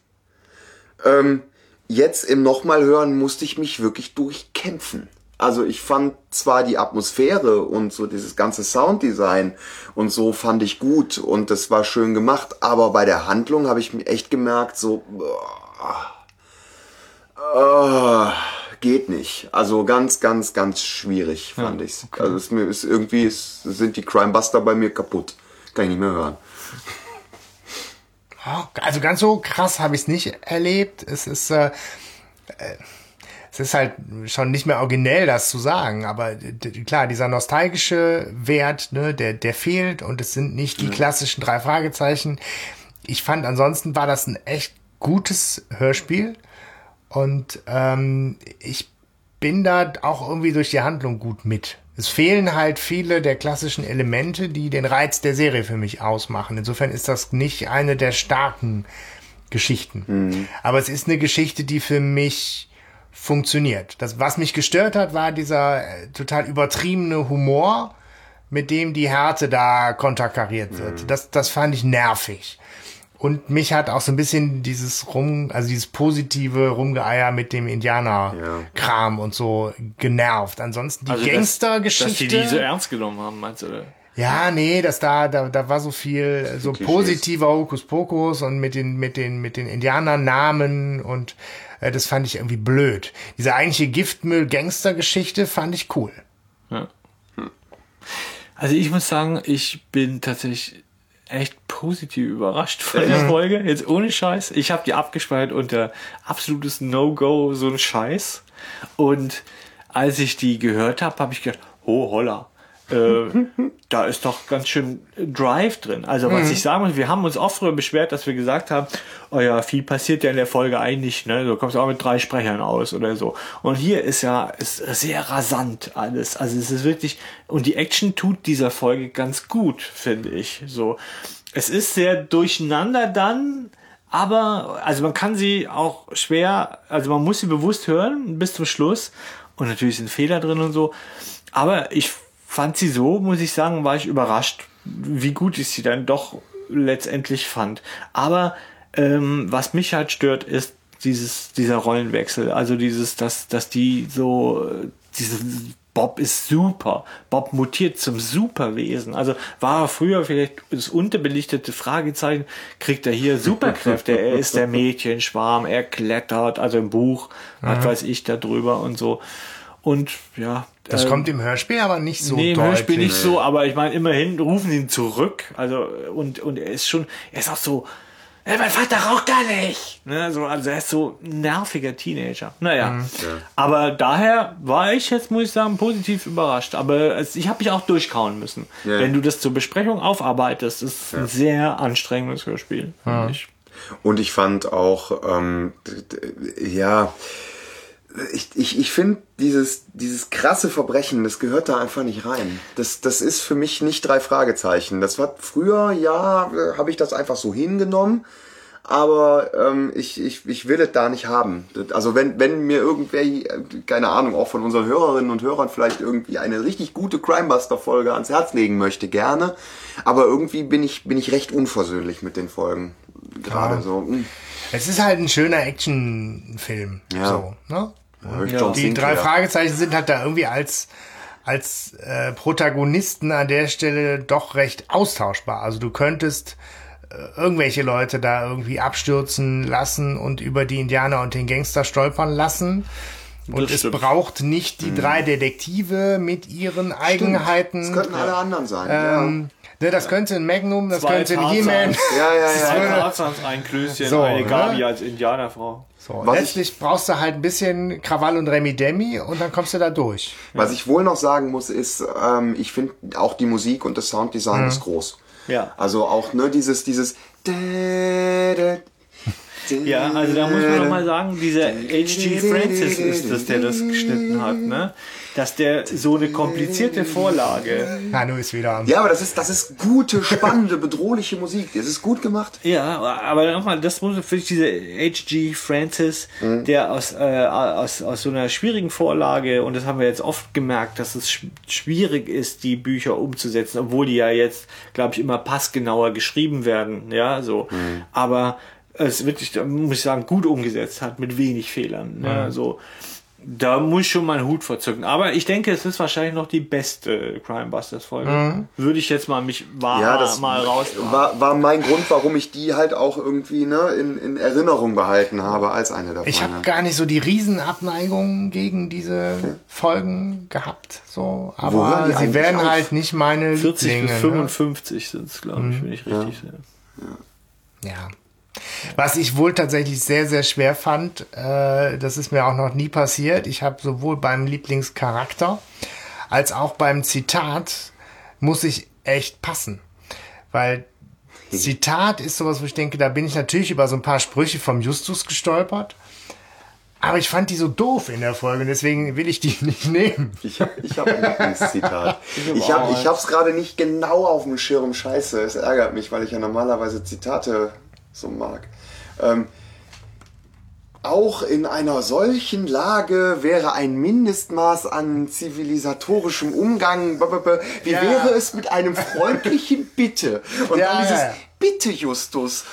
Ähm, jetzt im nochmal hören musste ich mich wirklich durchkämpfen. Also ich fand zwar die Atmosphäre und so dieses ganze Sounddesign und so fand ich gut und das war schön gemacht, aber bei der Handlung habe ich mir echt gemerkt, so boah, äh, geht nicht. Also ganz, ganz, ganz schwierig fand ich's. Also es mir ist irgendwie es sind die Crimebuster bei mir kaputt. Kann ich nicht mehr hören. Also ganz so krass habe ich es nicht erlebt. Es ist, äh, äh, es ist halt schon nicht mehr originell, das zu sagen. Aber klar, dieser nostalgische Wert, ne, der, der fehlt und es sind nicht die klassischen drei Fragezeichen. Ich fand ansonsten war das ein echt gutes Hörspiel und ähm, ich bin da auch irgendwie durch die Handlung gut mit. Es fehlen halt viele der klassischen Elemente, die den Reiz der Serie für mich ausmachen. Insofern ist das nicht eine der starken Geschichten. Aber es ist eine Geschichte, die für mich funktioniert. Das, was mich gestört hat, war dieser äh, total übertriebene Humor, mit dem die Härte da konterkariert wird. Das, das fand ich nervig. Und mich hat auch so ein bisschen dieses Rum, also dieses positive Rumgeeier mit dem Indianer-Kram und so genervt. Ansonsten die Also, dass- Gangster-Geschichte. Dass die die so ernst genommen haben, meinst du? oder? Ja, nee, das da, da, da war so viel so Klischees. positiver Hokuspokus und mit den, mit den, mit den Indianernamen und äh, das fand ich irgendwie blöd. Diese eigentliche Giftmüll-Gangster-Geschichte fand ich cool. Also ich muss sagen, ich bin tatsächlich echt positiv überrascht von der Folge. Jetzt ohne Scheiß. Ich habe die abgespeichert unter absolutes No-Go, so ein Scheiß. Und als ich die gehört habe, habe ich gedacht, oh holla. Äh, da ist doch ganz schön Drive drin. Also was ich sagen muss, wir haben uns oft darüber beschwert, dass wir gesagt haben, oh ja, viel passiert ja in der Folge eigentlich, ne? Du kommst auch mit drei Sprechern aus oder so. Und hier ist ja ist sehr rasant alles. Also es ist wirklich und die Action tut dieser Folge ganz gut, finde ich. So, es ist sehr durcheinander dann. Aber, also man kann sie auch schwer, also man muss sie bewusst hören bis zum Schluss. Und natürlich sind Fehler drin und so. Aber ich fand sie so, muss ich sagen, war ich überrascht, wie gut ich sie dann doch letztendlich fand. Aber ähm, was mich halt stört, ist dieses, dieser Rollenwechsel. Also dieses, dass, dass die so, äh, diese Bob ist super. Bob mutiert zum Superwesen. Also war er früher vielleicht das unterbelichtete Fragezeichen, kriegt er hier Superkräfte. er ist der Mädchenschwarm, er klettert, also im Buch, was weiß ich da drüber und so. Und ja. Das ähm, kommt im Hörspiel aber nicht so nee, im deutlich. Hörspiel nicht so, aber ich meine, immerhin rufen sie ihn zurück. Also, und, und er ist schon, er ist auch so, ey, mein Vater raucht gar nicht. Ne, so, also er ist so ein nerviger Teenager. Naja. Aber daher war ich jetzt, muss ich sagen, positiv überrascht. Aber es, ich habe mich auch durchkauen müssen. Ja. Wenn du das zur Besprechung aufarbeitest, ist ein sehr anstrengendes Hörspiel. finde ich. Und ich fand auch, ähm, ja, ich, ich, ich finde dieses, dieses krasse Verbrechen, das gehört da einfach nicht rein. Das, das ist für mich nicht drei Fragezeichen. Das war früher, ja, habe ich das einfach so hingenommen. Aber ähm, ich, ich, ich will es da nicht haben. Also wenn, wenn mir irgendwer, keine Ahnung, auch von unseren Hörerinnen und Hörern vielleicht irgendwie eine richtig gute Crimebuster-Folge ans Herz legen möchte, gerne. Aber irgendwie bin ich, bin ich recht unversöhnlich mit den Folgen. Gerade Ja. so. hm. Es ist halt ein schöner Actionfilm. Ja. So, ne? John Die Sinclair. drei Fragezeichen sind halt da irgendwie als, als äh, Protagonisten an der Stelle doch recht austauschbar. Also du könntest irgendwelche Leute da irgendwie abstürzen lassen und über die Indianer und den Gangster stolpern lassen. Und Das es stimmt. braucht nicht die drei Detektive mit ihren Eigenheiten. Das könnten alle anderen sein. ähm, ne, das könnte ein Magnum, das Zwei könnte ein. He-Man. ja. ja, ja, ja. Zwei Tarzans, ein Klößchen, So, eine ne? Gabi als Indianerfrau. So, Was letztlich brauchst du halt ein bisschen Krawall und Remi Demi und dann kommst du da durch. Was ich wohl noch sagen muss, ist, ähm, ich finde auch die Musik und das Sounddesign ist groß. Ja. Also auch ne dieses dieses Ja, also da muss man noch mal sagen, dieser H.G. Francis ist das, der das geschnitten hat, ne? Dass der so eine komplizierte Vorlage. Nanu ist wieder am. Ja, aber das ist das ist gute, spannende, bedrohliche Musik. Das ist gut gemacht. Ja, aber nochmal, das muss für dieser H.G. Francis, der aus, äh, aus, aus so einer schwierigen Vorlage, und das haben wir jetzt oft gemerkt, dass es sch schwierig ist, die Bücher umzusetzen, obwohl die ja jetzt, glaube ich, immer passgenauer geschrieben werden, ja, so. Aber es wirklich, muss ich sagen, gut umgesetzt hat, mit wenig Fehlern, ne, so. Da muss ich schon mal einen Hut verzücken. Aber ich denke, es ist wahrscheinlich noch die beste Crime Busters Folge. Würde ich jetzt mal mich wahr Ja, das mal raus. war, war mein Grund, warum ich die halt auch irgendwie ne, in, in Erinnerung behalten habe als eine davon. Ich habe ja. gar nicht so die Riesenabneigung gegen diese Folgen gehabt. So, aber die sie werden auf? halt nicht meine 40 Lieblinge. bis ne? 55 sind es, glaube ich, wenn ich richtig sehe. Ja. Was ich wohl tatsächlich sehr, sehr schwer fand, äh, das ist mir auch noch nie passiert. Ich habe sowohl beim Lieblingscharakter als auch beim Zitat muss ich echt passen. Weil Zitat ist sowas, wo ich denke, da bin ich natürlich über so ein paar Sprüche vom Justus gestolpert. Aber ich fand die so doof in der Folge, deswegen will ich die (laughs) nicht nehmen. Ich habe ich hab ein Lieblingszitat. (laughs) ich habe ich hab's gerade nicht genau auf dem Schirm. Scheiße, es ärgert mich, weil ich ja normalerweise Zitate so mag. Ähm, auch in einer solchen Lage wäre ein Mindestmaß an zivilisatorischem Umgang. Wie Ja. wäre es mit einem freundlichen Bitte? Und (laughs) Ja, dann dieses ja. Bitte, Justus.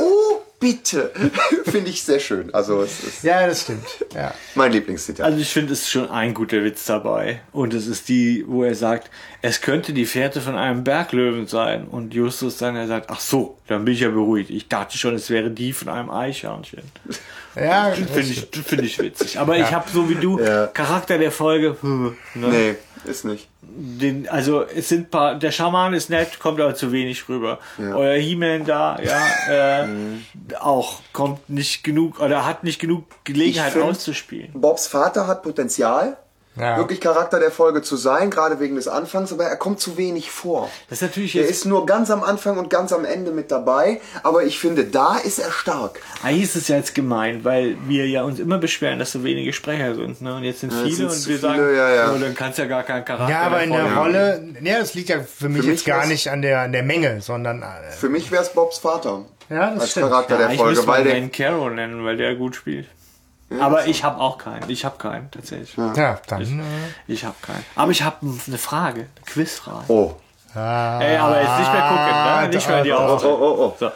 Oh, bitte. (laughs) Finde ich sehr schön. Also, es ist Ja, das stimmt. Ja. mein Lieblingszitat. Also ich finde, es ist schon ein guter Witz dabei. Und es ist die, wo er sagt, es könnte die Fährte von einem Berglöwen sein. Und Justus dann, er sagt, ach so, dann bin ich ja beruhigt. Ich dachte schon, es wäre die von einem Eichhörnchen. (laughs) Ja, Das finde ich, das finde ich witzig. Aber ich habe so wie du, Ja. Charakter der Folge, (laughs) ne? nee, ist nicht. Den, also es sind paar, der Schaman ist nett, kommt aber zu wenig rüber. Euer He-Man da, ja, äh, auch kommt nicht genug oder hat nicht genug Gelegenheit find- auszuspielen. Bobs Vater hat Potenzial, Ja. wirklich Charakter der Folge zu sein, gerade wegen des Anfangs, aber er kommt zu wenig vor. Das ist natürlich Er ist nur ganz am Anfang und ganz am Ende mit dabei, aber ich finde, da ist er stark. eigentlich ist es ja jetzt gemein, weil wir ja uns immer beschweren, dass so wenige Sprecher sind, ne? Und jetzt sind jetzt viele und wir viele, sagen, ja, ja. oh, dann kannst du ja gar keinen Charakter Ja, aber in der. Rolle, ja, das liegt ja für mich Für mich jetzt gar nicht an der, an der Menge, sondern äh, Für mich wäre es Bobs Vater. Ja, das Als stimmt. Charakter Ja, der ich Folge, müsste weil Dan Caro nennen, weil der gut spielt. Aber ich habe auch keinen. Ich habe keinen, tatsächlich. ja, dann. Äh, Ich habe keinen. Aber ich habe eine Frage, eine Quizfrage. Oh. Ey, aber jetzt nicht mehr gucken, ne? Nicht mehr die Oh, Aufzeichnung. oh, oh, oh. So.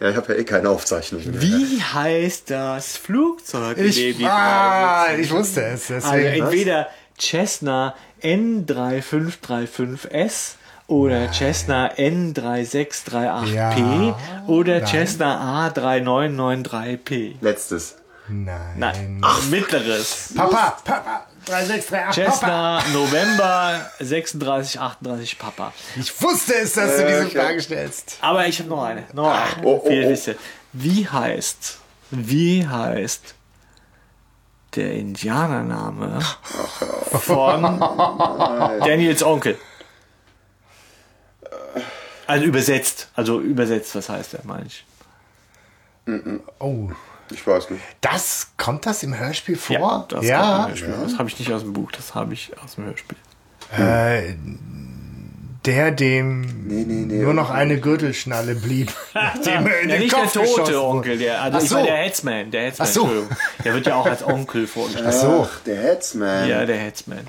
Ja, ich habe ja eh keine Aufzeichnung mehr. Wie heißt das Flugzeug, in dem ich, ah, ich wusste es. Also Deswegen. entweder Cessna N3535S oder Cessna N3638P Ja, oder nein. Cessna A3993P. Letztes. Nein. Nein, mittleres. Papa, Papa, 3638, Papa. Cessna November 3638 Papa. Ich wusste es, dass du diese okay. Frage stellst. Aber ich habe noch eine. Noch eine. Oh, oh, Für die oh. Liste. Wie heißt, wie heißt der Indianername von (laughs) Daniels Onkel? Also übersetzt. Also übersetzt, was heißt der, meine ich? Oh, Ich weiß nicht. das kommt das im Hörspiel vor? das, kommt im Hörspiel. das habe ich nicht aus dem Buch, das habe ich aus dem Hörspiel. Äh, der dem Nee, nee, nee. nur noch eine Gürtelschnalle blieb. (laughs) dem er in Ja, den nicht der Kopf geschossen tote. Onkel, der, also Ach so. der Headsman, der Headsman, Ach so. Entschuldigung. Der wird ja auch als Onkel vorgestellt. so. Ach, der Hetzman. Ja, der Headsman.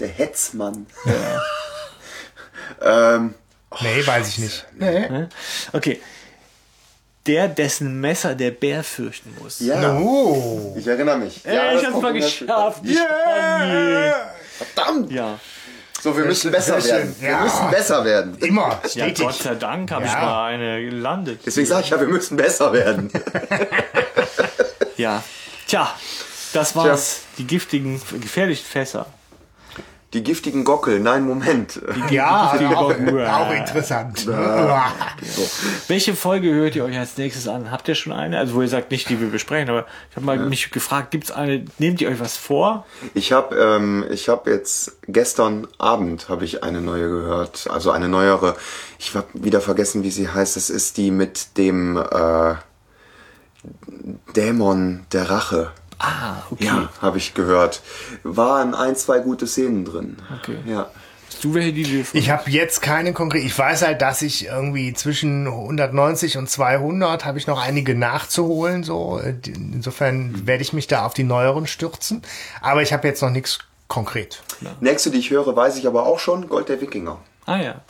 Der Hetzmann. (laughs) ähm, Nee, weiß ich nicht. Nee. Okay. Der, dessen Messer der Bär fürchten muss. ja. Oh. Ich erinnere mich. Ey, ja, ich hab's mal geschafft. Ich- Yeah. Verdammt! Ja. So, wir müssen besser werden. Wir Ja. müssen besser werden. Immer, Ja, stetig. Gott sei Dank habe ich Ja. mal eine gelandet. Deswegen sage ich ja, wir müssen besser werden. (laughs) Ja. Tja, das war's. Die giftigen, gefährlichen Fässer. Die giftigen Gockel, nein, Moment. ja, Die auch, Gockel. auch interessant. (laughs) Welche Folge hört ihr euch als nächstes an? Habt ihr schon eine? Also wo ihr sagt, nicht die wir besprechen, aber ich habe mal mich gefragt, gibt's eine, nehmt ihr euch was vor? Ich habe ähm, ich hab jetzt gestern Abend habe ich eine neue gehört, also eine neuere. Ich habe wieder vergessen, wie sie heißt. Das ist die mit dem äh, Dämon der Rache. Ah, okay. Ja, habe ich gehört. Waren ein, zwei gute Szenen drin. Okay. Ja. Hast du welche, die du Ich habe jetzt keine konkrete. Ich weiß halt, dass ich irgendwie zwischen 190 und 200 habe ich noch einige nachzuholen. So insofern werde ich mich da auf die neueren stürzen. Aber ich habe jetzt noch nichts konkret. Nächste, die ich höre, weiß ich aber auch schon. Gold der Wikinger. Ah ja.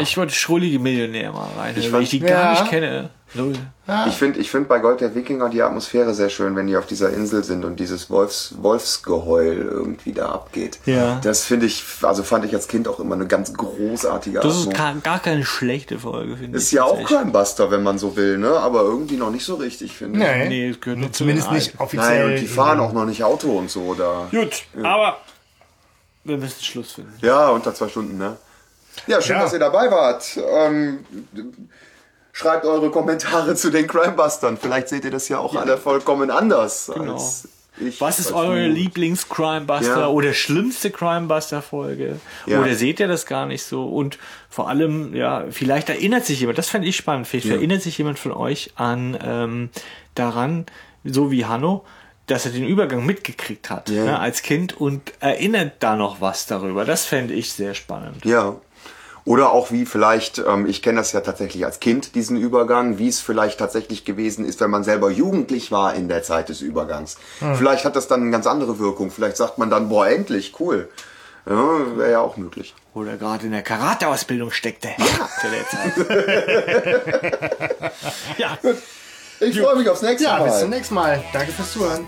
Ich wollte Schrullige Millionär mal rein, Ich weil fand- ich die Ja. gar nicht kenne. So. Ich finde ich find bei Gold der Wikinger die Atmosphäre sehr schön, wenn die auf dieser Insel sind und dieses Wolfs, Wolfsgeheul irgendwie da abgeht. Ja. Das finde ich, also fand ich als Kind auch immer eine ganz großartige Das ist gar, gar keine schlechte Folge, finde ich. Ist ja auch tatsächlich. Crimebuster, wenn man so will, ne? Aber irgendwie noch nicht so richtig, finde ich. Nee, Nee, es gehört nur zu zumindest nicht offiziell. Nein, und die fahren auch noch nicht Auto und so da. Gut, aber wir müssen Schluss finden. Ja, unter zwei Stunden, ne? Ja, schön, Ja. dass ihr dabei wart. Ähm, schreibt eure Kommentare zu den Crimebustern. Vielleicht seht ihr das ja auch alle vollkommen anders Genau. als ich. Was ist eure. Lieblings-Crimebuster Ja. oder schlimmste Crimebuster-Folge? Ja. Oder seht ihr das gar nicht so? Und vor allem, ja, vielleicht erinnert sich jemand, das fände ich spannend, vielleicht erinnert sich jemand von euch an ähm, daran, so wie Hanno, dass er den Übergang mitgekriegt hat Ja. ne, als Kind und erinnert da noch was darüber. Das fände ich sehr spannend. Ja. Oder auch wie vielleicht, ähm, ich kenne das ja tatsächlich als Kind, diesen Übergang, wie es vielleicht tatsächlich gewesen ist, wenn man selber jugendlich war in der Zeit des Übergangs. Vielleicht hat das dann eine ganz andere Wirkung. Vielleicht sagt man dann, boah, endlich, cool. Ja, wäre ja auch möglich. Oder gerade in der Karateausbildung steckte. Ja. (laughs) Zu der Zeit. (laughs) ja. Ich freue mich aufs nächste Ja, Mal. bis zum nächsten Mal. Danke fürs Zuhören.